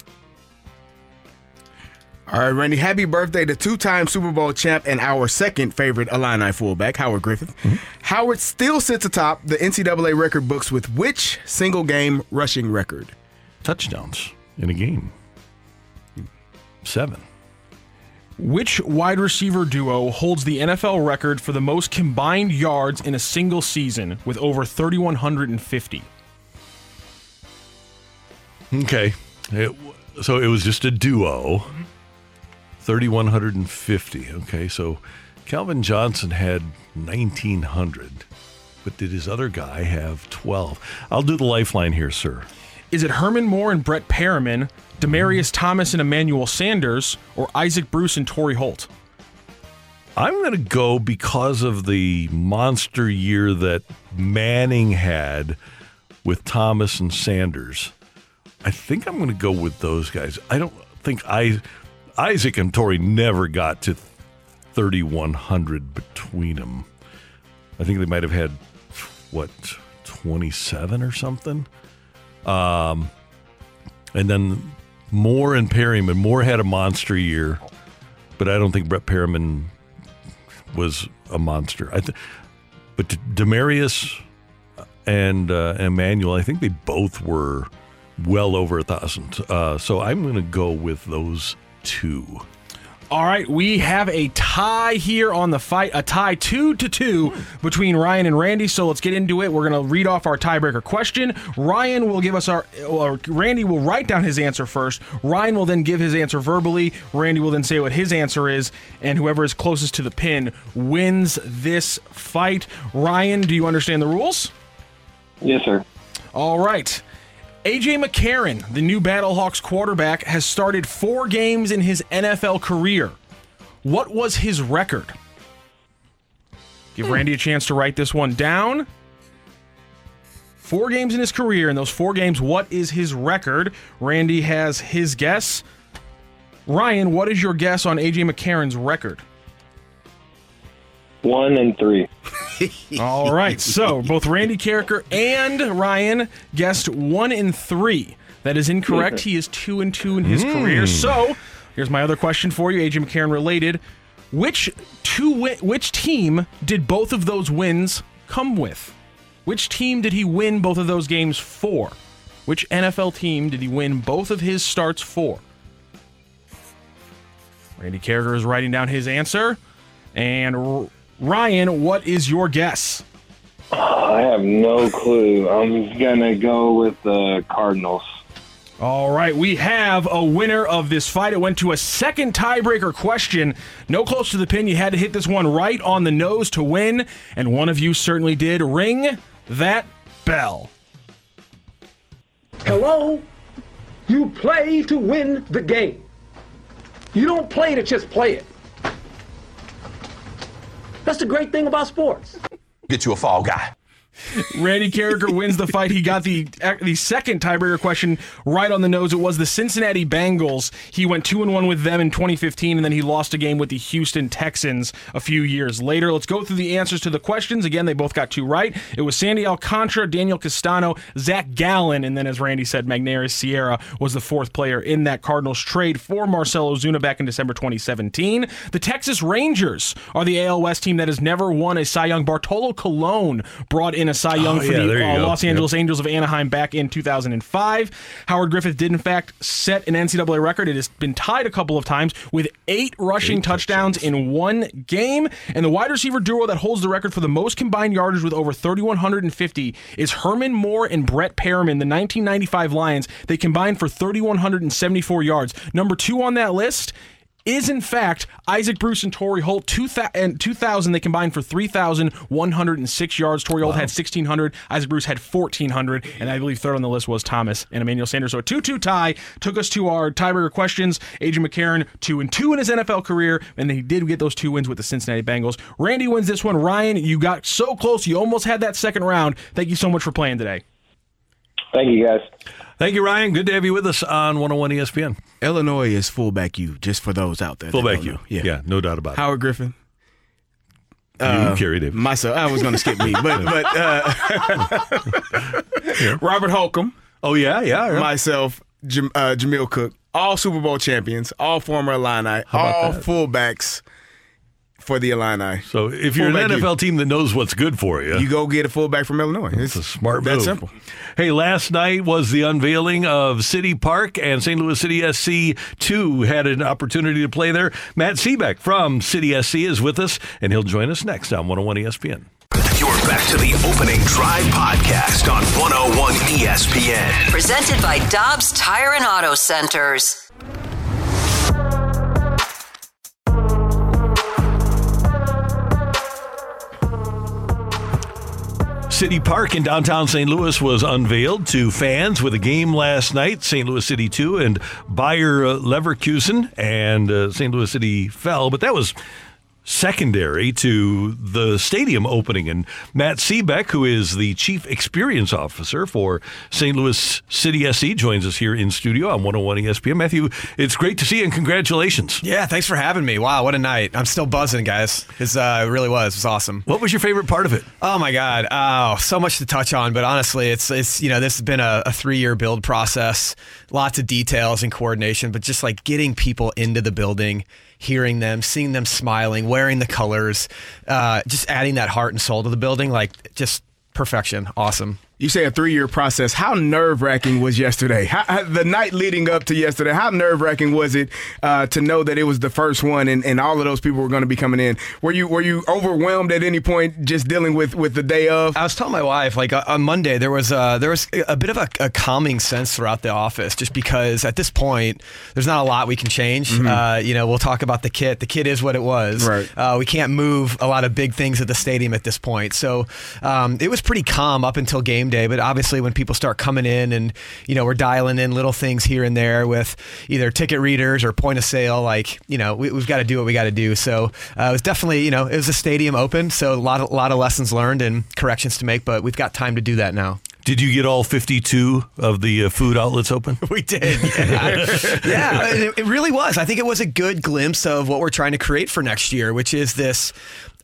All right, Randy, happy birthday to two time Super Bowl champ and our second favorite Illini fullback, Howard Griffith. Howard still sits atop the NCAA record books with which single game rushing record? Touchdowns in a game. Seven. Which wide receiver duo holds the NFL record for the most combined yards in a single season with over 3,150? Okay. It, so it was just a duo. 3,150. Okay. So Calvin Johnson had 1,900. But did his other guy have 12? I'll do the lifeline here, sir. Is it Herman Moore and Brett Perriman, Demaryius Thomas and Emmanuel Sanders, or Isaac Bruce and Torry Holt? I'm going to go because of the monster year that Manning had with Thomas and Sanders. I think I'm going to go with those guys. I don't think I Isaac and Torry never got to 3100 between them. I think they might have had what 27 or something. Um, and then Moore and Perriman. Moore had a monster year, but I don't think Brett Perriman was a monster. I th- but Demaryius and uh, Emmanuel, I think they both were well over a thousand. Uh, so I'm going to go with those two. All right, we have a tie here on the fight, a tie two to two between Ryan and Randy. So let's get into it. We're going to read off our tiebreaker question. Ryan will give us our, or Randy will write down his answer first. Ryan will then give his answer verbally. Randy will then say what his answer is, and whoever is closest to the pin wins this fight. Ryan, do you understand the rules? Yes, sir. All right. AJ McCarron, the new Battlehawks quarterback, has started four games in his NFL career. What was his record? Give hmm. Randy a chance to write this one down. Four games in his career. In those four games, what is his record? Randy has his guess. Ryan, what is your guess on AJ McCarron's record? One and three. All right. So both Randy Karraker and Ryan guessed one in three. That is incorrect. He is two and two in his Hmm. career. So here's my other question for you, AJ McCarron related. Which two wi- which team did both of those wins come with? Which team did he win both of those games for? Which NFL team did he win both of his starts for? Randy Karraker is writing down his answer. And Ryan, what is your guess? I have no clue. I'm gonna go with the Cardinals. All right, we have a winner of this fight. It went to a second tiebreaker question. No close to the pin. You had to hit this one right on the nose to win, and one of you certainly did. Ring that bell. Hello? You play to win the game. You don't play to just play it. That's the great thing about sports. Get you a fall guy. Randy Karraker wins the fight. He got the the second tiebreaker question right on the nose. It was the Cincinnati Bengals. He went two and one with them in 2015, and then he lost a game with the Houston Texans a few years later. Let's go through the answers to the questions. Again, they both got two right. It was Sandy Alcantara, Daniel Castano, Zach Gallen, and then as Randy said, Magneuris Sierra was the fourth player in that Cardinals trade for Marcell Ozuna back in December 2017. The Texas Rangers are the AL West team that has never won a Cy Young. Bartolo Colon brought in a Cy Young Oh, for yeah, the uh. Los Yep. Angeles Angels of Anaheim back in 2005. Howard Griffith did, in fact, set an NCAA record. It has been tied a couple of times with eight rushing touchdowns in one game. And the wide receiver duo that holds the record for the most combined yardage with over 3,150 is Herman Moore and Brett Perriman, the 1995 Lions. They combined for 3,174 yards. Number two on that list is in fact Isaac Bruce and Torry Holt. 2000, and 2000 they combined for 3,106 yards. Torry Holt had 1,600. Isaac Bruce had 1,400. And I believe third on the list was Thomas and Emmanuel Sanders. So a 2 2 tie took us to our tiebreaker questions. Adrian McCarron, 2 and 2 in his NFL career. And he did get those two wins with the Cincinnati Bengals. Randy wins this one. Ryan, you got so close. You almost had that second round. Thank you so much for playing today. Thank you, guys. Thank you, Ryan. Good to have you with us on 101 ESPN. Illinois is fullback you, just for those out there. Fullback you. know. Yeah. no doubt about it. Howard Griffin. You, Carey Davis. Myself. I was going to skip me, but but uh, Robert Holcombe. Oh yeah, yeah. yeah. Myself, Jam, uh, Jameel Cook. All Super Bowl champions. All former Illini. How all that? fullbacks for the Illini. So if you're Fullback an U. NFL team that knows what's good for you, You go get a fullback from Illinois. It's a smart that move. simple. Hey, last night was the unveiling of City Park, and St. Louis City SC 2 had an opportunity to play there. Matt Sebek from City SC is with us, and he'll join us next on 101 ESPN. You're back to the opening drive podcast on 101 ESPN. Presented by Dobbs Tire and Auto Centers. City Park in downtown St. Louis was unveiled to fans with a game last night. St. Louis City 2 and Bayer uh, Leverkusen, and uh, St. Louis City fell, but that was secondary to the stadium opening. And Matt Sebek, who is the Chief Experience Officer for St. Louis City SC, joins us here in studio on 101 ESPN. Matthew, it's great to see you and congratulations. Yeah, thanks for having me. Wow, what a night. I'm still buzzing, guys. It's, uh, it really was. It was awesome. What was your favorite part of it? Oh my God. Oh, so much to touch on, but honestly, it's it's you know, this has been a, a three year build process, lots of details and coordination, but just like getting people into the building, hearing them, seeing them smiling, wearing the colors, uh, just adding that heart and soul to the building, like just perfection. Awesome. You say a three year process. How nerve wracking was yesterday? How, the night leading up to yesterday, how nerve wracking was it uh, to know that it was the first one and, and all of those people were going to be coming in? Were you were you overwhelmed at any point just dealing with, with the day of? I was telling my wife, like uh, on Monday, there was uh, there was a bit of a, a calming sense throughout the office, just because at this point, there's not a lot we can change. Mhm. Uh, you know, we'll talk about the kit. The kit is what it was. Right. Uh, we can't move a lot of big things at the stadium at this point, so um, it was pretty calm up until game day. But obviously, when people start coming in, and you know, we're dialing in little things here and there with either ticket readers or point of sale, like you know, we, we've got to do what we got to do. So uh, it was definitely, you know, it was a stadium open, so a lot of, a lot of lessons learned and corrections to make, but we've got time to do that now. Did you get all 52 of the uh, food outlets open? We did. Yeah, yeah it, it really was. I think it was a good glimpse of what we're trying to create for next year, which is this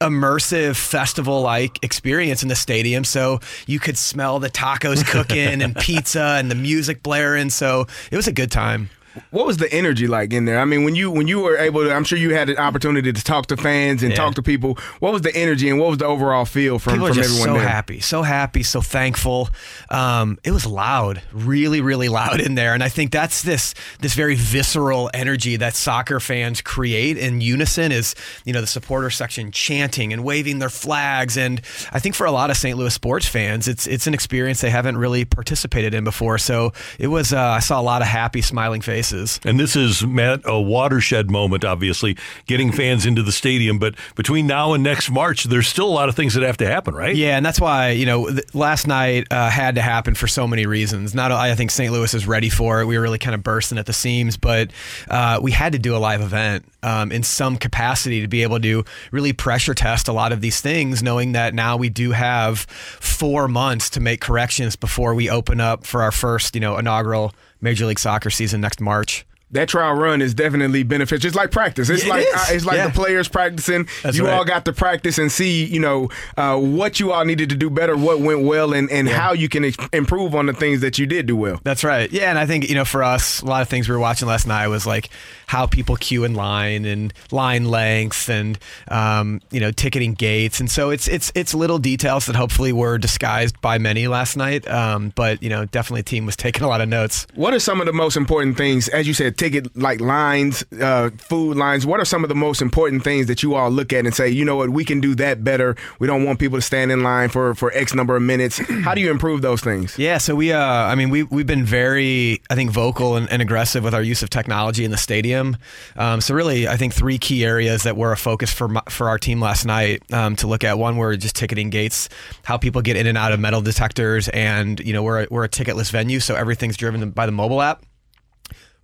immersive festival like experience in the stadium. So you could smell the tacos cooking and pizza and the music blaring. So it was a good time. What was the energy like in there? I mean, when you when you were able to, I'm sure you had an opportunity to talk to fans and Yeah. talk to people. What was the energy and what was the overall feel from, People from just everyone so there? happy, so happy, so thankful. Um, it was loud, really, really loud in there, and I think that's this this very visceral energy that soccer fans create in unison. Is you know the supporter section chanting and waving their flags, and I think for a lot of St. Louis sports fans, it's it's an experience they haven't really participated in before. So it was. Uh, I saw a lot of happy, smiling faces. And this is, Matt, a watershed moment, obviously, getting fans into the stadium. But between now and next March, there's still a lot of things that have to happen, right? Yeah, and that's why you know th- last night uh, had to happen for so many reasons. Not I think St. Louis is ready for it. We were really kind of bursting at the seams, but uh, we had to do a live event um, in some capacity to be able to really pressure test a lot of these things, knowing that now we do have four months to make corrections before we open up for our first you know inaugural Major League Soccer season next March. That trial run is definitely beneficial. It's like practice. It's It like is. uh, it's like Yeah. the players practicing. That's you right. all got to practice and see, you know, uh, what you all needed to do better, what went well, and, and how you can improve on the things that you did do well. That's right. Yeah, and I think you know for us, a lot of things we were watching last night was like how people queue in line and line length and um, you know ticketing gates, and so it's it's it's little details that hopefully were disguised by many last night. Um, but you know, definitely, team was taking a lot of notes. What are some of the most important things, as you said, ticket like lines, uh, food lines? What are some of the most important things that you all look at and say, you know what, we can do that better? We don't want people to stand in line for for X number of minutes. How do you improve those things? Yeah, so we, uh, I mean, we we've been very, I think, vocal and, and aggressive with our use of technology in the stadium. Um, so really, I think three key areas that were a focus for my, for our team last night um, to look at. One were just ticketing gates, how people get in and out of metal detectors, and you know, we're a, we're a ticketless venue, so everything's driven by the mobile app.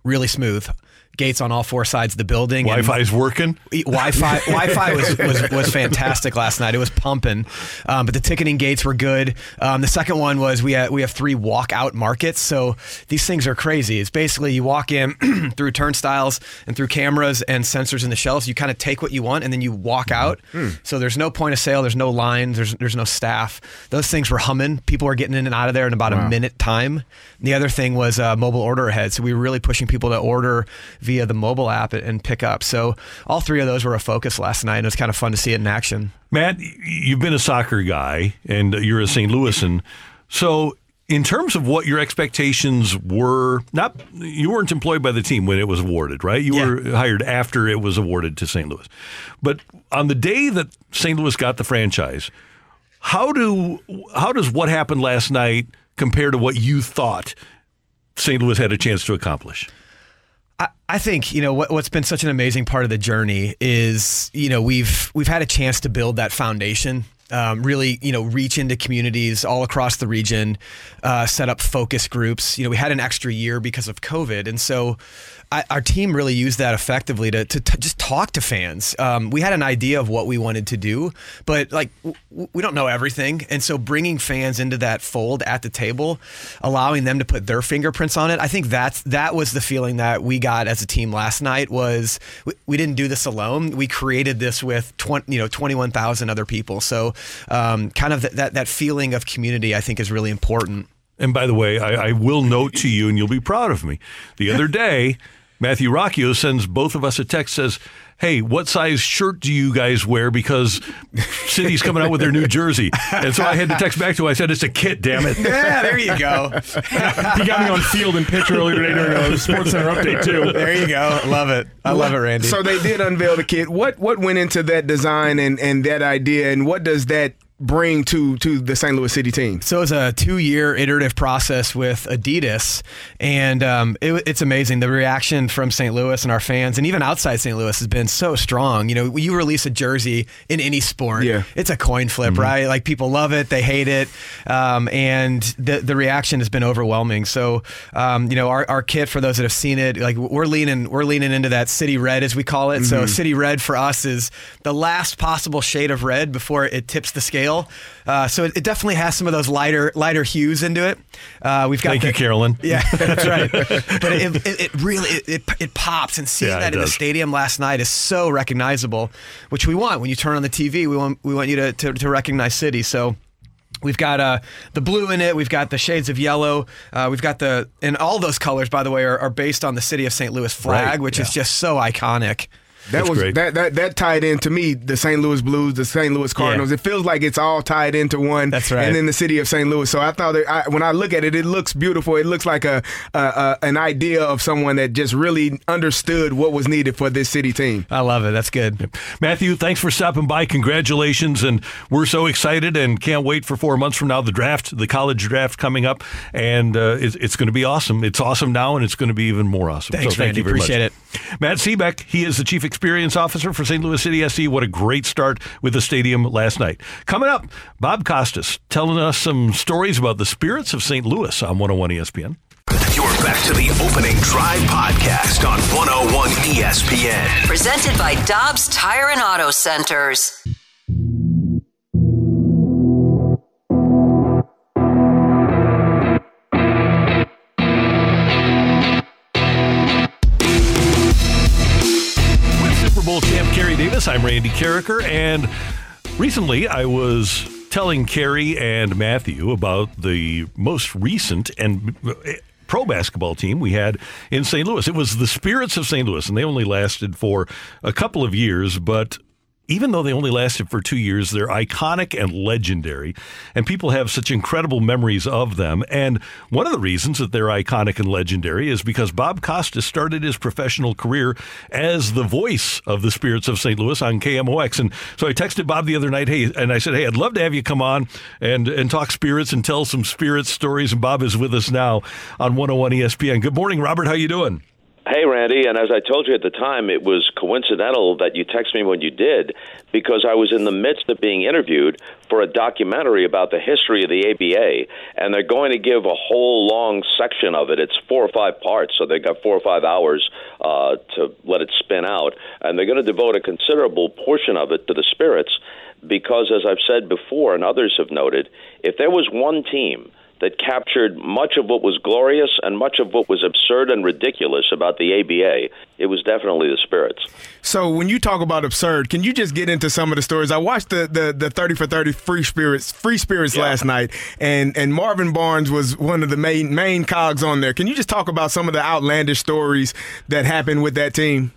Really smooth. Gates on all four sides of the building. and- Wi-Fi's working. Wi-Fi Wi-Fi was, was was fantastic last night. It was pumping, um, but the ticketing gates were good. Um, the second one was we have, we have three walkout markets, so these things are crazy. It's basically you walk in through turnstiles and through cameras and sensors in the shelves. You kind of take what you want and then you walk out. So there's no point of sale. There's no lines. There's there's no staff. Those things were humming. People were getting in and out of there in about a minute time. The other thing was uh, mobile order ahead. So we were really pushing people to order via the mobile app and pick up. So all three of those were a focus last night. And it was kind of fun to see it in action. Matt, you've been a soccer guy and you're a St. Louisan. So, in terms of what your expectations were, not you weren't employed by the team when it was awarded, right? You were hired after it was awarded to St. Louis. But on the day that St. Louis got the franchise, how do how does what happened last night compare to what you thought St. Louis had a chance to accomplish? I, think you know what, what's been such an amazing part of the journey is you know we've we've had a chance to build that foundation. Um, really, you know, reach into communities all across the region, uh, set up focus groups. You know, we had an extra year because of COVID, and so I, our team really used that effectively to, to, to just talk to fans. Um, we had an idea of what we wanted to do, but like w- we don't know everything, and so bringing fans into that fold at the table, allowing them to put their fingerprints on it. I think that's that was the feeling that we got as a team last night. Was we, we didn't do this alone. We created this with twenty, you know, twenty one thousand other people. So, um, kind of that, that that feeling of community, I think, is really important. And by the way, I, I will note to you, and you'll be proud of me. The other day, Matthew Rocchio sends both of us a text says, "Hey, what size shirt do you guys wear? Because City's coming out with their new jersey." And so I had to text back to him. I said, "It's a kit, damn it." Yeah, there you go. he got me on field and pitch earlier today during a Sports Center update too. There you go. Love it. I love it, Randy. So they did unveil the kit. What what went into that design and, and that idea, and what does that bring to to the St. Louis City team? So it was a two-year iterative process with Adidas, and um, it, it's amazing. The reaction from St. Louis and our fans, and even outside St. Louis, has been so strong. You know, you release a jersey in any sport, Yeah. it's a coin flip, right? Like people love it, they hate it, um, and the the reaction has been overwhelming. So, um, you know, our, our kit for those that have seen it, like we're leaning we're leaning into that city red as we call it. So Mhm. city red for us is the last possible shade of red before it tips the scales pale. Uh, so it, it definitely has some of those lighter lighter hues into it. Uh, we've got Thank the- you, Carolyn. Yeah, that's right. but it, it, it really it, it, pops, and seeing Yeah, that in the stadium last night is so recognizable, which we want when you turn on the TV. We want we want you to to, to recognize City. So. We've got uh, the blue in it. We've got the shades of yellow. Uh, we've got the and all those colors, by the way, are, are based on the city of St. Louis flag, Right, which is just so iconic. That was that, that that tied in to me the St. Louis Blues, the St. Louis Cardinals. It feels like it's all tied into one. That's right. And then the city of St. Louis. So I thought that I, when I look at it, it looks beautiful. It looks like a, a, a an idea of someone that just really understood what was needed for this city team. I love it. That's good. Matthew, thanks for stopping by. Congratulations. And we're so excited and can't wait for four months from now, the draft, the college draft coming up. And uh, it's, it's going to be awesome. It's awesome now, and it's going to be even more awesome. Thanks, so thank Randy. you very Appreciate much. Matt Sebek, he is the Chief Experience Officer for St. Louis City SC. What a great start with the stadium last night. Coming up, Bob Costas telling us some stories about the spirits of St. Louis on 101 ESPN. You're back to the opening drive podcast on 101 ESPN. Presented by Dobbs Tire and Auto Centers. I'm Randy Karraker, and recently I was telling Carey and Matthew about the most recent and uh, pro basketball team we had in St. Louis. It was the Spirits of St. Louis, and they only lasted for a couple of years, but even though they only lasted for two years, they're iconic and legendary, and people have such incredible memories of them. And one of the reasons that they're iconic and legendary is because Bob Costas started his professional career as the voice of the Spirits of St. Louis on KMOX. And so I texted Bob the other night, hey, and I said, hey, I'd love to have you come on and, and talk spirits and tell some spirits stories. And Bob is with us now on 101 ESPN. Good morning, Robert. How you doing? Hey, Randy, and as I told you at the time, it was coincidental that you texted me when you did because I was in the midst of being interviewed for a documentary about the history of the ABA, and they're going to give a whole long section of it. It's four or five parts, so they've got four or five hours uh, to let it spin out, and they're going to devote a considerable portion of it to the Spirits because, as I've said before and others have noted, if there was one team that captured much of what was glorious and much of what was absurd and ridiculous about the ABA. It was definitely the Spirits. So when you talk about absurd, can you just get into some of the stories? I watched the the, the thirty for thirty free spirits free spirits last night, and and Marvin Barnes was one of the main main cogs on there. Can you just talk about some of the outlandish stories that happened with that team?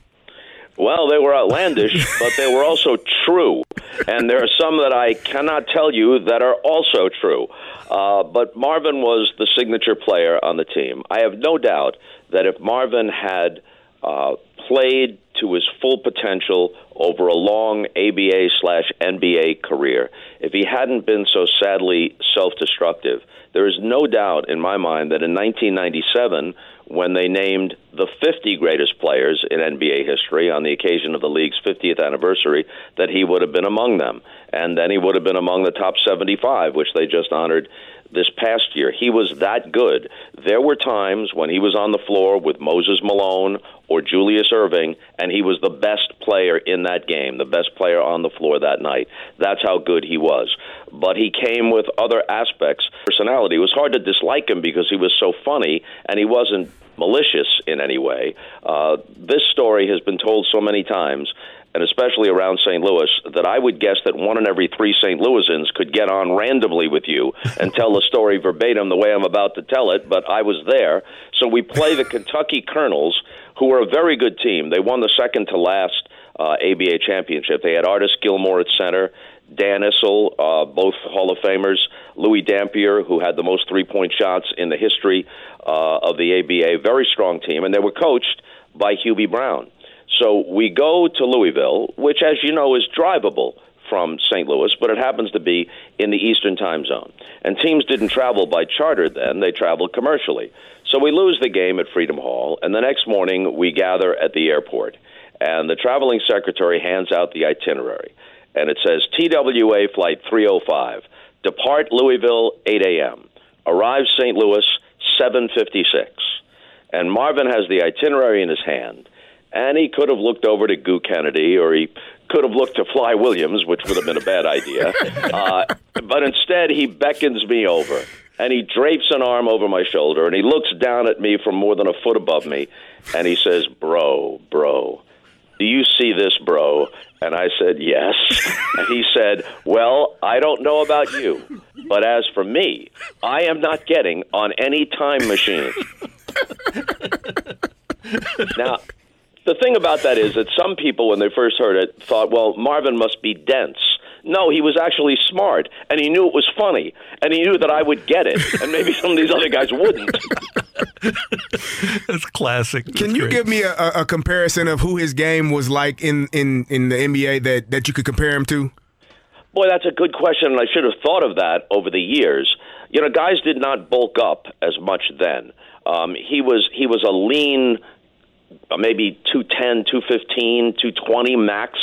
Well, they were outlandish, but they were also true. And there are some that I cannot tell you that are also true. Uh, but Marvin was the signature player on the team. I have no doubt that if Marvin had uh, played to his full potential over a long ABA slash NBA career, if he hadn't been so sadly self destructive, there is no doubt in my mind that in 1997, when they named the 50 greatest players in NBA history on the occasion of the league's 50th anniversary, that he would have been among them. And then he would have been among the top 75, which they just honored this past year. He was that good. There were times when he was on the floor with Moses Malone or Julius Erving, and he was the best player in that game, the best player on the floor that night. That's how good he was. But he came with other aspects. Personality. It was hard to dislike him because he was so funny, and he wasn't malicious in any way. Uh, this story has been told so many times and especially around St. Louis, that I would guess that one in every three St. Louisans could get on randomly with you and tell the story verbatim the way I'm about to tell it, but I was there. So we play the Kentucky Colonels, who are a very good team. They won the second to last uh, ABA championship. They had Artis Gilmore at center. Dan Issel, uh, both Hall of Famers, Louis Dampier, who had the most three point shots in the history uh, of the ABA, very strong team, and they were coached by Hubie Brown. So we go to Louisville, which, as you know, is drivable from St. Louis, but it happens to be in the Eastern time zone. And teams didn't travel by charter then, they traveled commercially. So we lose the game at Freedom Hall, and the next morning we gather at the airport. And the traveling secretary hands out the itinerary. And it says TWA Flight 305, depart Louisville 8 a.m., arrive St. Louis 756. And Marvin has the itinerary in his hand and he could have looked over to Goo Kennedy, or he could have looked to Fly Williams, which would have been a bad idea. Uh, but instead, he beckons me over. And he drapes an arm over my shoulder, and he looks down at me from more than a foot above me, and he says, Bro, bro, do you see this, bro? And I said, Yes. And he said, Well, I don't know about you, but as for me, I am not getting on any time machine. now, the thing about that is that some people, when they first heard it, thought, well, Marvin must be dense. No, he was actually smart, and he knew it was funny, and he knew that I would get it, and maybe some of these other guys wouldn't. That's classic. Can you great. give me a, a, a comparison of who his game was like in, in, in the NBA that, that you could compare him to? Boy, that's a good question, and I should have thought of that over the years. You know, guys did not bulk up as much then. Um, he was he was a lean, maybe 210, 215, 220 max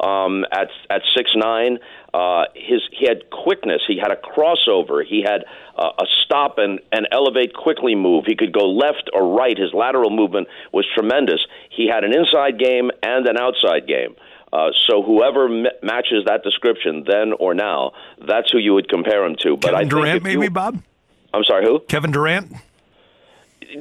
um, at at six nine. Uh, his he had quickness. He had a crossover. He had uh, a stop and and elevate quickly move. He could go left or right. His lateral movement was tremendous. He had an inside game and an outside game. Uh, so whoever m- matches that description then or now, that's who you would compare him to. But Kevin I Durant, maybe, you- Bob? I'm sorry, who? Kevin Durant?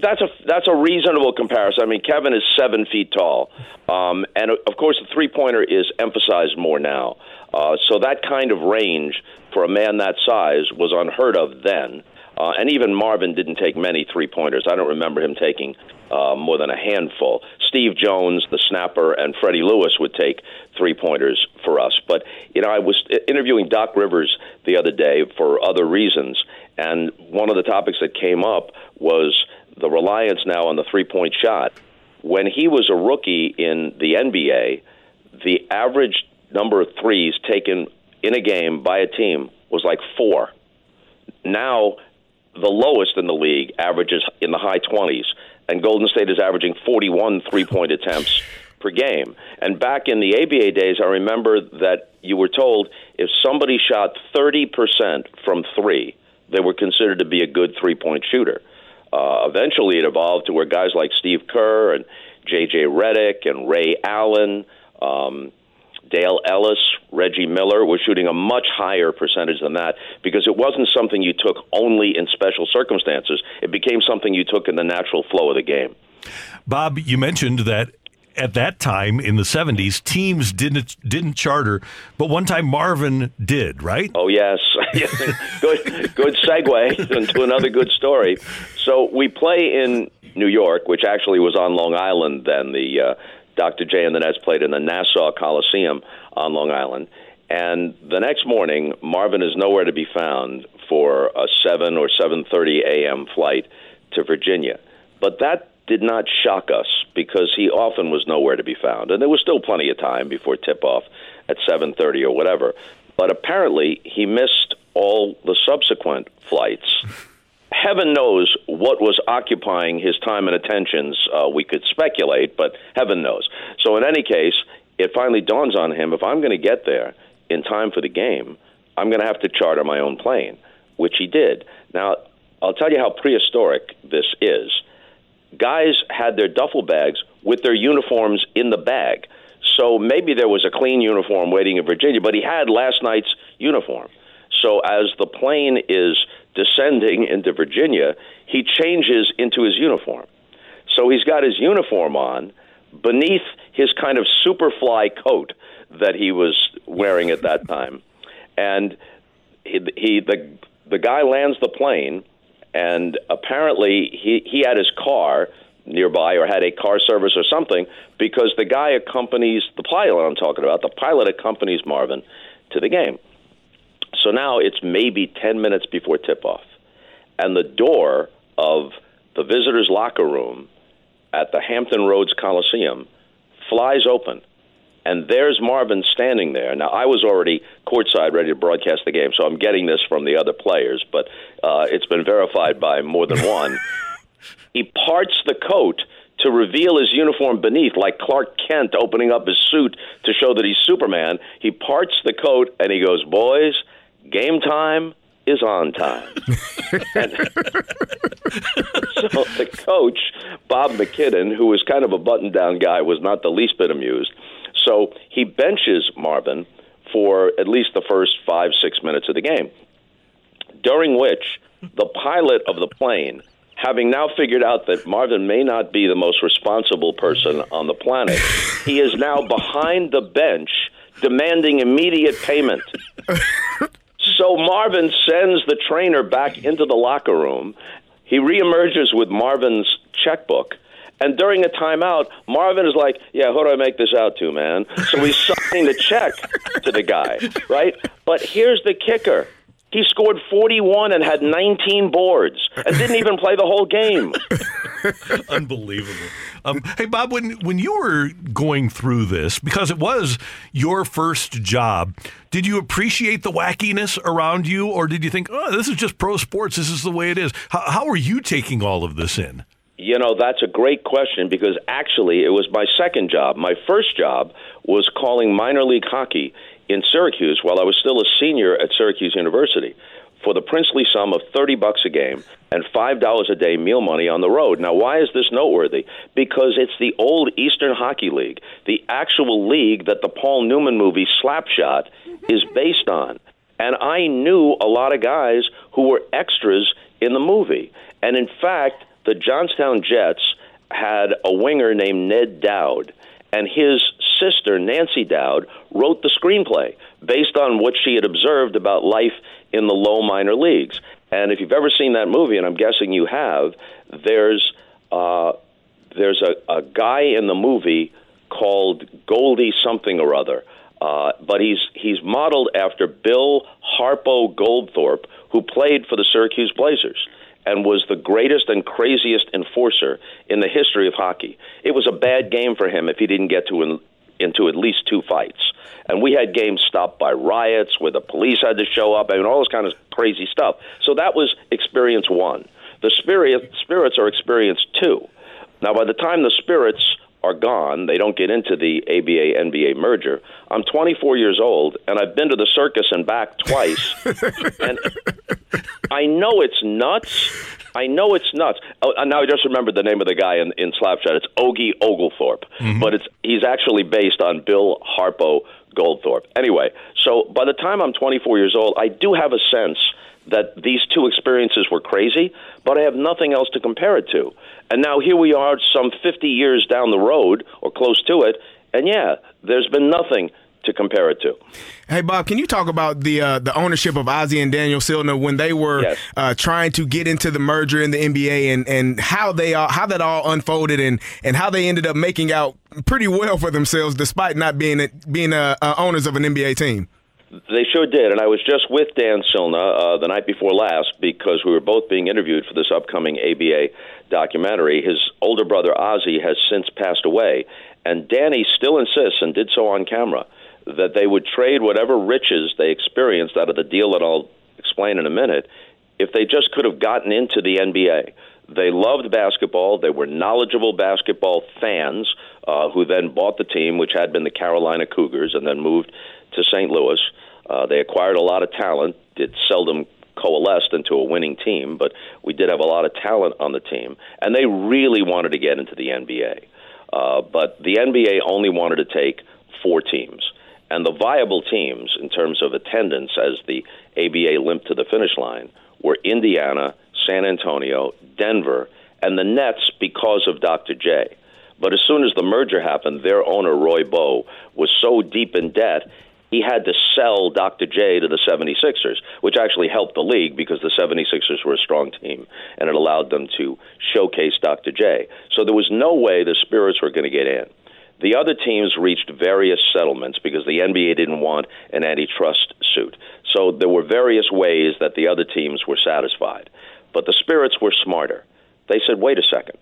That's a that's a reasonable comparison. I mean, Kevin is seven feet tall, um, and of course the three pointer is emphasized more now. Uh, so that kind of range for a man that size was unheard of then. Uh, and even Marvin didn't take many three pointers. I don't remember him taking uh, more than a handful. Steve Jones, the snapper, and Freddie Lewis would take three pointers for us. But, you know, I was interviewing Doc Rivers the other day for other reasons, and one of the topics that came up was the reliance now on the three point shot. When he was a rookie in the NBA, the average number of threes taken in a game by a team was like four. Now, the lowest in the league averages in the high 20s, and Golden State is averaging 41 three point attempts per game. And back in the ABA days, I remember that you were told if somebody shot 30% from three, they were considered to be a good three point shooter. Uh, eventually, it evolved to where guys like Steve Kerr and J.J. Redick and Ray Allen, um, Dale Ellis, Reggie Miller were shooting a much higher percentage than that because it wasn't something you took only in special circumstances. It became something you took in the natural flow of the game. Bob, you mentioned that at that time in the 70s, teams didn't didn't charter, but one time Marvin did, right? Oh yes, good good segue into another good story. So we play in New York, which actually was on Long Island then. The uh, Dr. J and the Nets played in the Nassau Coliseum on Long Island. And the next morning, Marvin is nowhere to be found for a 7 or 7:30 a.m. flight to Virginia. But that did not shock us because he often was nowhere to be found, and there was still plenty of time before tip-off at 7:30 or whatever. But apparently, he missed all the subsequent flights. Heaven knows what was occupying his time and attentions. Uh, we could speculate, but heaven knows. So, in any case, it finally dawns on him if I'm going to get there in time for the game, I'm going to have to charter my own plane, which he did. Now, I'll tell you how prehistoric this is. Guys had their duffel bags with their uniforms in the bag. So maybe there was a clean uniform waiting in Virginia, but he had last night's uniform. So as the plane is descending into Virginia, he changes into his uniform. So he's got his uniform on beneath his kind of superfly coat that he was wearing at that time. And he, he the the guy lands the plane and apparently he he had his car nearby or had a car service or something because the guy accompanies the pilot I'm talking about. The pilot accompanies Marvin to the game. So now it's maybe 10 minutes before tip off. And the door of the visitors' locker room at the Hampton Roads Coliseum flies open. And there's Marvin standing there. Now, I was already courtside ready to broadcast the game, so I'm getting this from the other players, but uh, it's been verified by more than one. he parts the coat to reveal his uniform beneath, like Clark Kent opening up his suit to show that he's Superman. He parts the coat and he goes, Boys, game time, is on time. so the coach, Bob MacKinnon, who was kind of a button down guy, was not the least bit amused. So he benches Marvin for at least the first five, six minutes of the game, during which the pilot of the plane, having now figured out that Marvin may not be the most responsible person on the planet, he is now behind the bench demanding immediate payment. So Marvin sends the trainer back into the locker room. He reemerges with Marvin's checkbook. And during a timeout, Marvin is like, Yeah, who do I make this out to, man? So he's signing the check to the guy, right? But here's the kicker he scored 41 and had 19 boards and didn't even play the whole game. Unbelievable. Um, hey, Bob, when when you were going through this, because it was your first job, did you appreciate the wackiness around you, or did you think, oh, this is just pro sports? This is the way it is? How, how are you taking all of this in? You know, that's a great question because actually it was my second job. My first job was calling minor league hockey in Syracuse while I was still a senior at Syracuse University for the princely sum of 30 bucks a game and $5 a day meal money on the road. Now, why is this noteworthy? Because it's the old Eastern Hockey League, the actual league that the Paul Newman movie Slapshot is based on. And I knew a lot of guys who were extras in the movie. And in fact, the Johnstown Jets had a winger named Ned Dowd and his sister, Nancy Dowd, wrote the screenplay based on what she had observed about life in the low minor leagues. And if you've ever seen that movie, and I'm guessing you have, there's uh, there's a, a guy in the movie called Goldie something or other. Uh, but he's he's modeled after Bill Harpo Goldthorpe, who played for the Syracuse Blazers and was the greatest and craziest enforcer in the history of hockey. It was a bad game for him if he didn't get to in, into at least two fights. And we had games stopped by riots where the police had to show up, I mean, all this kind of crazy stuff. So that was experience one. The spirit, spirits are experience two. Now, by the time the spirits are gone. They don't get into the ABA NBA merger. I'm 24 years old, and I've been to the circus and back twice. and I know it's nuts. I know it's nuts. Oh, now I just remembered the name of the guy in, in Slapshot. It's Ogie Oglethorpe, mm-hmm. but it's he's actually based on Bill Harpo Goldthorpe. Anyway, so by the time I'm 24 years old, I do have a sense that these two experiences were crazy, but I have nothing else to compare it to. And now here we are, some 50 years down the road or close to it, and yeah, there's been nothing to compare it to. Hey Bob, can you talk about the uh, the ownership of Ozzie and Daniel Silna when they were yes. uh, trying to get into the merger in the NBA and, and how they all, how that all unfolded and, and how they ended up making out pretty well for themselves despite not being being uh owners of an NBA team? They sure did, and I was just with Dan Silna uh, the night before last because we were both being interviewed for this upcoming ABA documentary. His older brother Ozzie has since passed away, and Danny still insists, and did so on camera, that they would trade whatever riches they experienced out of the deal that I'll explain in a minute if they just could have gotten into the NBA. They loved basketball. They were knowledgeable basketball fans uh, who then bought the team, which had been the Carolina Cougars, and then moved to St. Louis. Uh, they acquired a lot of talent. It seldom coalesced into a winning team, but we did have a lot of talent on the team, and they really wanted to get into the NBA. Uh, but the NBA only wanted to take four teams. And the viable teams, in terms of attendance, as the ABA limped to the finish line, were Indiana, San Antonio, Denver, and the Nets because of Dr. J. But as soon as the merger happened, their owner, Roy Boe, was so deep in debt, he had to sell Dr. J to the 76ers, which actually helped the league because the 76ers were a strong team and it allowed them to showcase Dr. J. So there was no way the Spirits were going to get in. The other teams reached various settlements because the NBA didn't want an antitrust suit. So there were various ways that the other teams were satisfied. But the Spirits were smarter. They said, wait a second.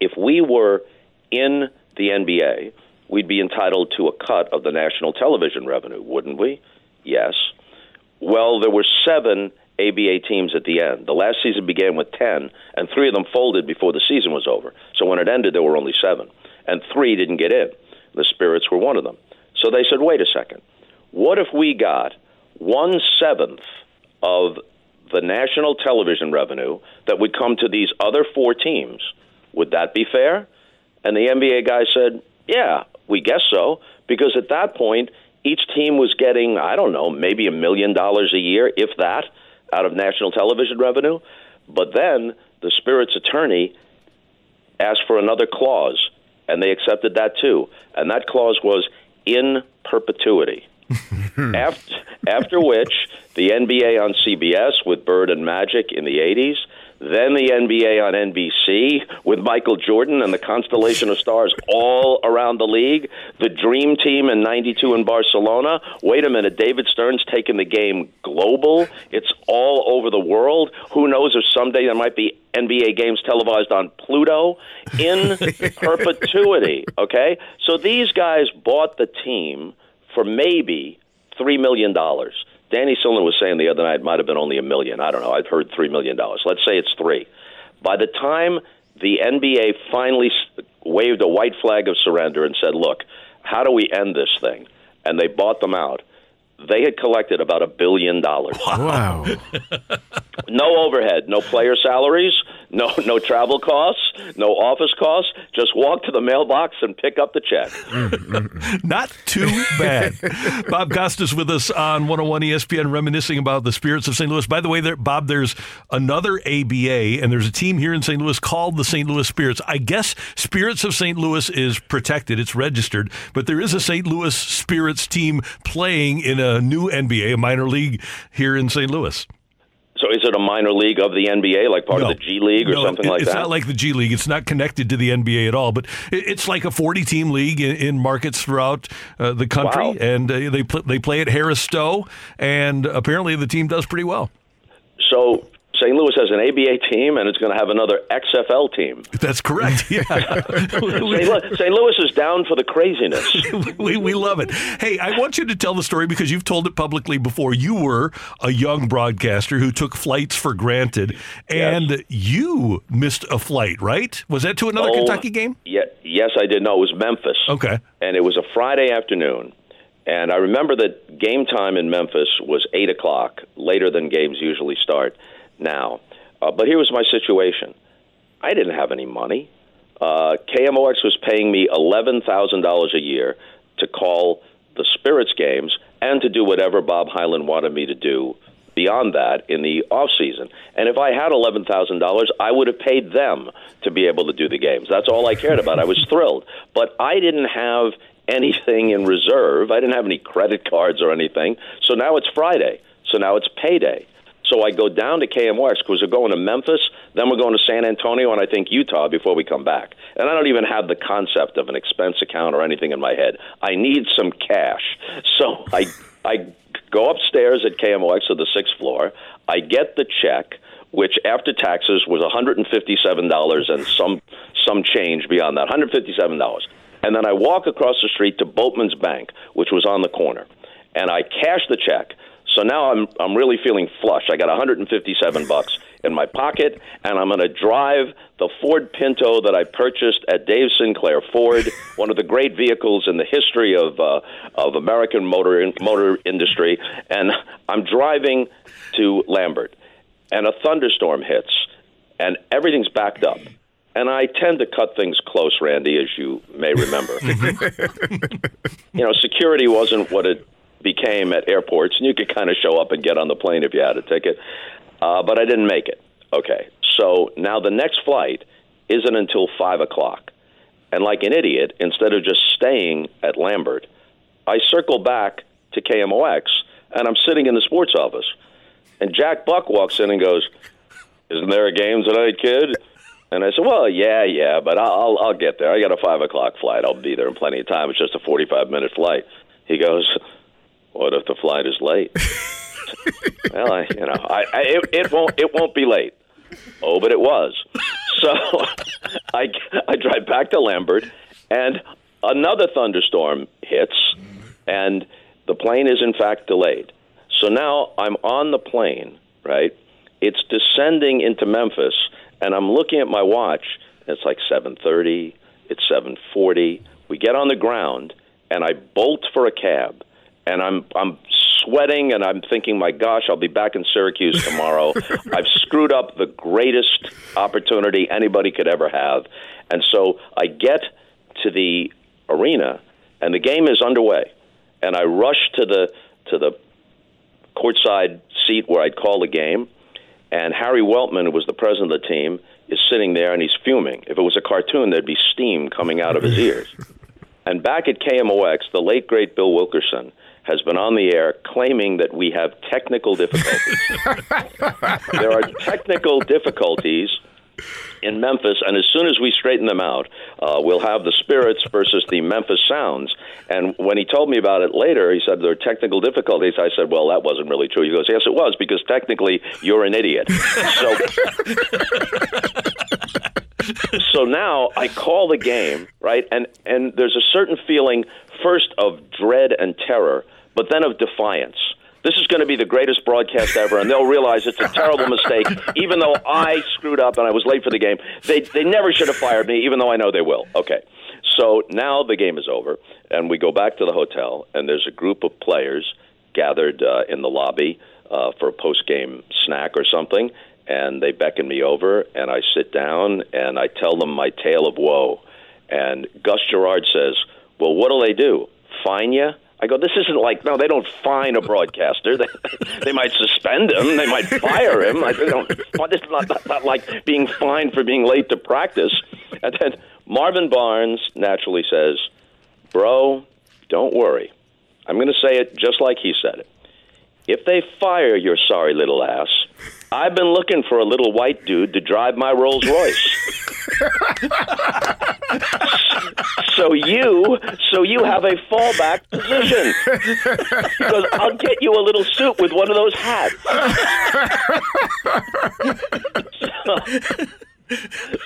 If we were in the NBA, we'd be entitled to a cut of the national television revenue, wouldn't we? Yes. Well, there were seven ABA teams at the end. The last season began with 10, and three of them folded before the season was over. So when it ended, there were only seven, and three didn't get in. The Spirits were one of them. So they said, wait a second. What if we got one seventh of the national television revenue that would come to these other four teams. Would that be fair? And the NBA guy said, Yeah, we guess so, because at that point, each team was getting, I don't know, maybe a million dollars a year, if that, out of national television revenue. But then the Spirit's attorney asked for another clause, and they accepted that too. And that clause was in perpetuity. after, after which, the NBA on CBS with Bird and Magic in the 80s, then the NBA on NBC with Michael Jordan and the constellation of stars all around the league. The Dream Team in 92 in Barcelona. Wait a minute, David Stern's taken the game global. It's all over the world. Who knows if someday there might be NBA games televised on Pluto in perpetuity, okay? So these guys bought the team for maybe $3 million. Danny Silverman was saying the other night it might have been only a million. I don't know. I've heard three million dollars. Let's say it's three. By the time the NBA finally waved a white flag of surrender and said, "Look, how do we end this thing?" and they bought them out, they had collected about a billion dollars. Wow. no overhead, no player salaries, no no travel costs, no office costs. Just walk to the mailbox and pick up the check. Not too bad. Bob Costas with us on 101 ESPN, reminiscing about the Spirits of St. Louis. By the way, there, Bob, there's another ABA, and there's a team here in St. Louis called the St. Louis Spirits. I guess Spirits of St. Louis is protected, it's registered, but there is a St. Louis Spirits team playing in a new NBA, a minor league here in St. Louis. So is it a minor league of the NBA, like part No. of the G League or No, something it- like it's that? not like the G League. It's not connected to the NBA at all. But it- it's like a 40 team league in, in markets throughout uh, the country, Wow. and uh, they pl- they play at Harris Stowe, and apparently the team does pretty well. so St. Louis has an ABA team, and it's going to have another XFL team. That's correct. Yeah, St. Louis, is down for the craziness. we, we love it. Hey, I want you to tell the story because you've told it publicly before. You were a young broadcaster who took flights for granted, and you missed a flight, right? Was that to another Oh, Kentucky game? Yeah, yes, I did. No, it was Memphis. Okay. and it was a Friday afternoon. And I remember that game time in Memphis was eight o'clock, later than games usually start now. Uh, but here was my situation: I didn't have any money. Uh, KMOX was paying me eleven thousand dollars a year to call the Spirits games and to do whatever Bob Hyland wanted me to do beyond that in the off season. And if I had eleven thousand dollars, I would have paid them to be able to do the games. That's all I cared about. I was thrilled, but I didn't have anything in reserve. I didn't have any credit cards or anything. So now it's Friday. So now it's payday. So I go down to KMOX because we're going to Memphis, then we're going to San Antonio, and I think Utah before we come back. And I don't even have the concept of an expense account or anything in my head. I need some cash. So I I go upstairs at KMOX to the sixth floor. I get the check, which after taxes was $157 and some some change beyond that, $157. And then I walk across the street to Boatmen's Bank, which was on the corner, and I cash the check. So now I'm I'm really feeling flush. I got 157 bucks in my pocket, and I'm going to drive the Ford Pinto that I purchased at Dave Sinclair Ford, one of the great vehicles in the history of uh, of American motor in, motor industry. And I'm driving to Lambert, and a thunderstorm hits, and everything's backed up. And I tend to cut things close, Randy, as you may remember. you know, security wasn't what it became at airports, and you could kind of show up and get on the plane if you had a ticket. Uh, but I didn't make it. Okay, so now the next flight isn't until five o'clock, and like an idiot, instead of just staying at Lambert, I circle back to KMOX, and I'm sitting in the sports office, and Jack Buck walks in and goes, "Isn't there a game tonight, kid?" And I said, "Well, yeah, yeah, but I'll I'll, get there. I got a five o'clock flight. I'll be there in plenty of time. It's just a forty-five minute flight." He goes, "What if the flight is late?" well, I, you know, I, I it, it won't it won't be late. Oh, but it was. So I I drive back to Lambert, and another thunderstorm hits, and the plane is in fact delayed. So now I'm on the plane, right? It's descending into Memphis, and I'm looking at my watch. And it's like 7:30. It's 7:40. We get on the ground, and I bolt for a cab, and I'm I'm sweating and I'm thinking, my gosh, I'll be back in Syracuse tomorrow. I've screwed up the greatest opportunity anybody could ever have. And so I get to the arena and the game is underway. And I rush to the to the courtside seat where I'd call the game. And Harry Weltman, who was the president of the team, is sitting there and he's fuming. If it was a cartoon, there'd be steam coming out of his ears. And back at KMOX, the late great Bill Wilkerson has been on the air claiming that we have technical difficulties. there are technical difficulties in Memphis, and as soon as we straighten them out, uh, we'll have the Spirits versus the Memphis Sounds. And when he told me about it later, he said there are technical difficulties. I said, "Well, that wasn't really true." He goes, "Yes, it was because technically you're an idiot." So. so now I call the game, right? And and there's a certain feeling first of dread and terror, but then of defiance. This is going to be the greatest broadcast ever, and they'll realize it's a terrible mistake. Even though I screwed up and I was late for the game, they they never should have fired me. Even though I know they will. Okay, so now the game is over, and we go back to the hotel, and there's a group of players gathered uh, in the lobby uh, for a post game snack or something, and they beckon me over, and I sit down and I tell them my tale of woe, and Gus Gerard says, "Well, what'll they do? Fine you?" I go, this isn't like no, they don't fine a broadcaster. They they might suspend him, they might fire him. They don't. This is not, not, not like being fined for being late to practice. And then Marvin Barnes naturally says, "Bro, don't worry. I'm going to say it just like he said it. If they fire your sorry little ass, I've been looking for a little white dude to drive my Rolls Royce." so you so you have a fallback position because I'll get you a little suit with one of those hats. so,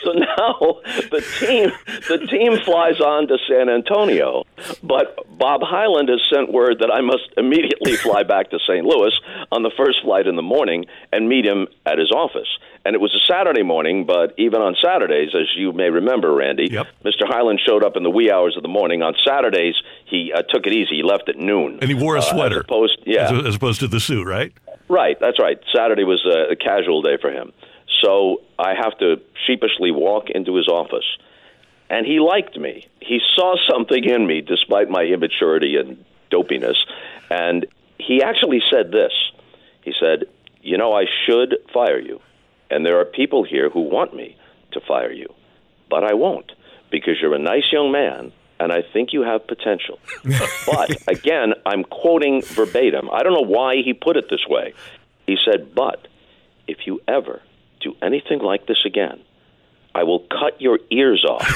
so now the team the team flies on to San Antonio, but Bob Hyland has sent word that I must immediately fly back to St. Louis on the first flight in the morning and meet him at his office. And it was a Saturday morning, but even on Saturdays, as you may remember, Randy, Mr. Hyland showed up in the wee hours of the morning. On Saturdays, he uh, took it easy. He left at noon. And he wore a Uh, as sweater. opposed- yeah. As, as opposed to the suit, right? Right, that's right. Saturday was a, a casual day for him. So I have to sheepishly walk into his office. And he liked me. He saw something in me despite my immaturity and dopiness. And he actually said this He said, You know, I should fire you. And there are people here who want me to fire you. But I won't because you're a nice young man and I think you have potential. but again, I'm quoting verbatim. I don't know why he put it this way. He said, But if you ever do anything like this again, I will cut your ears off.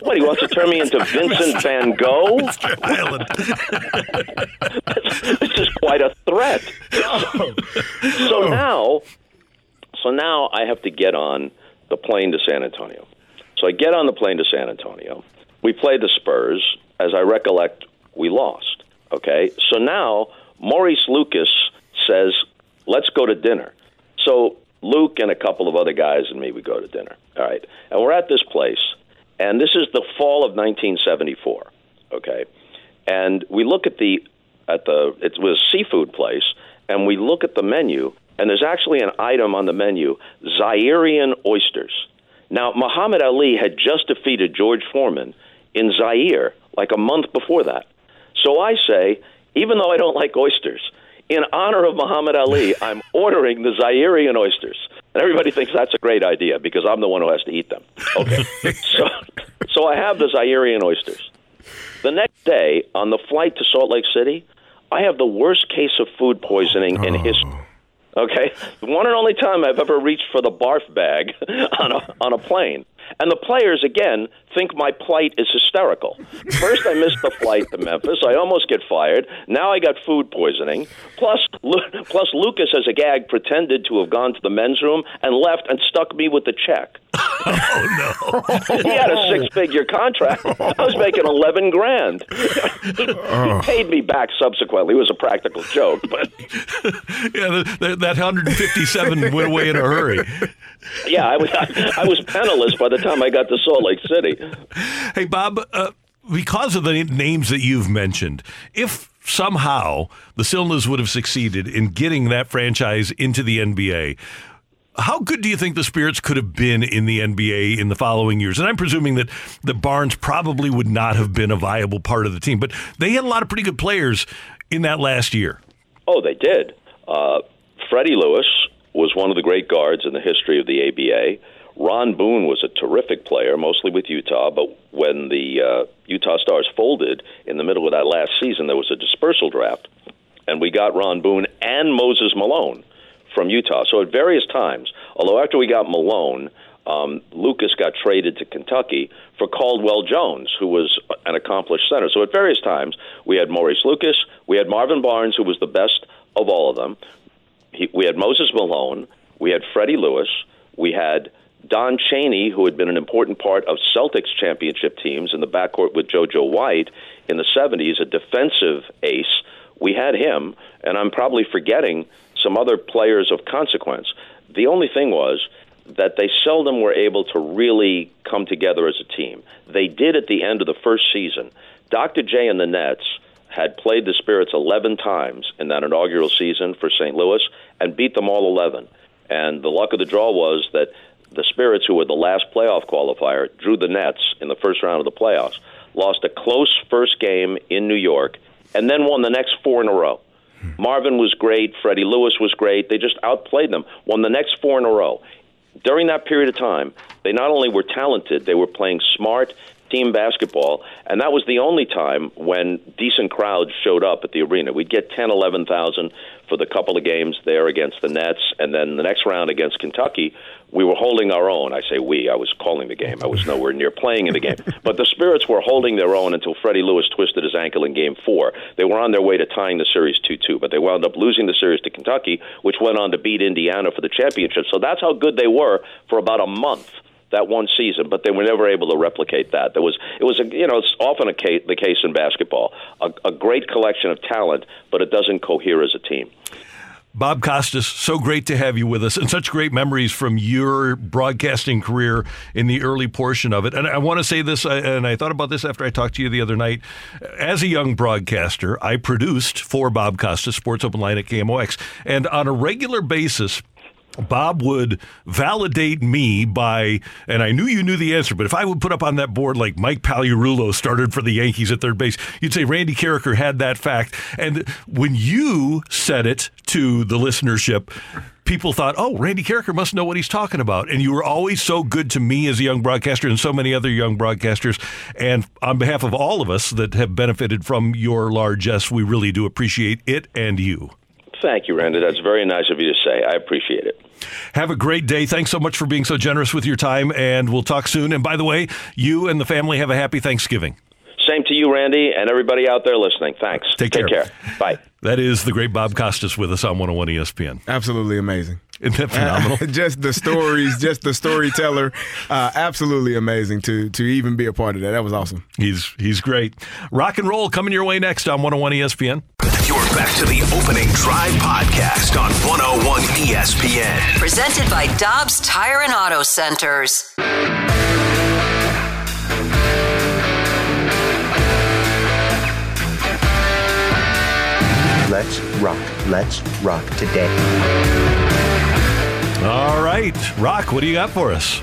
what, he wants to turn me into Vincent Van Gogh? this is quite a threat. so now, so now I have to get on the plane to San Antonio. So I get on the plane to San Antonio. We play the Spurs. As I recollect, we lost. Okay. So now Maurice Lucas says, let's go to dinner. So Luke and a couple of other guys and me, we go to dinner. All right. And we're at this place, and this is the fall of 1974. Okay. And we look at the, at the, it was a seafood place, and we look at the menu, and there's actually an item on the menu Zairean oysters. Now, Muhammad Ali had just defeated George Foreman in Zaire like a month before that. So I say, even though I don't like oysters, in honor of Muhammad Ali, I'm ordering the Zairean oysters. And everybody thinks that's a great idea because I'm the one who has to eat them. Okay. so, so I have the Zairean oysters. The next day, on the flight to Salt Lake City, I have the worst case of food poisoning in oh. history. Okay, the one and only time I've ever reached for the barf bag on a on a plane. And the players again think my plight is hysterical. First, I missed the flight to Memphis. I almost get fired. Now I got food poisoning. Plus, Lu- plus Lucas, as a gag, pretended to have gone to the men's room and left and stuck me with the check. Oh no! he had a six-figure contract. I was making eleven grand. he, he paid me back subsequently. It was a practical joke, but yeah, the, the, that 157 went away in a hurry. Yeah, I was I, I was penniless by the time I got to Salt Lake City. Hey, Bob, uh, because of the names that you've mentioned, if somehow the Silnas would have succeeded in getting that franchise into the NBA, how good do you think the Spirits could have been in the NBA in the following years? And I'm presuming that the Barnes probably would not have been a viable part of the team, but they had a lot of pretty good players in that last year. Oh, they did. Uh, Freddie Lewis was one of the great guards in the history of the ABA. Ron Boone was a terrific player, mostly with Utah, but when the uh, Utah Stars folded in the middle of that last season, there was a dispersal draft, and we got Ron Boone and Moses Malone from Utah. So at various times, although after we got Malone, um, Lucas got traded to Kentucky for Caldwell Jones, who was an accomplished center. So at various times, we had Maurice Lucas, we had Marvin Barnes, who was the best of all of them. He, we had Moses Malone, we had Freddie Lewis, we had Don Chaney, who had been an important part of Celtics championship teams in the backcourt with JoJo White in the 70s, a defensive ace. We had him, and I'm probably forgetting some other players of consequence. The only thing was that they seldom were able to really come together as a team. They did at the end of the first season. Dr. J and the Nets had played the Spirits 11 times in that inaugural season for St. Louis and beat them all 11. And the luck of the draw was that the Spirits, who were the last playoff qualifier, drew the Nets in the first round of the playoffs, lost a close first game in New York, and then won the next four in a row. Marvin was great. Freddie Lewis was great. They just outplayed them, won the next four in a row. During that period of time, they not only were talented, they were playing smart team basketball, and that was the only time when decent crowds showed up at the arena. We'd get 10, 11,000 for the couple of games there against the Nets, and then the next round against Kentucky, we were holding our own. I say we, I was calling the game. I was nowhere near playing in the game. But the Spirits were holding their own until Freddie Lewis twisted his ankle in game four. They were on their way to tying the series 2 2, but they wound up losing the series to Kentucky, which went on to beat Indiana for the championship. So that's how good they were for about a month that one season, but they were never able to replicate that. There was it was a you know it's often a case, the case in basketball, a, a great collection of talent, but it doesn't cohere as a team. Bob Costas, so great to have you with us and such great memories from your broadcasting career in the early portion of it. And I want to say this, and I thought about this after I talked to you the other night. As a young broadcaster, I produced for Bob Costas Sports Open Line at KMOX. And on a regular basis, Bob would validate me by, and I knew you knew the answer, but if I would put up on that board like Mike Pagliarulo started for the Yankees at third base, you'd say Randy Karraker had that fact. And when you said it to the listenership, people thought, oh, Randy Karraker must know what he's talking about. And you were always so good to me as a young broadcaster and so many other young broadcasters. And on behalf of all of us that have benefited from your largesse, we really do appreciate it and you. Thank you, Randy. That's very nice of you to say. I appreciate it. Have a great day. Thanks so much for being so generous with your time, and we'll talk soon. And by the way, you and the family have a happy Thanksgiving. Same to you, Randy, and everybody out there listening. Thanks. Take, Take care. care. Bye. That is the great Bob Costas with us on 101 ESPN. Absolutely amazing. Isn't that phenomenal? just the stories, just the storyteller. Uh, absolutely amazing to to even be a part of that. That was awesome. He's he's great. Rock and roll coming your way next on 101 ESPN. You're back to the opening drive podcast on 101 ESPN. Presented by Dobbs Tire and Auto Centers. Let's rock. Let's rock today. All right, Rock, what do you got for us?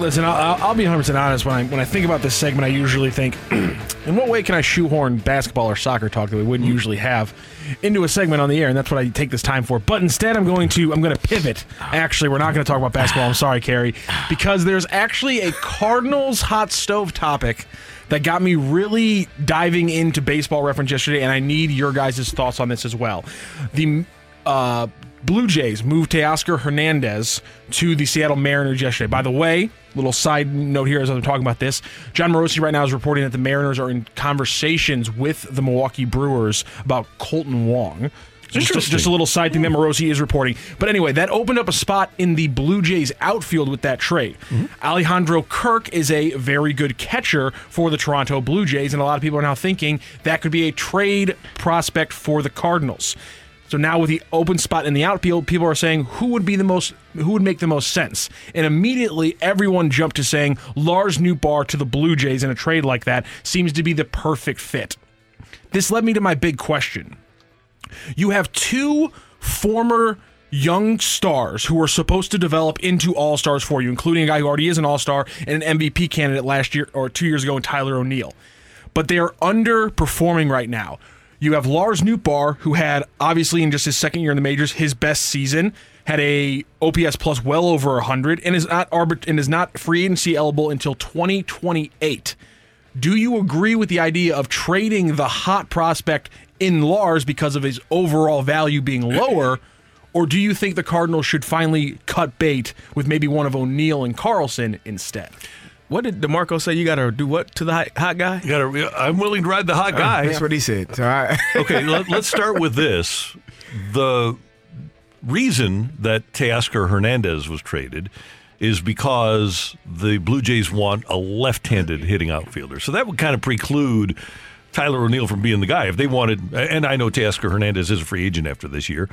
Listen, I'll, I'll be 100% honest. When I when I think about this segment, I usually think, in what way can I shoehorn basketball or soccer talk that we wouldn't usually have into a segment on the air? And that's what I take this time for. But instead, I'm going to I'm going to pivot. Actually, we're not going to talk about basketball. I'm sorry, Carey, because there's actually a Cardinals hot stove topic that got me really diving into baseball reference yesterday, and I need your guys' thoughts on this as well. The uh, Blue Jays moved Teoscar Hernandez to the Seattle Mariners yesterday. By the way, little side note here as I'm talking about this, Jon Morosi right now is reporting that the Mariners are in conversations with the Milwaukee Brewers about Kolten Wong. Just, Interesting. just a little side thing that hmm. Morosi is reporting. But anyway, that opened up a spot in the Blue Jays outfield with that trade. Mm-hmm. Alejandro Kirk is a very good catcher for the Toronto Blue Jays, and a lot of people are now thinking that could be a trade prospect for the Cardinals. So now with the open spot in the outfield, people are saying who would be the most who would make the most sense. And immediately everyone jumped to saying Lars Nootbaar to the Blue Jays in a trade like that seems to be the perfect fit. This led me to my big question. You have two former young stars who are supposed to develop into all stars for you, including a guy who already is an all star and an MVP candidate last year or two years ago in Tyler O'Neill. But they are underperforming right now. You have Lars Nootbaar, who had obviously in just his second year in the majors his best season, had a OPS plus well over 100, and is not arbit- and is not free agency eligible until 2028. Do you agree with the idea of trading the hot prospect in Lars because of his overall value being lower? Or do you think the Cardinals should finally cut bait with maybe one of O'Neill and Carlson instead? What did DeMarco say? You got to do what to the hot, hot guy? You gotta, I'm willing to ride the hot uh, guy. That's what he said. All right. okay, let, us start with this. The reason that Teoscar Hernandez was traded is because the Blue Jays want a left-handed hitting outfielder. So that would kind of preclude Tyler O'Neill from being the guy. If they wanted, and I know Teoscar Hernandez is a free agent after this year.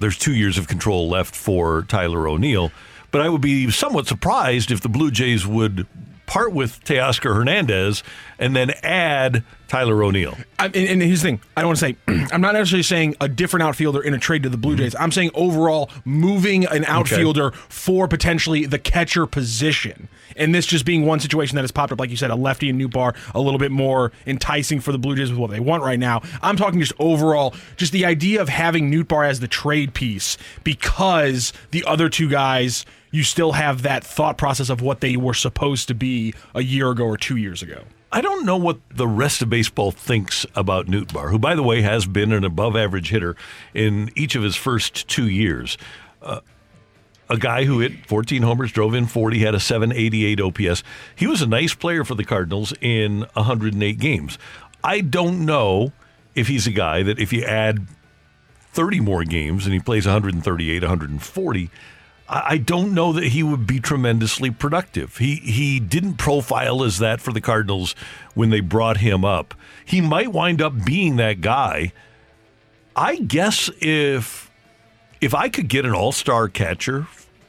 There's two years of control left for Tyler O'Neill, but I would be somewhat surprised if the Blue Jays would part with Teoscar Hernandez and then add Tyler O'Neill. I, and, and here's the thing: I don't want to say I'm not necessarily saying a different outfielder in a trade to the Blue mm-hmm. Jays. I'm saying overall moving an outfielder okay. for potentially the catcher position. And this just being one situation that has popped up, like you said, a lefty and Nootbaar, a little bit more enticing for the Blue Jays with what they want right now. I'm talking just overall, just the idea of having Nootbaar as the trade piece because the other two guys you still have that thought process of what they were supposed to be a year ago or two years ago. I don't know what the rest of baseball thinks about Nootbaar, who, by the way, has been an above average hitter in each of his first two years. Uh, a guy who hit 14 homers, drove in 40, had a 788 OPS. He was a nice player for the Cardinals in 108 games. I don't know if he's a guy that if you add 30 more games and he plays 138, 140, I don't know that he would be tremendously productive. He he didn't profile as that for the Cardinals when they brought him up. He might wind up being that guy. I guess if if I could get an all-star catcher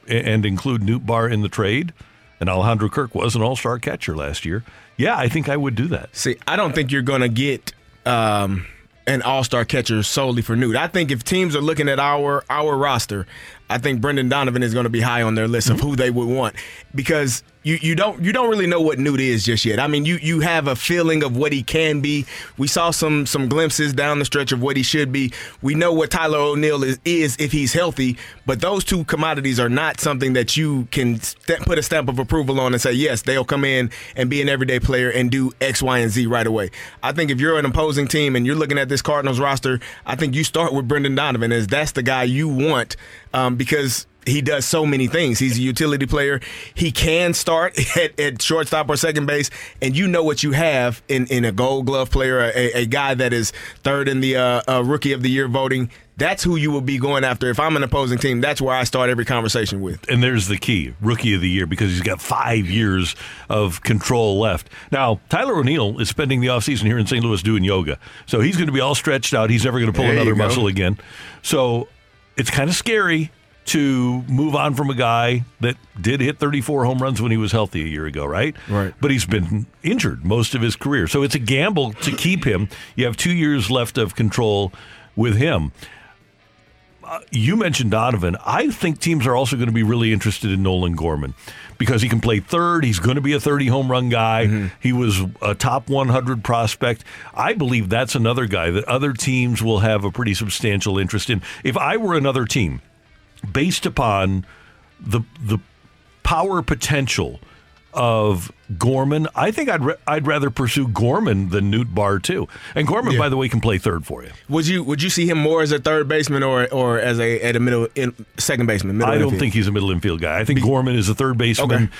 and include Nootbaar in the trade, and Alejandro Kirk was an all-star catcher last year, yeah, I think I would do that. See, I don't think you're to get um, an all-star catcher solely for Newt. I think if teams are looking at our our roster, I think Brendan Donovan is going to be high on their list mm-hmm. of who they would want because you, you don't you don't really know what Newt is just yet. I mean, you you have a feeling of what he can be. We saw some some glimpses down the stretch of what he should be. We know what Tyler O'Neill is, is if he's healthy, but those two commodities are not something that you can st- put a stamp of approval on and say yes, they'll come in and be an everyday player and do X, Y, and Z right away. I think if you're an opposing team and you're looking at this Cardinals roster, I think you start with Brendan Donovan as that's the guy you want um, because he does so many things. He's a utility player. He can start at, at shortstop or second base, and you know what you have in, in a Gold Glove player, a, a guy that is third in the uh, uh, Rookie of the Year voting. That's who you will be going after. If I'm an opposing team, that's where I start every conversation with. And there's the key Rookie of the Year because he's got five years of control left. Now, Tyler O'Neill is spending the offseason here in St. Louis doing yoga. So he's going to be all stretched out. He's never going to pull there another muscle again. So it's kind of scary to move on from a guy that did hit 34 home runs when he was healthy a year ago, right? Right. But he's been injured most of his career. So it's a gamble to keep him. You have two years left of control with him. Uh, you mentioned Donovan. I think teams are also going to be really interested in Nolan Gorman because he can play third. He's going to be a 30 home run guy. Mm-hmm. He was a top 100 prospect. I believe that's another guy that other teams will have a pretty substantial interest in. If I were another team, based upon the the power potential of Gorman, I think I'd re- I'd rather pursue Gorman than Nootbaar too. And Gorman, yeah. by the way, can play third for you. Would you Would you see him more as a third baseman or or as a at a middle in, second baseman? Middle I don't think he's a middle infield guy. I think Be- Gorman is a third baseman. Okay.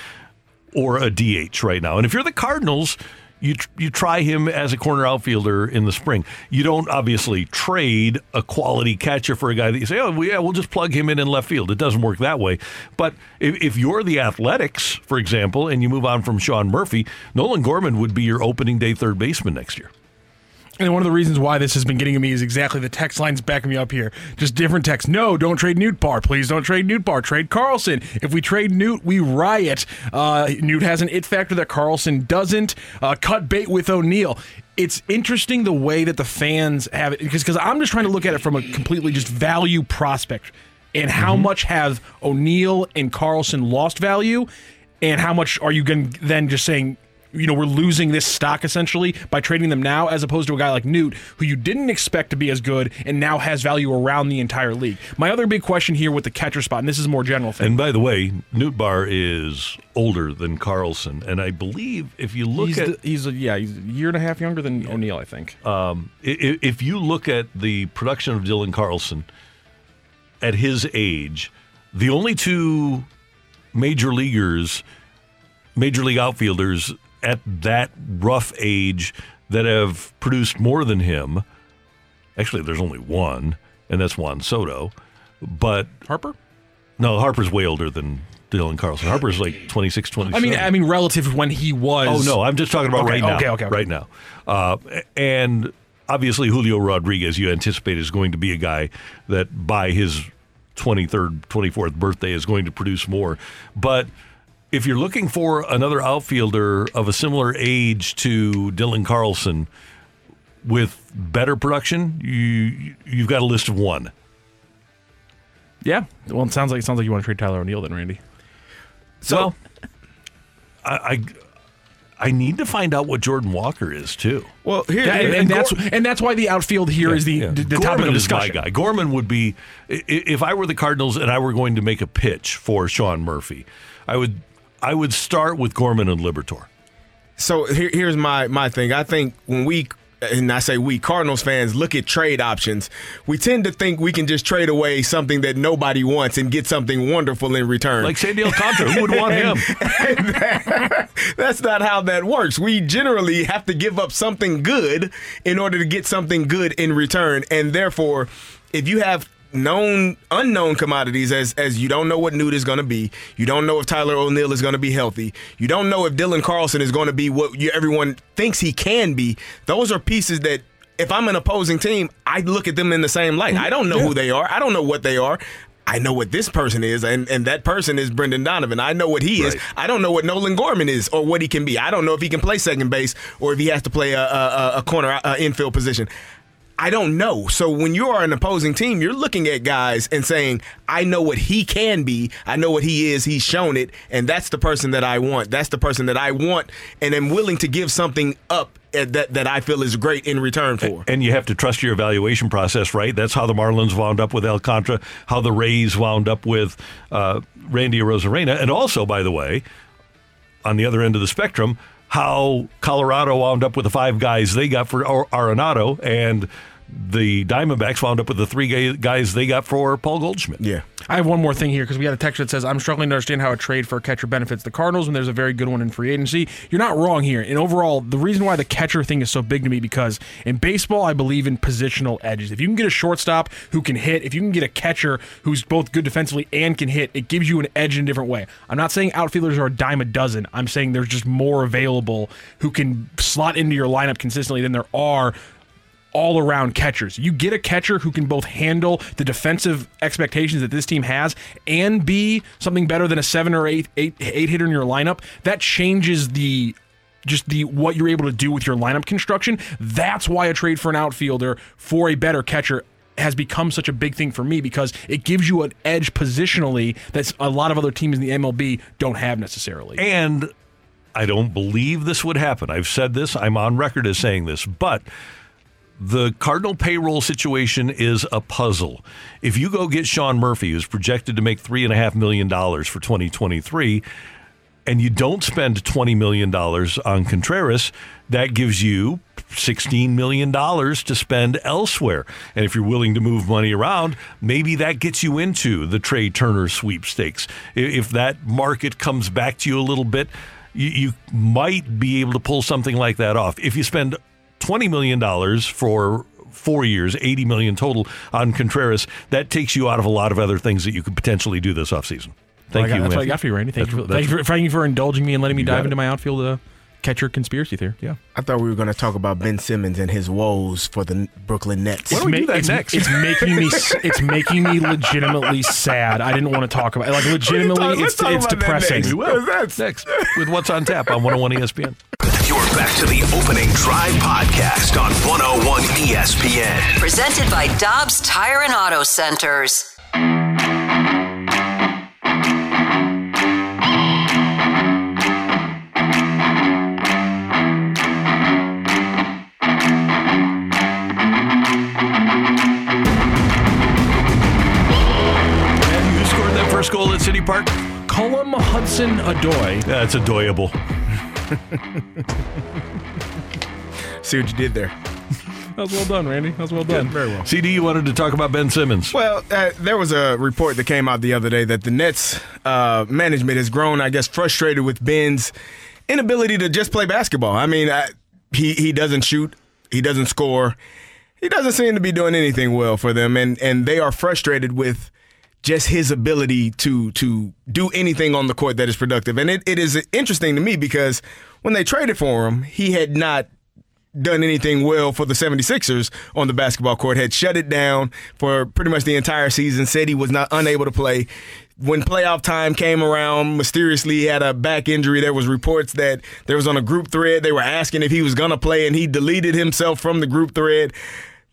Or a DH right now. And if you're the Cardinals, you you try him as a corner outfielder in the spring. You don't obviously trade a quality catcher for a guy that you say, oh yeah, we'll just plug him in in left field. It doesn't work that way. But if, if you're the Athletics, for example, and you move on from Sean Murphy, Nolan Gorman would be your opening day third baseman next year. And one of the reasons why this has been getting to me is exactly the text lines backing me up here. Just different text. No, don't trade Nootbaar. Please don't trade Nootbaar. Trade Carlson. If we trade Newt, we riot. Uh, Newt has an it factor that Carlson doesn't. Uh, cut bait with O'Neill It's interesting the way that the fans have it because because I'm just trying to look at it from a completely just value prospect and how much have O'Neill and Carlson lost value, and how much are you going then just saying you know, we're losing this stock essentially by trading them now, as opposed to a guy like Newt, who you didn't expect to be as good and now has value around the entire league. My other big question here with the catcher spot, and this is more general thing. And by the way, Nootbaar is older than Carlson, and I believe if you look he's at the, he's a, yeah, he's a year and a half younger than O'Neill, I think. Um, i- if you look at the production of Dylan Carlson at his age, the only two major leaguers, major league outfielders at that rough age that have produced more than him, actually, there's only one, and that's Juan Soto. But Harper? No, Harper's way older than Dylan Carlson. Harper's like 26, 27. I mean, I mean, relative to when he was. Oh no, I'm just talking about Okay, right now. okay, okay, okay. right now. Uh, and obviously, Julio Rodriguez, you anticipate is going to be a guy that by his 23rd, 24th birthday is going to produce more. But if you're looking for another outfielder of a similar age to Dylan Carlson with better production, you you've got a list of one. Yeah. Well, it sounds like it sounds like you want to trade Tyler O'Neill then, Randy. So, I, I I need to find out what Jordan Walker is too. Well, here Yeah, and, here- and that's and that's why the outfield here is the Yeah. the, the topic of is my discussion. guy. Gorman would be i- i- if I were the Cardinals and I were going to make a pitch for Sean Murphy. I would I would start with Gorman and Liberatore. So here, here's my my thing. I think when we and I say we Cardinals fans look at trade options, we tend to think we can just trade away something that nobody wants and get something wonderful in return. Like Sandy Alcantara, who would want him? That's not how that works. We generally have to give up something good in order to get something good in return. And therefore, if you have known unknown commodities as as you don't know what Newt is going to be, you don't know if Tyler O'Neill is going to be healthy, you don't know if Dylan Carlson is going to be what you, everyone thinks he can be. Those are pieces that if I'm an opposing team, I look at them in the same light. I don't know who they are. I don't know what they are. I know what this person is, and, and that person is Brendan Donovan. I know what he is. I don't know what Nolan Gorman is or what he can be. I don't know if he can play second base or if he has to play a, a, a corner uh, infield position. I don't know. So when you are an opposing team, you're looking at guys and saying, I know what he can be. I know what he is. He's shown it. And that's the person that I want. That's the person that I want and am willing to give something up that, that I feel is great in return for. And you have to trust your evaluation process, right? That's how the Marlins wound up with Alcantara, how the Rays wound up with uh, Randy Arozarena, and also, by the way, on the other end of the spectrum, how Colorado wound up with the five guys they got for Ar- Arenado, and the Diamondbacks wound up with the three guys they got for Paul Goldschmidt. Yeah. I have one more thing here because we got a text that says, I'm struggling to understand how a trade for a catcher benefits the Cardinals when there's a very good one in free agency. You're not wrong here. And overall, the reason why the catcher thing is so big to me because in baseball, I believe in positional edges. If you can get a shortstop who can hit, if you can get a catcher who's both good defensively and can hit, it gives you an edge in a different way. I'm not saying outfielders are a dime a dozen. I'm saying there's just more available who can slot into your lineup consistently than there are all around catchers. You get a catcher who can both handle the defensive expectations that this team has and be something better than a seven or eight eight eight hitter in your lineup. That changes the just the what you're able to do with your lineup construction. That's why a trade for an outfielder for a better catcher has become such a big thing for me because it gives you an edge positionally that a lot of other teams in the MLB don't have necessarily. And I don't believe this would happen. I've said this, I'm on record as saying this, but the Cardinal payroll situation is a puzzle. If you go get Sean Murphy, who's projected to make $3.5 million for 2023, and you don't spend $20 million on Contreras, that gives you $16 million to spend elsewhere. And if you're willing to move money around, maybe that gets you into the Trea Turner sweepstakes. If that market comes back to you a little bit, you, you might be able to pull something like that off. If you spend $20 million for four years, 80 million total on Contreras, that takes you out of a lot of other things that you could potentially do this offseason. Thank I got- you. That's what I got for you, Randy. Thank, That's- you, for, thank, you for, thank you for indulging me and letting me dive into my outfield uh, catcher conspiracy theory. Yeah. I thought we were going to talk about Ben Simmons and his woes for the Brooklyn Nets. It's, ma- it's, it's making me. It's making me legitimately sad. I didn't want to talk about. it. Like legitimately, it's it's depressing. We will. Next with what's on tap on 101 ESPN. You're back to the opening drive podcast on 101 ESPN. Presented by Dobbs Tire and Auto Centers. Scored that first goal at City Park? Cullum Hudson Adoy. That's adorable. See what you did there. That was well done, Randy. That was well done. Very well. CD, you wanted to talk about Ben Simmons. Well, uh, there was a report that came out the other day that the Nets uh, management has grown, I guess, frustrated with Ben's inability to just play basketball. I mean, I, he he doesn't shoot, he doesn't score, he doesn't seem to be doing anything well for them, and and they are frustrated with just his ability to to do anything on the court that is productive. And it, it is interesting to me because when they traded for him, he had not done anything well for the 76ers on the basketball court, had shut it down for pretty much the entire season, said he was not unable to play. When playoff time came around, mysteriously he had a back injury. There was reports that there was on a group thread. They were asking if he was to play and he deleted himself from the group thread.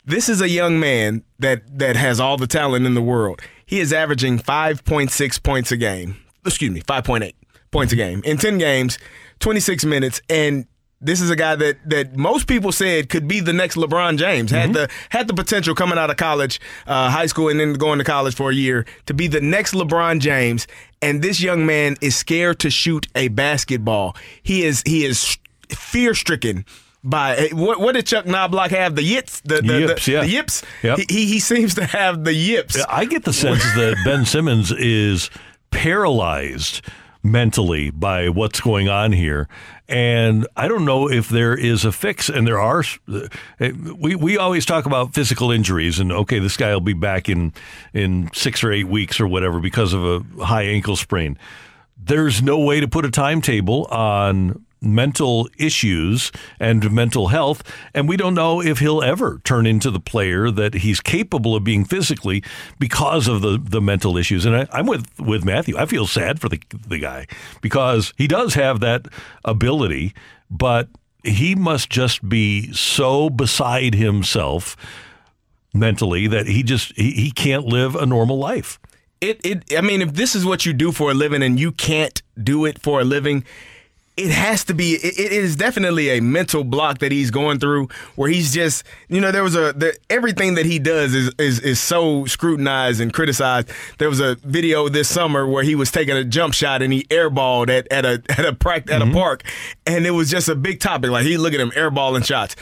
This is a young man that that has all the talent in the world. He is averaging 5.6 points a game. Excuse me, 5.8 points a game. In 10 games, 26 minutes and this is a guy that that most people said could be the next LeBron James. Had the had the potential coming out of college, uh, high school, and then going to college for a year to be the next LeBron James. And this young man is scared to shoot a basketball. He is he is fear stricken. By eh, what? What did Chuck Knobloch have? The yips, the the, Yips, the, yeah. the yips. Yep. He, he he seems to have the yips. I get the sense that Ben Simmons is paralyzed mentally by what's going on here. And I don't know if there is a fix. And there are. We, we always talk about physical injuries, and okay, this guy will be back in in six or eight weeks or whatever because of a high ankle sprain. There's no way to put a timetable on mental issues and mental health, and we don't know if he'll ever turn into the player that he's capable of being physically because of the, the mental issues. And I, I'm with with Matthew. I feel sad for the the guy because he does have that ability, but he must just be so beside himself mentally that he just he, he can't live a normal life. it, it I mean, if this is what you do for a living and you can't do it for a living, it has to be. It, it is definitely a mental block that he's going through, where he's just, you know, there was a the, everything that he does is, is is so scrutinized and criticized. There was a video this summer where he was taking a jump shot and he airballed at at a at a practice at a mm-hmm. park, and it was just a big topic. Like he look at him airballing shots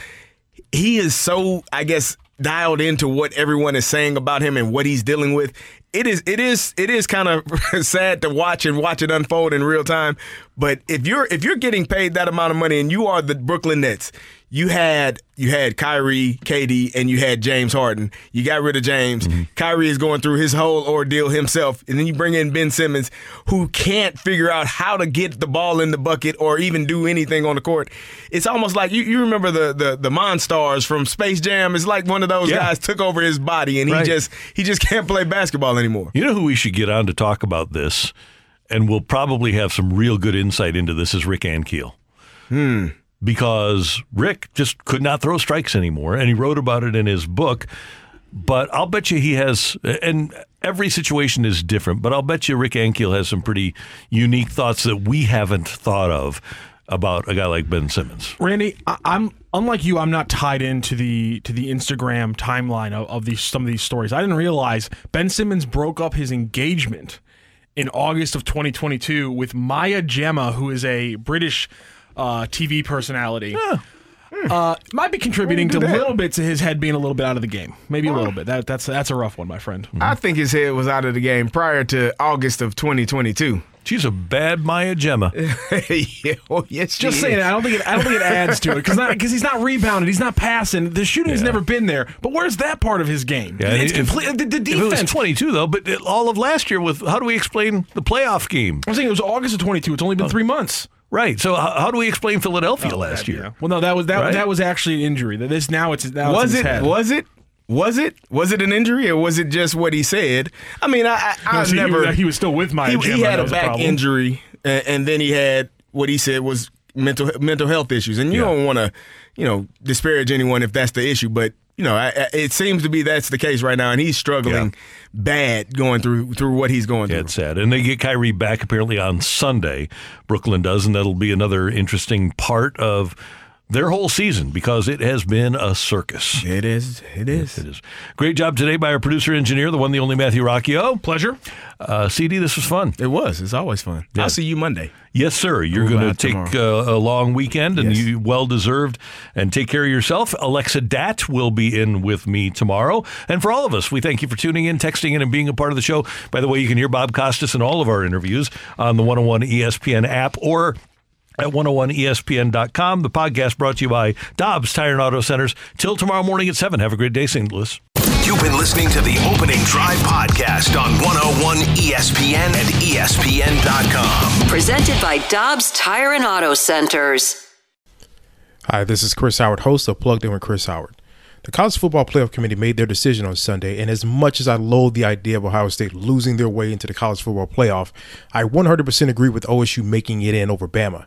he is so I guess dialed into what everyone is saying about him and what he's dealing with. It is it is it is kind of sad to watch and watch it unfold in real time. But if you're if you're getting paid that amount of money and you are the Brooklyn Nets, you had you had Kyrie, KD, and you had James Harden. You got rid of James. Mm-hmm. Kyrie is going through his whole ordeal himself, and then you bring in Ben Simmons, who can't figure out how to get the ball in the bucket or even do anything on the court. It's almost like you, you remember the the the Monstars from Space Jam. It's like one of those Yeah. guys took over his body, and he Right. just he just can't play basketball anymore. You know who we should get on to talk about this, and we'll probably have some real good insight into this is Rick Ankiel. Hmm. Because Rick just could not throw strikes anymore, and he wrote about it in his book. But I'll bet you he has, and every situation is different, but I'll bet you Rick Ankiel has some pretty unique thoughts that we haven't thought of about a guy like Ben Simmons. Randy, I, I'm unlike you. I'm not tied into the to the Instagram timeline of, of these some of these stories. I didn't realize Ben Simmons broke up his engagement in August of 2022 with Maya Jama, who is a British uh, TV personality. Uh, might be contributing to a little bit to his head being a little bit out of the game. Maybe a little bit. That that's that's a rough one, my friend. I think his head was out of the game prior to August of 2022. She's a bad Maya Jama. yeah, oh, yes, she Just saying, is. I don't think it, I don't think it adds to it because because he's not rebounding, he's not passing. The shooting shooting's never been there. But where's that part of his game? Yeah, it's if- complete. The, the If it was defense. 22 though, but it- all of last year with how do we explain the playoff game? I'm saying it was August of 22. It's only been three months. Right. So how, how do we explain Philadelphia oh, last year? Well, no, that was that Right? that was actually an injury. That This now it's now was it's in it? his head. Was it? Was it? Was it an injury or was it just what he said? I mean, I, I, No, I've see, he never. was- he was still with Maya He, he had a was a back injury, and, and then he had what he said was mental mental health issues. And you don't want to, you know, disparage anyone if that's the issue, but you know, I, I, it seems to be that's the case right now, and he's struggling bad going through through what he's going through. Yeah, it's sad. And they get Kyrie back apparently on Sunday. Brooklyn does, and that'll be another interesting part of their whole season because it has been a circus. It is. It is. it is. Great job today by our producer engineer, the one, the only Matthew Rocchio. Pleasure. Uh, CD, this was fun. It was. It's always fun. Yeah. I'll see you Monday. Yes, sir. You're going to take uh, a long weekend, and you well deserved. And take care of yourself. Alexa Datt will be in with me tomorrow, and for all of us, we thank you for tuning in, texting in, and being a part of the show. By the way, you can hear Bob Costas and all of our interviews on the 101 ESPN app or. At 101ESPN.com. The podcast brought to you by Dobbs Tire and Auto Centers. Till tomorrow morning at 7. Have a great day, St. Louis. You've been listening to the Opening Drive podcast on 101 ESPN and ESPN.com. Presented by Dobbs Tire and Auto Centers. Hi, this is Chris Howard, host of Plugged In with Chris Howard. The College Football Playoff Committee made their decision on Sunday, and as much as I loathe the idea of Ohio State losing their way into the College Football Playoff, I 100% agree with OSU making it in over Bama.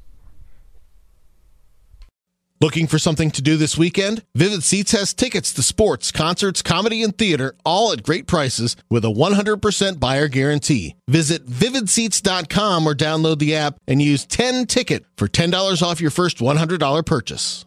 Looking for something to do this weekend? Vivid Seats has tickets to sports, concerts, comedy, and theater, all at great prices with a 100% buyer guarantee. Visit vividseats.com or download the app and use 10 ticket for $10 off your first $100 purchase.